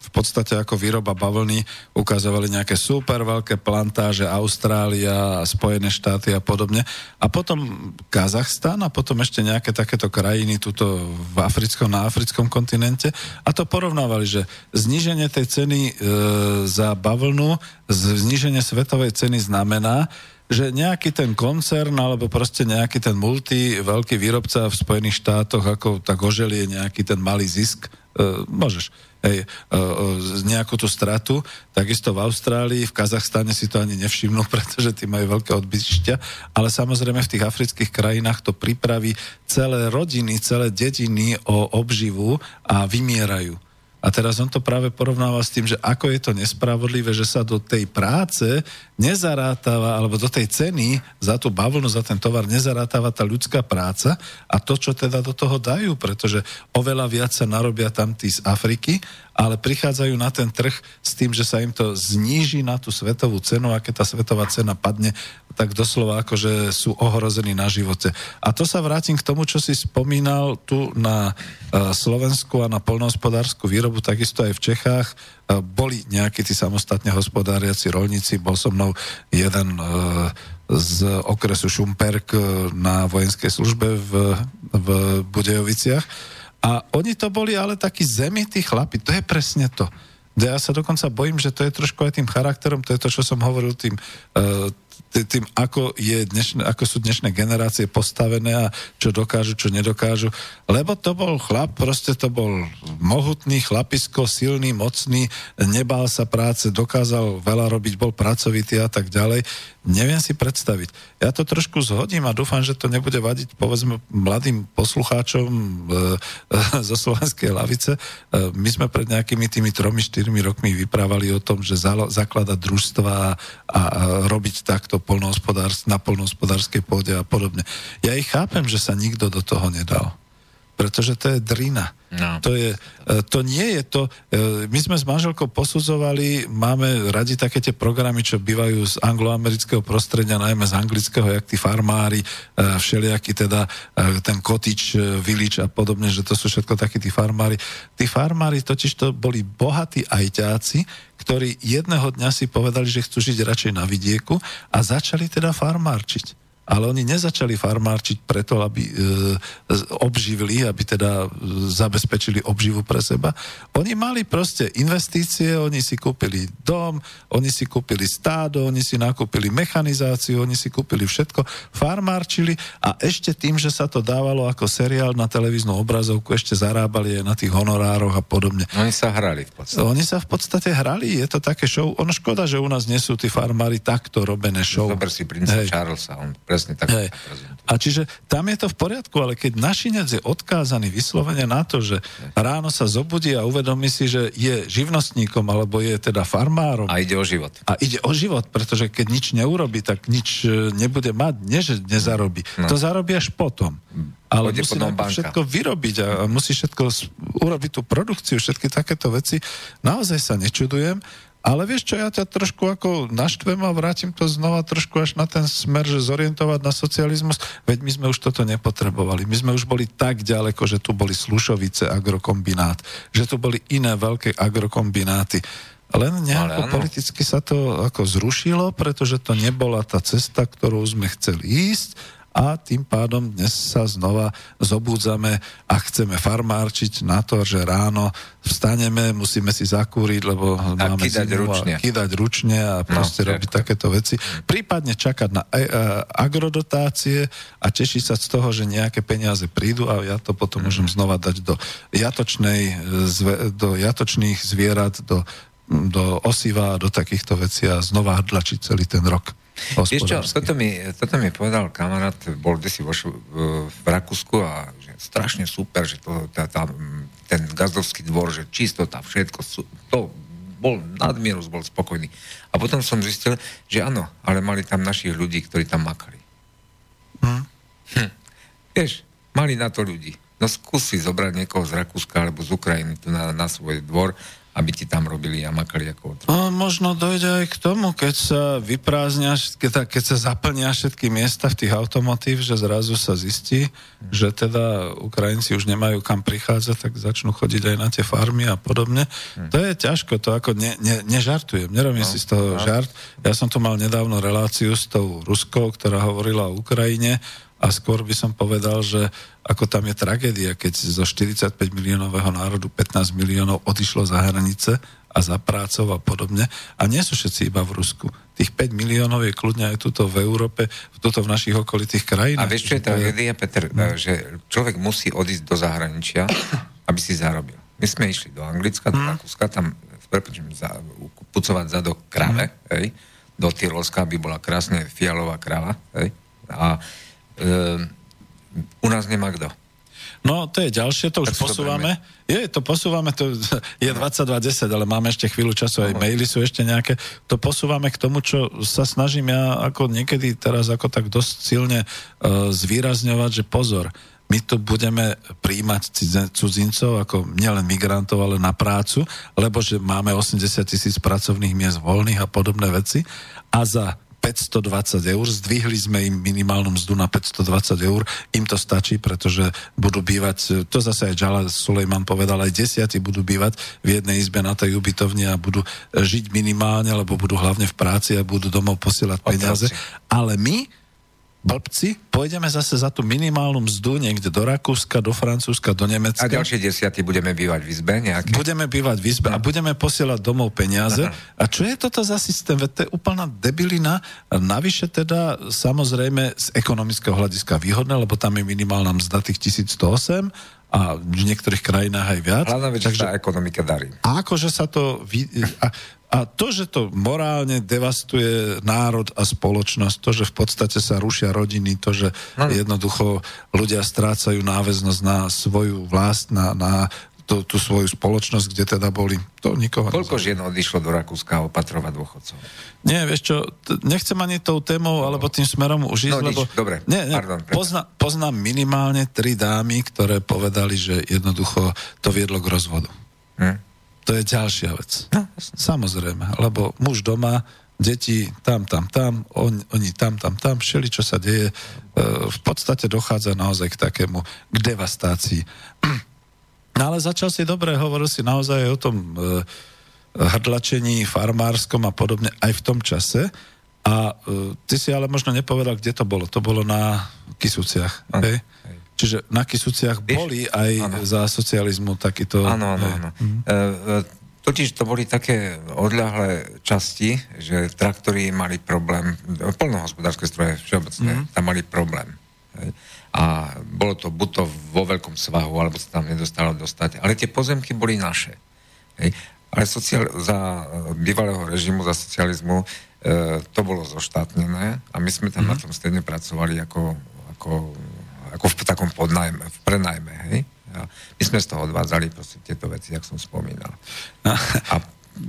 v podstate ako výroba bavlny ukazovali nejaké super veľké plantáže Austrália, Spojené štáty a podobne. A potom Kazachstan a potom ešte nejaké takéto krajiny tuto v africkom, na africkom kontinente. A to porovnávali, že zníženie tej ceny e, za bavlnu, zníženie svetovej ceny znamená, že nejaký ten koncern alebo proste nejaký ten multi veľký výrobca v Spojených štátoch ako tak oželie nejaký ten malý zisk, môžeš, hej, e, e, nejakú tú stratu, takisto v Austrálii, v Kazachstane si to ani nevšimnú, pretože tí majú veľké odbytišťa, ale samozrejme v tých afrických krajinách to pripraví celé rodiny, celé dediny o obživu a vymierajú. A teraz on to práve porovnáva s tým, že ako je to nespravodlivé, že sa do tej práce nezarátava, alebo do tej ceny za tú bavlnu, za ten tovar nezarátava tá ľudská práca a to, čo teda do toho dajú, pretože oveľa viac sa narobia tam tí z Afriky, ale prichádzajú na ten trh s tým, že sa im to zníži na tú svetovú cenu a keď tá svetová cena padne, tak doslova akože sú ohrození na živote. A to sa vrátim k tomu, čo si spomínal tu na uh, Slovensku a na polnohospodárskú výrobu, takisto aj v Čechách. Uh, boli nejakí tí samostatne hospodáriaci rolníci, bol so mnou jeden uh, z okresu Šumperk na vojenskej službe v, v Budejoviciach a oni to boli ale takí zemití chlapi, to je presne to. Ja sa dokonca bojím, že to je trošku aj tým charakterom, to je to, čo som hovoril tým, tým ako, je dnešné, ako sú dnešné generácie postavené a čo dokážu, čo nedokážu. Lebo to bol chlap, proste to bol mohutný chlapisko, silný, mocný, nebál sa práce, dokázal veľa robiť, bol pracovitý a tak ďalej. Neviem si predstaviť. Ja to trošku zhodím a dúfam, že to nebude vadiť povedzme mladým poslucháčom e, e, zo slovenskej lavice. E, my sme pred nejakými tými tromi, štyrmi rokmi vyprávali o tom, že zalo, zakladať družstva a, a robiť takto na polnohospodárskej pôde a podobne. Ja ich chápem, že sa nikto do toho nedal pretože to je drina. No. To, je, e, to nie je to... E, my sme s manželkou posudzovali, máme radi také tie programy, čo bývajú z angloamerického prostredia, najmä z anglického, jak tí farmári, e, všelijaký teda ten kotič, village a podobne, že to sú všetko takí tí farmári. Tí farmári totiž to boli bohatí ajťáci, ktorí jedného dňa si povedali, že chcú žiť radšej na vidieku a začali teda farmárčiť ale oni nezačali farmárčiť preto, aby e, obživili, aby teda e, zabezpečili obživu pre seba. Oni mali proste investície, oni si kúpili dom, oni si kúpili stádo, oni si nakúpili mechanizáciu, oni si kúpili všetko, farmárčili a ešte tým, že sa to dávalo ako seriál na televíznu obrazovku, ešte zarábali aj na tých honorároch a podobne. Oni sa hrali v podstate. Oni sa v podstate hrali, je to také show. Ono škoda, že u nás nie sú tí farmári takto robené show. Dobre si princesa Charlesa, on presne tak. Hej. A čiže tam je to v poriadku, ale keď našinec je odkázaný vyslovene na to, že ráno sa zobudí a uvedomí si, že je živnostníkom alebo je teda farmárom. A ide o život. A ide o život, pretože keď nič neurobi, tak nič e, nebude mať, nie že nezarobí. No. To zarobí až potom. Ale Pôjde musí všetko vyrobiť a musí všetko urobiť tú produkciu, všetky takéto veci. Naozaj sa nečudujem, ale vieš čo, ja ťa trošku ako naštvem a vrátim to znova trošku až na ten smer, že zorientovať na socializmus, veď my sme už toto nepotrebovali. My sme už boli tak ďaleko, že tu boli Slušovice agrokombinát, že tu boli iné veľké agrokombináty. Len nejako politicky sa to ako zrušilo, pretože to nebola tá cesta, ktorou sme chceli ísť a tým pádom dnes sa znova zobúdzame a chceme farmárčiť na to, že ráno vstaneme, musíme si zakúriť, lebo a máme kydať ručne. A kydať ručne a proste no, robiť tak. takéto veci. Prípadne čakať na e, e, agrodotácie a tešiť sa z toho, že nejaké peniaze prídu a ja to potom mm. môžem znova dať do, jatočnej, do jatočných zvierat, do, do osiva do takýchto vecí a znova hrdlačiť celý ten rok. Vieš čo, toto mi, toto mi povedal kamarát, bol si vo, v Rakúsku a že strašne super, že to, tá, tá, ten gazdovský dvor, že čistota, všetko, to bol nadmieru, bol spokojný. A potom som zistil, že áno, ale mali tam našich ľudí, ktorí tam makali. Hm. Hm. Vieš, mali na to ľudí. No skúsi zobrať niekoho z Rakúska alebo z Ukrajiny tu na, na svoj dvor aby ti tam robili a makali ako otrok. No, možno dojde aj k tomu, keď sa vyprázdnia, keď, keď sa zaplnia všetky miesta v tých automotív, že zrazu sa zistí, hmm. že teda Ukrajinci už nemajú kam prichádzať, tak začnú chodiť aj na tie farmy a podobne. Hmm. To je ťažko, to ako ne, ne, nežartujem, nerobím no, si z toho no. žart. Ja som tu mal nedávno reláciu s tou Ruskou, ktorá hovorila o Ukrajine a skôr by som povedal, že ako tam je tragédia, keď zo 45 miliónového národu 15 miliónov odišlo za hranice a za prácou a podobne. A nie sú všetci iba v Rusku. Tých 5 miliónov je kľudne aj tuto v Európe, tuto v našich okolitých krajinách. A vieš, čo je tragédia, Peter? No. Že človek musí odísť do zahraničia, aby si zarobil. My sme išli do Anglicka, do hmm. Rakúska, tam za, pucovať zadok krave, hmm. hej, do Tyrolska, aby bola krásne fialová krava, hej, a u nás nemá kto. No, to je ďalšie, to už Tak to posúvame. Je, to posúvame, to je 22.10, ale máme ešte chvíľu času, aj maily sú ešte nejaké. To posúvame k tomu, čo sa snažím ja ako niekedy teraz ako tak dosť silne uh, zvýrazňovať, že pozor, my tu budeme príjmať cudzincov ako nielen migrantov, ale na prácu, lebo že máme 80 tisíc pracovných miest voľných a podobné veci a za 520 eur, zdvihli sme im minimálnu mzdu na 520 eur, im to stačí, pretože budú bývať, to zase aj Džala Sulejman povedal, aj desiatí budú bývať v jednej izbe na tej ubytovni a budú žiť minimálne, lebo budú hlavne v práci a budú domov posielať peniaze. Ale my, blbci, pôjdeme zase za tú minimálnu mzdu niekde do Rakúska, do Francúzska, do Nemecka. A ďalšie desiaty budeme bývať v izbe nejaké? Budeme bývať v izbe a budeme posielať domov peniaze. A čo je toto za systém? Veď to je úplná debilina. A navyše teda samozrejme z ekonomického hľadiska výhodné, lebo tam je minimálna mzda tých 1108 a v niektorých krajinách aj viac. Hlavná vec, že tá ekonomika darí. A akože sa to... vy- A, a to, že to morálne devastuje národ a spoločnosť, to, že v podstate sa rušia rodiny, to, že No. jednoducho ľudia strácajú náväznosť na svoju vlast, na, na tú, tú svoju spoločnosť, kde teda boli, to nikoho Koľko nezaujíma. žien odišlo do Rakúska opatrovať dôchodcov? Nie, vieš čo, t- nechcem ani tou témou, alebo tým smerom už ísť, No, nič, lebo... dobre, nie, nie, pardon, pozna, poznám minimálne tri dámy, ktoré povedali, že jednoducho to viedlo k rozvodu. Hm? To je ďalšia vec. No. Samozrejme, lebo muž doma, deti tam, tam, tam, on, oni tam, tam, tam, všeli, čo sa deje, e, v podstate dochádza naozaj k takému, k devastácii. No ale začal si dobre, hovoril si naozaj o tom e, hrdlačení farmárskom a podobne aj v tom čase. A e, ty si ale možno nepovedal, kde to bolo. To bolo na Kisúciach. Áno, Hej? hej. Čiže na Kisúciach Vieš- boli aj áno. za socializmu takýto... Áno, áno, áno. E, e, Totiž to boli také odľahlé časti, že traktory mali problém, polnohospodárske stroje všeobecne, mm-hmm. tam mali problém. A bolo to buď to vo veľkom svahu, alebo sa tam nedostalo dostať. Ale tie pozemky boli naše. Hej. Ale sociál, za e, bývalého režimu, za socializmu, e, to bolo zoštátnené a my sme tam mm-hmm. na tom stredne pracovali ako, ako, ako v takom podnajme, v prenajme. Hej. A my sme z toho odvádzali proste tieto veci, jak som spomínal. No. A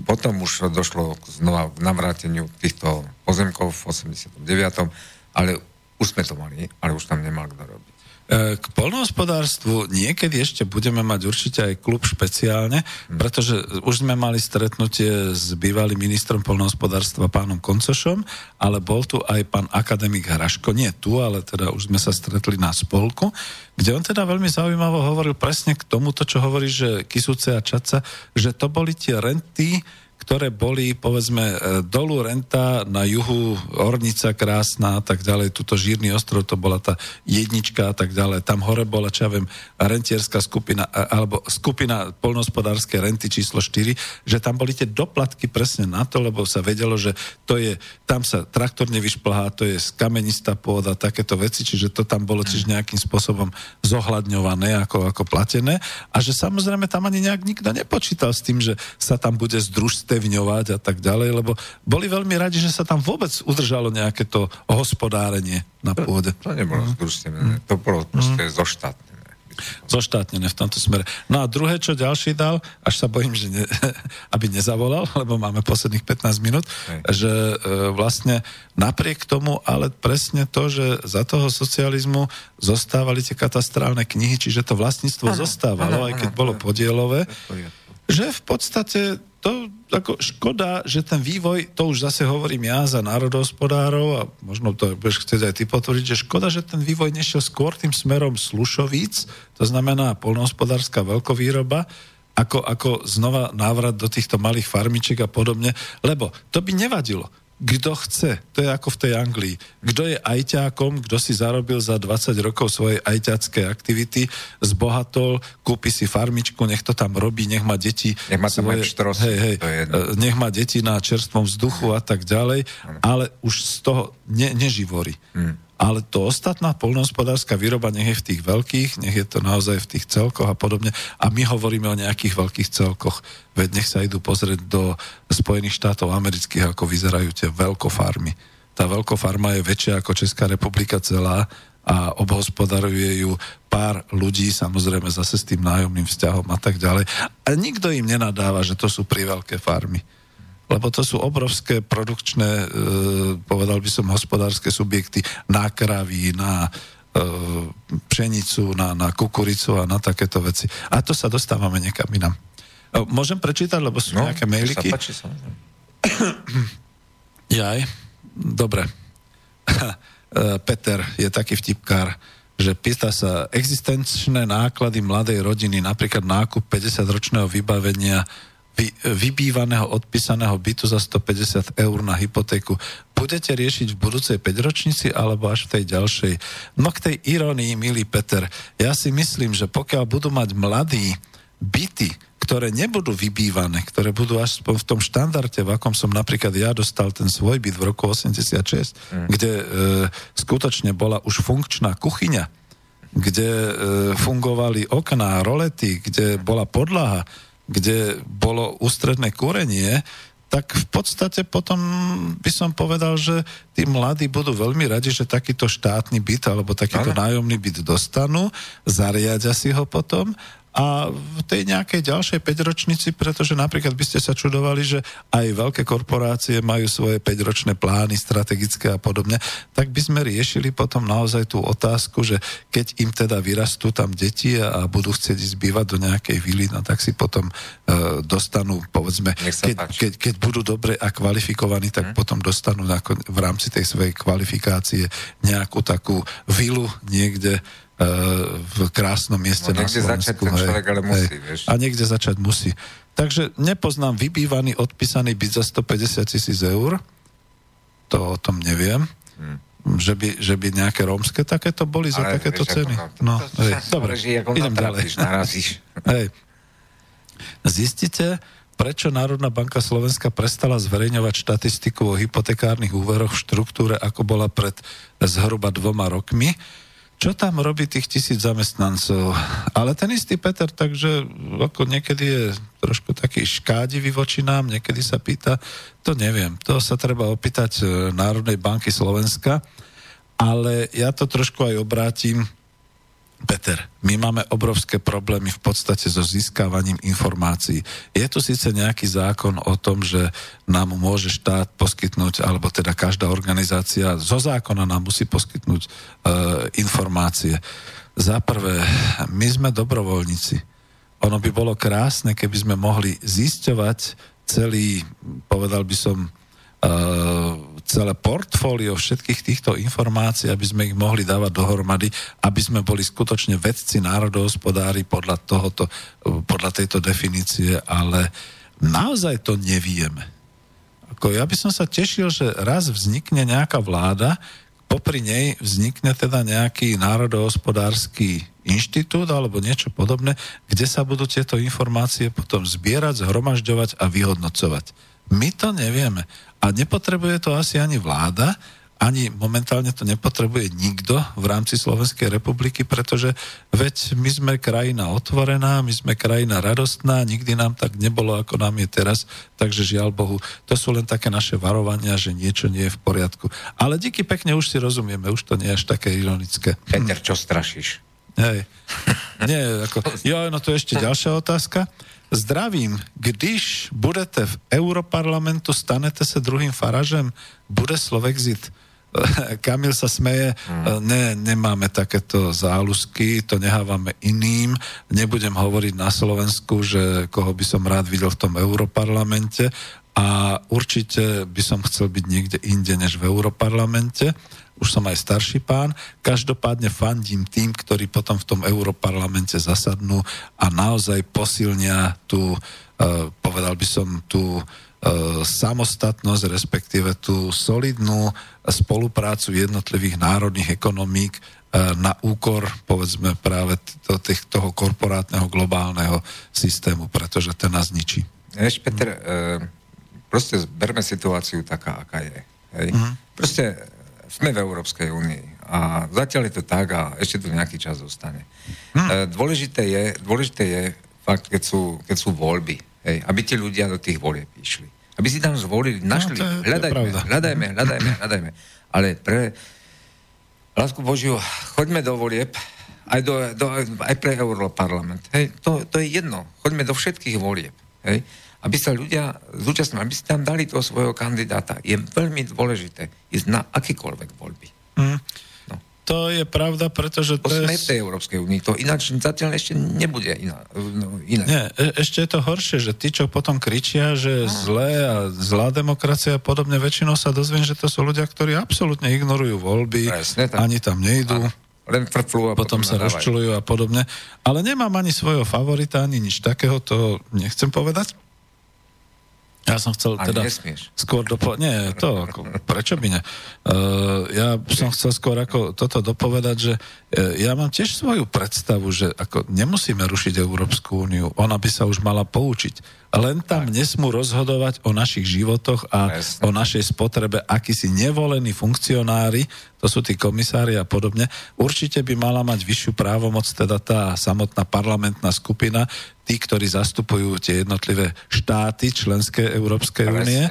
potom už došlo k znova k navráteniu týchto pozemkov v 89. Ale už sme to mali, ale už tam nemal kto robiť. E, K polnohospodárstvu niekedy ešte budeme mať určite aj klub špeciálne, pretože už sme mali stretnutie s bývalým ministrom polnohospodárstva pánom Koncošom, ale bol tu aj pán akademik Hraško, nie tu, ale teda už sme sa stretli na spolku, kde on teda veľmi zaujímavo hovoril presne k tomuto, čo hovorí, že Kisúce a Čaca, že to boli tie renty, ktoré boli, povedzme, e, dolu Renta, na juhu Ornica krásna a tak ďalej, tuto Žírny ostrov, to bola tá jednička a tak ďalej, tam hore bola, čo ja viem, rentierská skupina, a- alebo skupina polnospodárskej renty číslo 4, že tam boli tie doplatky presne na to, lebo sa vedelo, že to je, tam sa traktor nevyšplhá, to je skamenistá pôda, takéto veci, čiže to tam bolo tiež nejakým spôsobom zohľadňované, ako, ako platené. A že samozrejme tam ani nejak nikto nepočítal s tým, že sa tam bude združstevňovať a tak ďalej, lebo boli veľmi radi, že sa tam vôbec udržalo nejaké to hospodárenie na pôde. To nebolo združstvené, to bolo proste zoštátnené. zoštátnené v tomto smere. No a druhé, čo ďalší dal, až sa bojím, že ne, aby nezavolal, lebo máme posledných 15 minút, Hej. že e, vlastne napriek tomu, ale presne to, že za toho socializmu zostávali tie katastrálne knihy, čiže to vlastníctvo zostávalo, áno, aj keď áno, bolo áno. podielové, To že v podstate to ako škoda, že ten vývoj, to už zase hovorím ja za národohospodárov a možno to budeš chcieť aj ty potvrdiť, že škoda, že ten vývoj nešiel skôr tým smerom Slušovíc, to znamená polnohospodárska veľkovýroba, ako, ako znova návrat do týchto malých farmičiek a podobne, lebo to by nevadilo. Kto chce, to je ako v tej Anglii. Kto je ajťákom, kto si zarobil za 20 rokov svojej ajťackej aktivity, zbohatol, kúpi si farmičku, nech to tam robí, nech má deti. Nech má tam aj pštrosy, hej, hej, to je e, nech má deti na čerstvom vzduchu a tak ďalej, ale už z toho ne, neživorí. Hmm. Ale to ostatná polnohospodárska výroba nech je v tých veľkých, nech je to naozaj v tých celkoch a podobne. A my hovoríme o nejakých veľkých celkoch. Veď nech sa idú pozrieť do Spojených štátov amerických, ako vyzerajú tie veľkofarmy. Tá veľkofarma je väčšia ako Česká republika celá a obhospodaruje ju pár ľudí, samozrejme zase s tým nájomným vzťahom a tak ďalej. A nikto im nenadáva, že to sú priveľké farmy. Lebo to sú obrovské produkčné, e, povedal by som, hospodárske subjekty na kravy, na e, pšenicu, na, na kukuricu a na takéto veci. A to sa dostávame niekam inam. E, môžem prečítať, lebo sú No, nejaké mailiky? Sa páči, samozrejme. Jaj, dobre. Peter je taký vtipkár, že pýta sa, existenčné náklady mladej rodiny, napríklad nákup 50-ročného vybavenia, vy, vybývaného odpísaného bytu za 150 eur na hypotéku, budete riešiť v budúcej 5-ročnici alebo až v tej ďalšej? No k tej irónii, milý Peter, ja si myslím, že pokiaľ budú mať mladí byty, ktoré nebudú vybývané, ktoré budú až v tom štandarde, v akom som napríklad ja dostal ten svoj byt v roku 86, mm. kde e, skutočne bola už funkčná kuchyňa, kde e, fungovali okná, rolety, kde bola podlaha, kde bolo ústredné kúrenie, tak v podstate potom by som povedal, že tí mladí budú veľmi radi, že takýto štátny byt alebo takýto Áno. nájomný byt dostanú, zariadia si ho potom a v tej nejakej ďalšej 5-ročnici, pretože napríklad by ste sa čudovali, že aj veľké korporácie majú svoje 5-ročné plány strategické a podobne, tak by sme riešili potom naozaj tú otázku, že keď im teda vyrastú tam deti a budú chcieť ísť bývať do nejakej vily, no tak si potom e, dostanú, povedzme, keď, páči. keď, keď budú dobre a kvalifikovaní, tak potom dostanú v rámci tej svojej kvalifikácie nejakú takú vilu niekde v krásnom mieste No na začať Slovensku. hej, človek ale musí, hej. vieš. A niekde začať musí. Takže nepoznám vybývaný, odpísaný byt za 150 tisíc eur. To o tom neviem. Že, by, že by nejaké rómske takéto boli za Ale takéto vieš, ceny. ako- No, to- to hej, dobre, idem ďalej. narazíš. Hej. Zistite, prečo Národná banka Slovenska prestala zverejňovať štatistiku o hypotekárnych úveroch v štruktúre, ako bola pred zhruba dvoma rokmi. Čo tam robí tých tisíc zamestnancov? Ale ten istý Peter, takže ako niekedy je trošku taký škádivý voči nám, niekedy sa pýta, to neviem, to sa treba opýtať e, Národnej banky Slovenska, ale ja to trošku aj obrátim Peter, my máme obrovské problémy v podstate so získavaním informácií. Je tu síce nejaký zákon o tom, že nám môže štát poskytnúť, alebo teda každá organizácia zo zákona nám musí poskytnúť e, informácie. Za prvé, my sme dobrovoľníci. Ono by bolo krásne, keby sme mohli zisťovať celý, povedal by som, uh, celé portfólio všetkých týchto informácií, aby sme ich mohli dávať dohromady, aby sme boli skutočne vedci, národohospodári podľa, tohoto, podľa tejto definície, ale naozaj to nevieme. Ako ja by som sa tešil, že raz vznikne nejaká vláda, popri nej vznikne teda nejaký národohospodársky inštitút alebo niečo podobné, kde sa budú tieto informácie potom zbierať, zhromažďovať a vyhodnocovať. My to nevieme. A nepotrebuje to asi ani vláda, ani momentálne to nepotrebuje nikto v rámci Slovenskej republiky, pretože veď my sme krajina otvorená, my sme krajina radostná, nikdy nám tak nebolo, ako nám je teraz, takže žiaľ Bohu, to sú len také naše varovania, že niečo nie je v poriadku. Ale díky pekne už si rozumieme, už to nie je až také ironické. Peter, čo strašíš? Hej. Nie, ako, jo, no to je ešte ďalšia otázka. Zdravím, když budete v Europarlamentu, stanete se druhým faražem, bude Slovexit. Kamil sa smeje, ne, nemáme takéto záľusky, to nehávame iným. Nebudem hovoriť na Slovensku, že koho by som rád videl v tom Europarlamente a určite by som chcel byť niekde inde než v Europarlamente už som aj starší pán, každopádne fandím tým, ktorí potom v tom Europarlamente zasadnú a naozaj posilnia tú, uh, povedal by som, tú uh, samostatnosť, respektíve tú solidnú spoluprácu jednotlivých národných ekonomík uh, na úkor, povedzme, práve to, tých, toho korporátneho globálneho systému, pretože ten nás ničí. Vieš, Peter, e, proste berme situáciu taká, aká je. Hej? Mhm. Proste sme v Európskej únii a zatiaľ je to tak a ešte tu nejaký čas zostane. E, dôležité, je, dôležité je fakt, keď sú, keď sú voľby, hej, aby tí ľudia do tých volieb išli. Aby si tam zvolili, našli, to je- to je hľadajme, hľadajme, hľadajme, hľadajme. Ale pre, Lásku Božiu, choďme do volieb, aj, do, do, aj pre Europarlament. Hej, to, to je jedno. Choďme do všetkých volieb. Hej, aby sa ľudia zúčastnili, aby ste tam dali toho svojho kandidáta. Je veľmi dôležité ísť na akékoľvek voľby. Mm. No. To je pravda, pretože to, je... v tej Európskej únii. To ináč zatiaľ ešte nebude iná, no, iné. Nie, e- ešte je to horšie, že tí, čo potom kričia, že no. zlé a zlá demokracia a podobne, väčšinou sa dozviem, že to sú ľudia, ktorí absolútne ignorujú voľby, Presne, ani tam nejdú. Áno len frflú a potom, potom sa rozčulujú a podobne. Ale nemám ani svojho favorita, ani nič takého, to nechcem povedať. Ja som chcel Ale teda nesmieš. skôr dopovedať, nie, to, ako, prečo by ne? Uh, ja som chcel skôr ako toto dopovedať, že uh, ja mám tiež svoju predstavu, že ako nemusíme rušiť Európsku úniu, ona by sa už mala poučiť. Len tam tak. nesmú rozhodovať o našich životoch a Presne. o našej spotrebe akýsi nevolení funkcionári, to sú tí komisári a podobne. Určite by mala mať vyššiu právomoc teda tá samotná parlamentná skupina, tí, ktorí zastupujú tie jednotlivé štáty členské Európskej únie.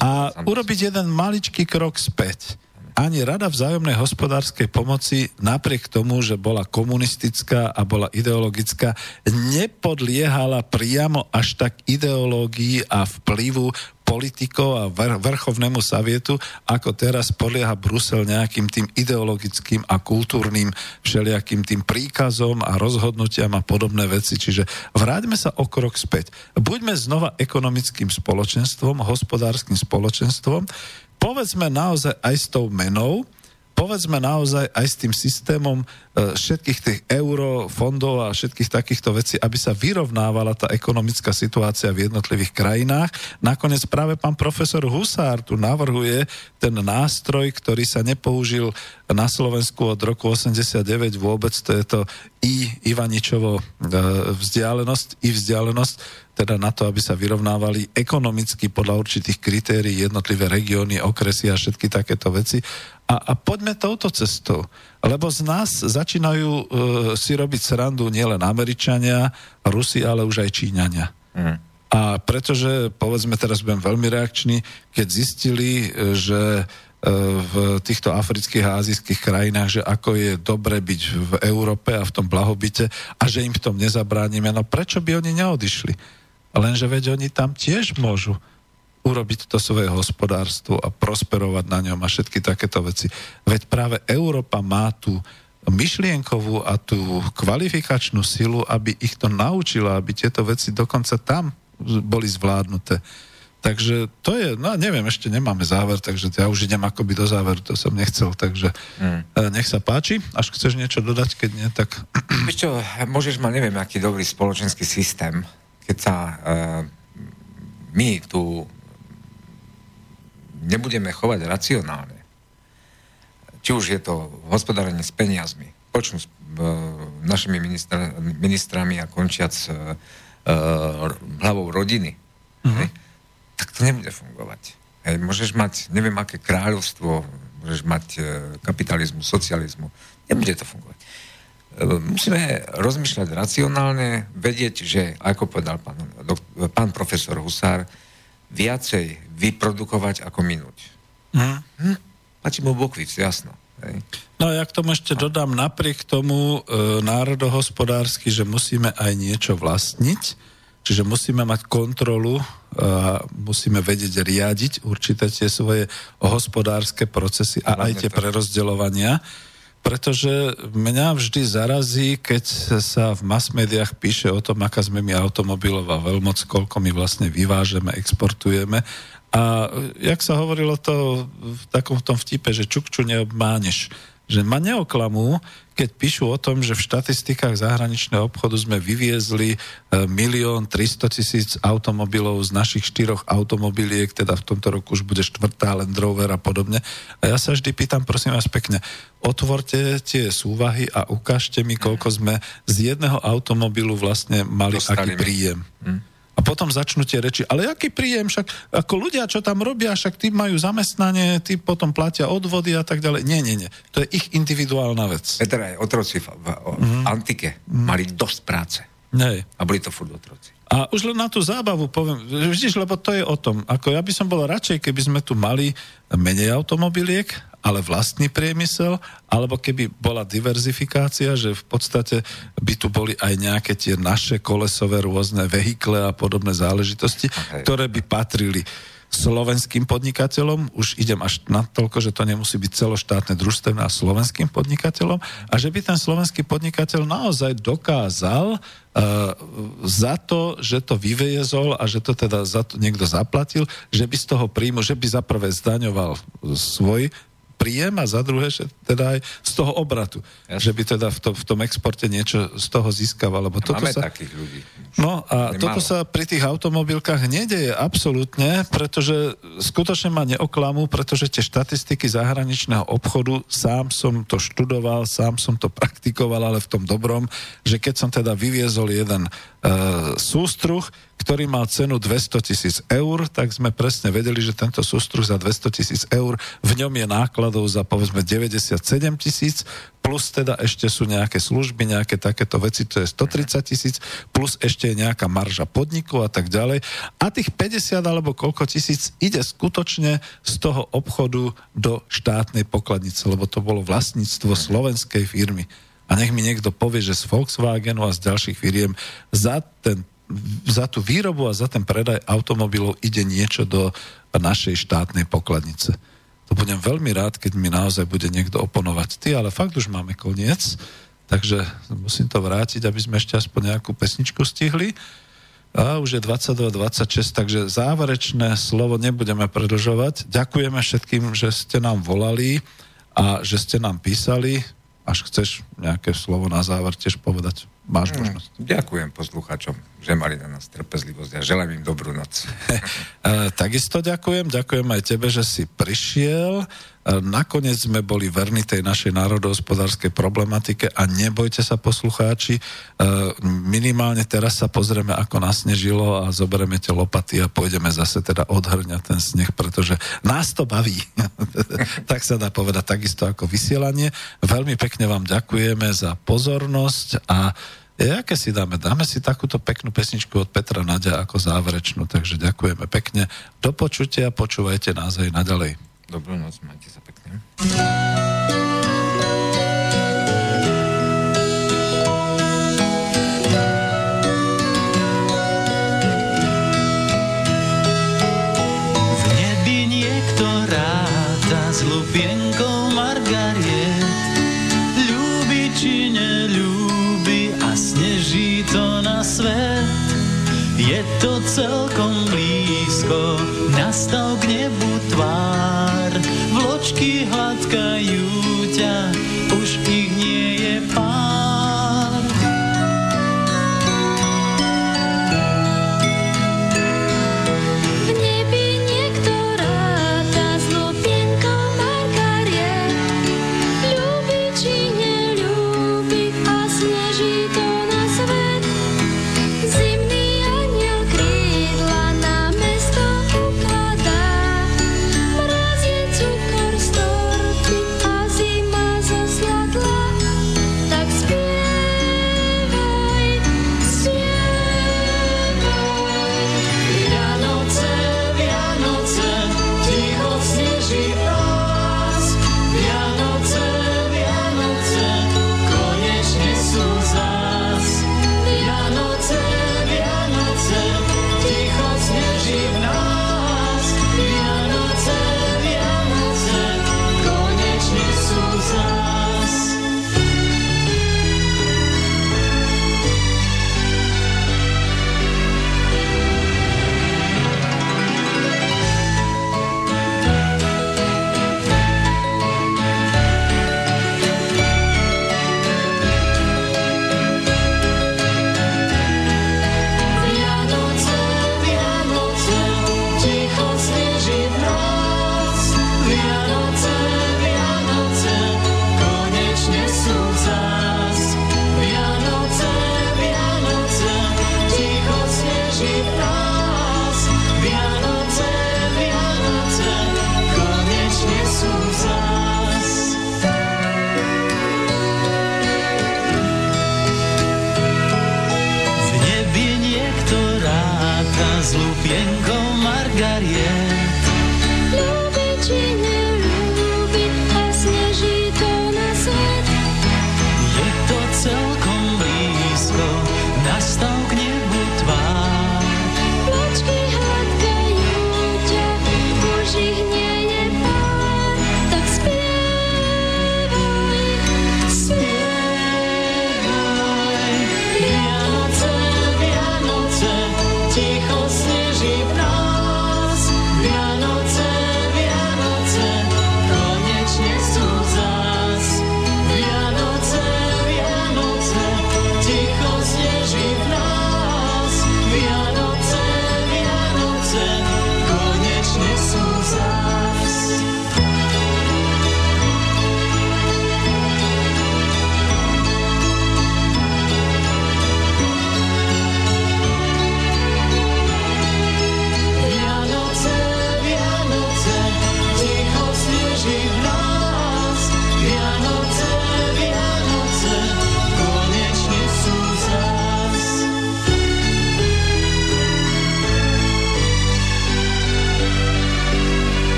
A urobiť jeden maličký krok späť ani Rada vzájomnej hospodárskej pomoci napriek tomu, že bola komunistická a bola ideologická, nepodliehala priamo až tak ideológii a vplyvu politikov a vrch- vrchovnému savietu, ako teraz podlieha Brusel nejakým tým ideologickým a kultúrnym všelijakým tým príkazom a rozhodnutiam a podobné veci. Čiže vráťme sa o krok späť. Buďme znova ekonomickým spoločenstvom, hospodárskym spoločenstvom, povedzme naozaj aj s tou menou, povedzme naozaj aj s tým systémom všetkých tých eurofondov a všetkých takýchto vecí, aby sa vyrovnávala tá ekonomická situácia v jednotlivých krajinách. Nakoniec práve pán profesor Husár tu navrhuje ten nástroj, ktorý sa nepoužil na Slovensku od roku 89 vôbec, to je to i Ivaničovo e, vzdialenosť, i vzdialenosť, teda na to, aby sa vyrovnávali ekonomicky podľa určitých kritérií jednotlivé regióny, okresy a všetky takéto veci. A, a poďme touto cestou, lebo z nás začínajú uh, si robiť srandu nielen Američania, Rusi, ale už aj Číňania. Mm. A pretože, povedzme teraz budem veľmi reakčný, keď zistili, e, že e, v týchto afrických a azijských krajinách, že ako je dobre byť v Európe a v tom blahobite a že im v tom nezabránime, no prečo by oni neodišli? Lenže veď oni tam tiež môžu urobiť to svoje hospodárstvo a prosperovať na ňom a všetky takéto veci. Veď práve Európa má tú myšlienkovú a tú kvalifikačnú silu, aby ich to naučila, aby tieto veci dokonca tam boli zvládnuté. Takže to je, no neviem, ešte nemáme záver, takže ja už idem akoby do záveru, to som nechcel, takže mm. nech sa páči. Až chceš niečo dodať, keď nie, tak... Víš čo, môžeš mať, neviem, aký dobrý spoločenský systém, keď sa uh, my tu nebudeme chovať racionálne, či už je to hospodárenie s peniazmi, počnú s uh, našimi ministra, ministrami a končiac uh, hlavou rodiny, uh-huh. hej, tak to nebude fungovať. Hej, môžeš mať, neviem aké kráľovstvo, môžeš mať uh, kapitalizmu, socializmu, nebude to fungovať. Uh, musíme rozmýšľať racionálne, vedieť, že, ako povedal pán, pán profesor Husár, viacej vyprodukovať ako minúť. Hm? Hm? Pačí mu bokvic, jasno. Hej. No ja k tomu ešte dodám napriek tomu e, národohospodársky, že musíme aj niečo vlastniť, čiže musíme mať kontrolu a musíme vedieť riadiť určité tie svoje hospodárske procesy a aj tie prerozdeľovania pretože mňa vždy zarazí, keď sa v mass médiách píše o tom, aká sme my automobilová veľmoc, koľko my vlastne vyvážeme, exportujeme. A jak sa hovorilo to v takom tom vtipe, že čukču neobmáneš že ma neoklamú, keď píšu o tom, že v štatistikách zahraničného obchodu sme vyviezli e, milión 300 tisíc automobilov z našich štyroch automobiliek, teda v tomto roku už bude štvrtá Land Rover a podobne. A ja sa vždy pýtam, prosím vás pekne, otvorte tie súvahy a ukážte mi, koľko sme z jedného automobilu vlastne mali Dostali aký príjem. Hm? A potom začnú tie reči, ale aký príjem, však ako ľudia, čo tam robia, však tí majú zamestnanie, tí potom platia odvody a tak ďalej. Nie, nie, nie. To je ich individuálna vec. Peter, aj otroci v, v, v mm. antike mm. mali dosť práce. Nej. A boli to furt otroci. A už len na tú zábavu poviem, vidíš, lebo to je o tom, ako ja by som bol radšej, keby sme tu mali menej automobiliek, ale vlastný priemysel, alebo keby bola diverzifikácia, že v podstate by tu boli aj nejaké tie naše kolesové rôzne vehikle a podobné záležitosti, Okay. ktoré by patrili slovenským podnikateľom, už idem až na toľko, že to nemusí byť celoštátne družstevné a slovenským podnikateľom. A že by ten slovenský podnikateľ naozaj dokázal uh, za to, že to vyviezol a že to teda za to niekto zaplatil, že by z toho príjmu, že by zaprvé zdaňoval svoj príjem a za druhé, že teda aj z toho obratu. Jasne. Že by teda v, to, v tom exporte niečo z toho získaval. Lebo toto Máme sa... takých ľudí. No a Nemálo. toto sa pri tých automobilkách nedeje absolútne, pretože skutočne ma neoklamú, pretože tie štatistiky zahraničného obchodu, sám som to študoval, sám som to praktikoval, ale v tom dobrom, že keď som teda vyviezol jeden uh, sústruh, ktorý mal cenu 200 tisíc eur, tak sme presne vedeli, že tento sústruh za 200 tisíc eur, v ňom je nákladov za povedzme 97 tisíc, plus teda ešte sú nejaké služby, nejaké takéto veci, to je 130 tisíc, plus ešte je nejaká marža podniku a tak ďalej. A tých 50 alebo koľko tisíc ide skutočne z toho obchodu do štátnej pokladnice, lebo to bolo vlastníctvo slovenskej firmy. A nech mi niekto povie, že z Volkswagenu a z ďalších firiem za, ten, za tú výrobu a za ten predaj automobilov ide niečo do našej štátnej pokladnice. To budem veľmi rád, keď mi naozaj bude niekto oponovať. Ty, ale fakt už máme koniec, takže musím to vrátiť, aby sme ešte aspoň nejakú pesničku stihli. A už je 22.26, takže záverečné slovo nebudeme predlžovať. Ďakujeme všetkým, že ste nám volali a že ste nám písali. Až chceš nejaké slovo na záver tiež povedať, máš možnosť. Ďakujem poslucháčom, že mali na nás trpezlivosť a želám im dobrú noc. E, takisto ďakujem, ďakujem aj tebe, že si prišiel. E, nakoniec sme boli verní tej našej národohospodárskej problematike a nebojte sa poslucháči, e, minimálne teraz sa pozrieme, ako nasnežilo a zoberieme tie lopaty a pôjdeme zase teda odhrňať ten sneh, pretože nás to baví. tak sa dá povedať takisto ako vysielanie. Veľmi pekne vám ďakujeme za pozornosť a Jaké si dáme? Dáme si takúto peknú pesničku od Petra Nadia ako záverečnú, takže ďakujeme pekne. Do počutia, počúvajte nás aj naďalej. Dobrú noc, majte sa pekne.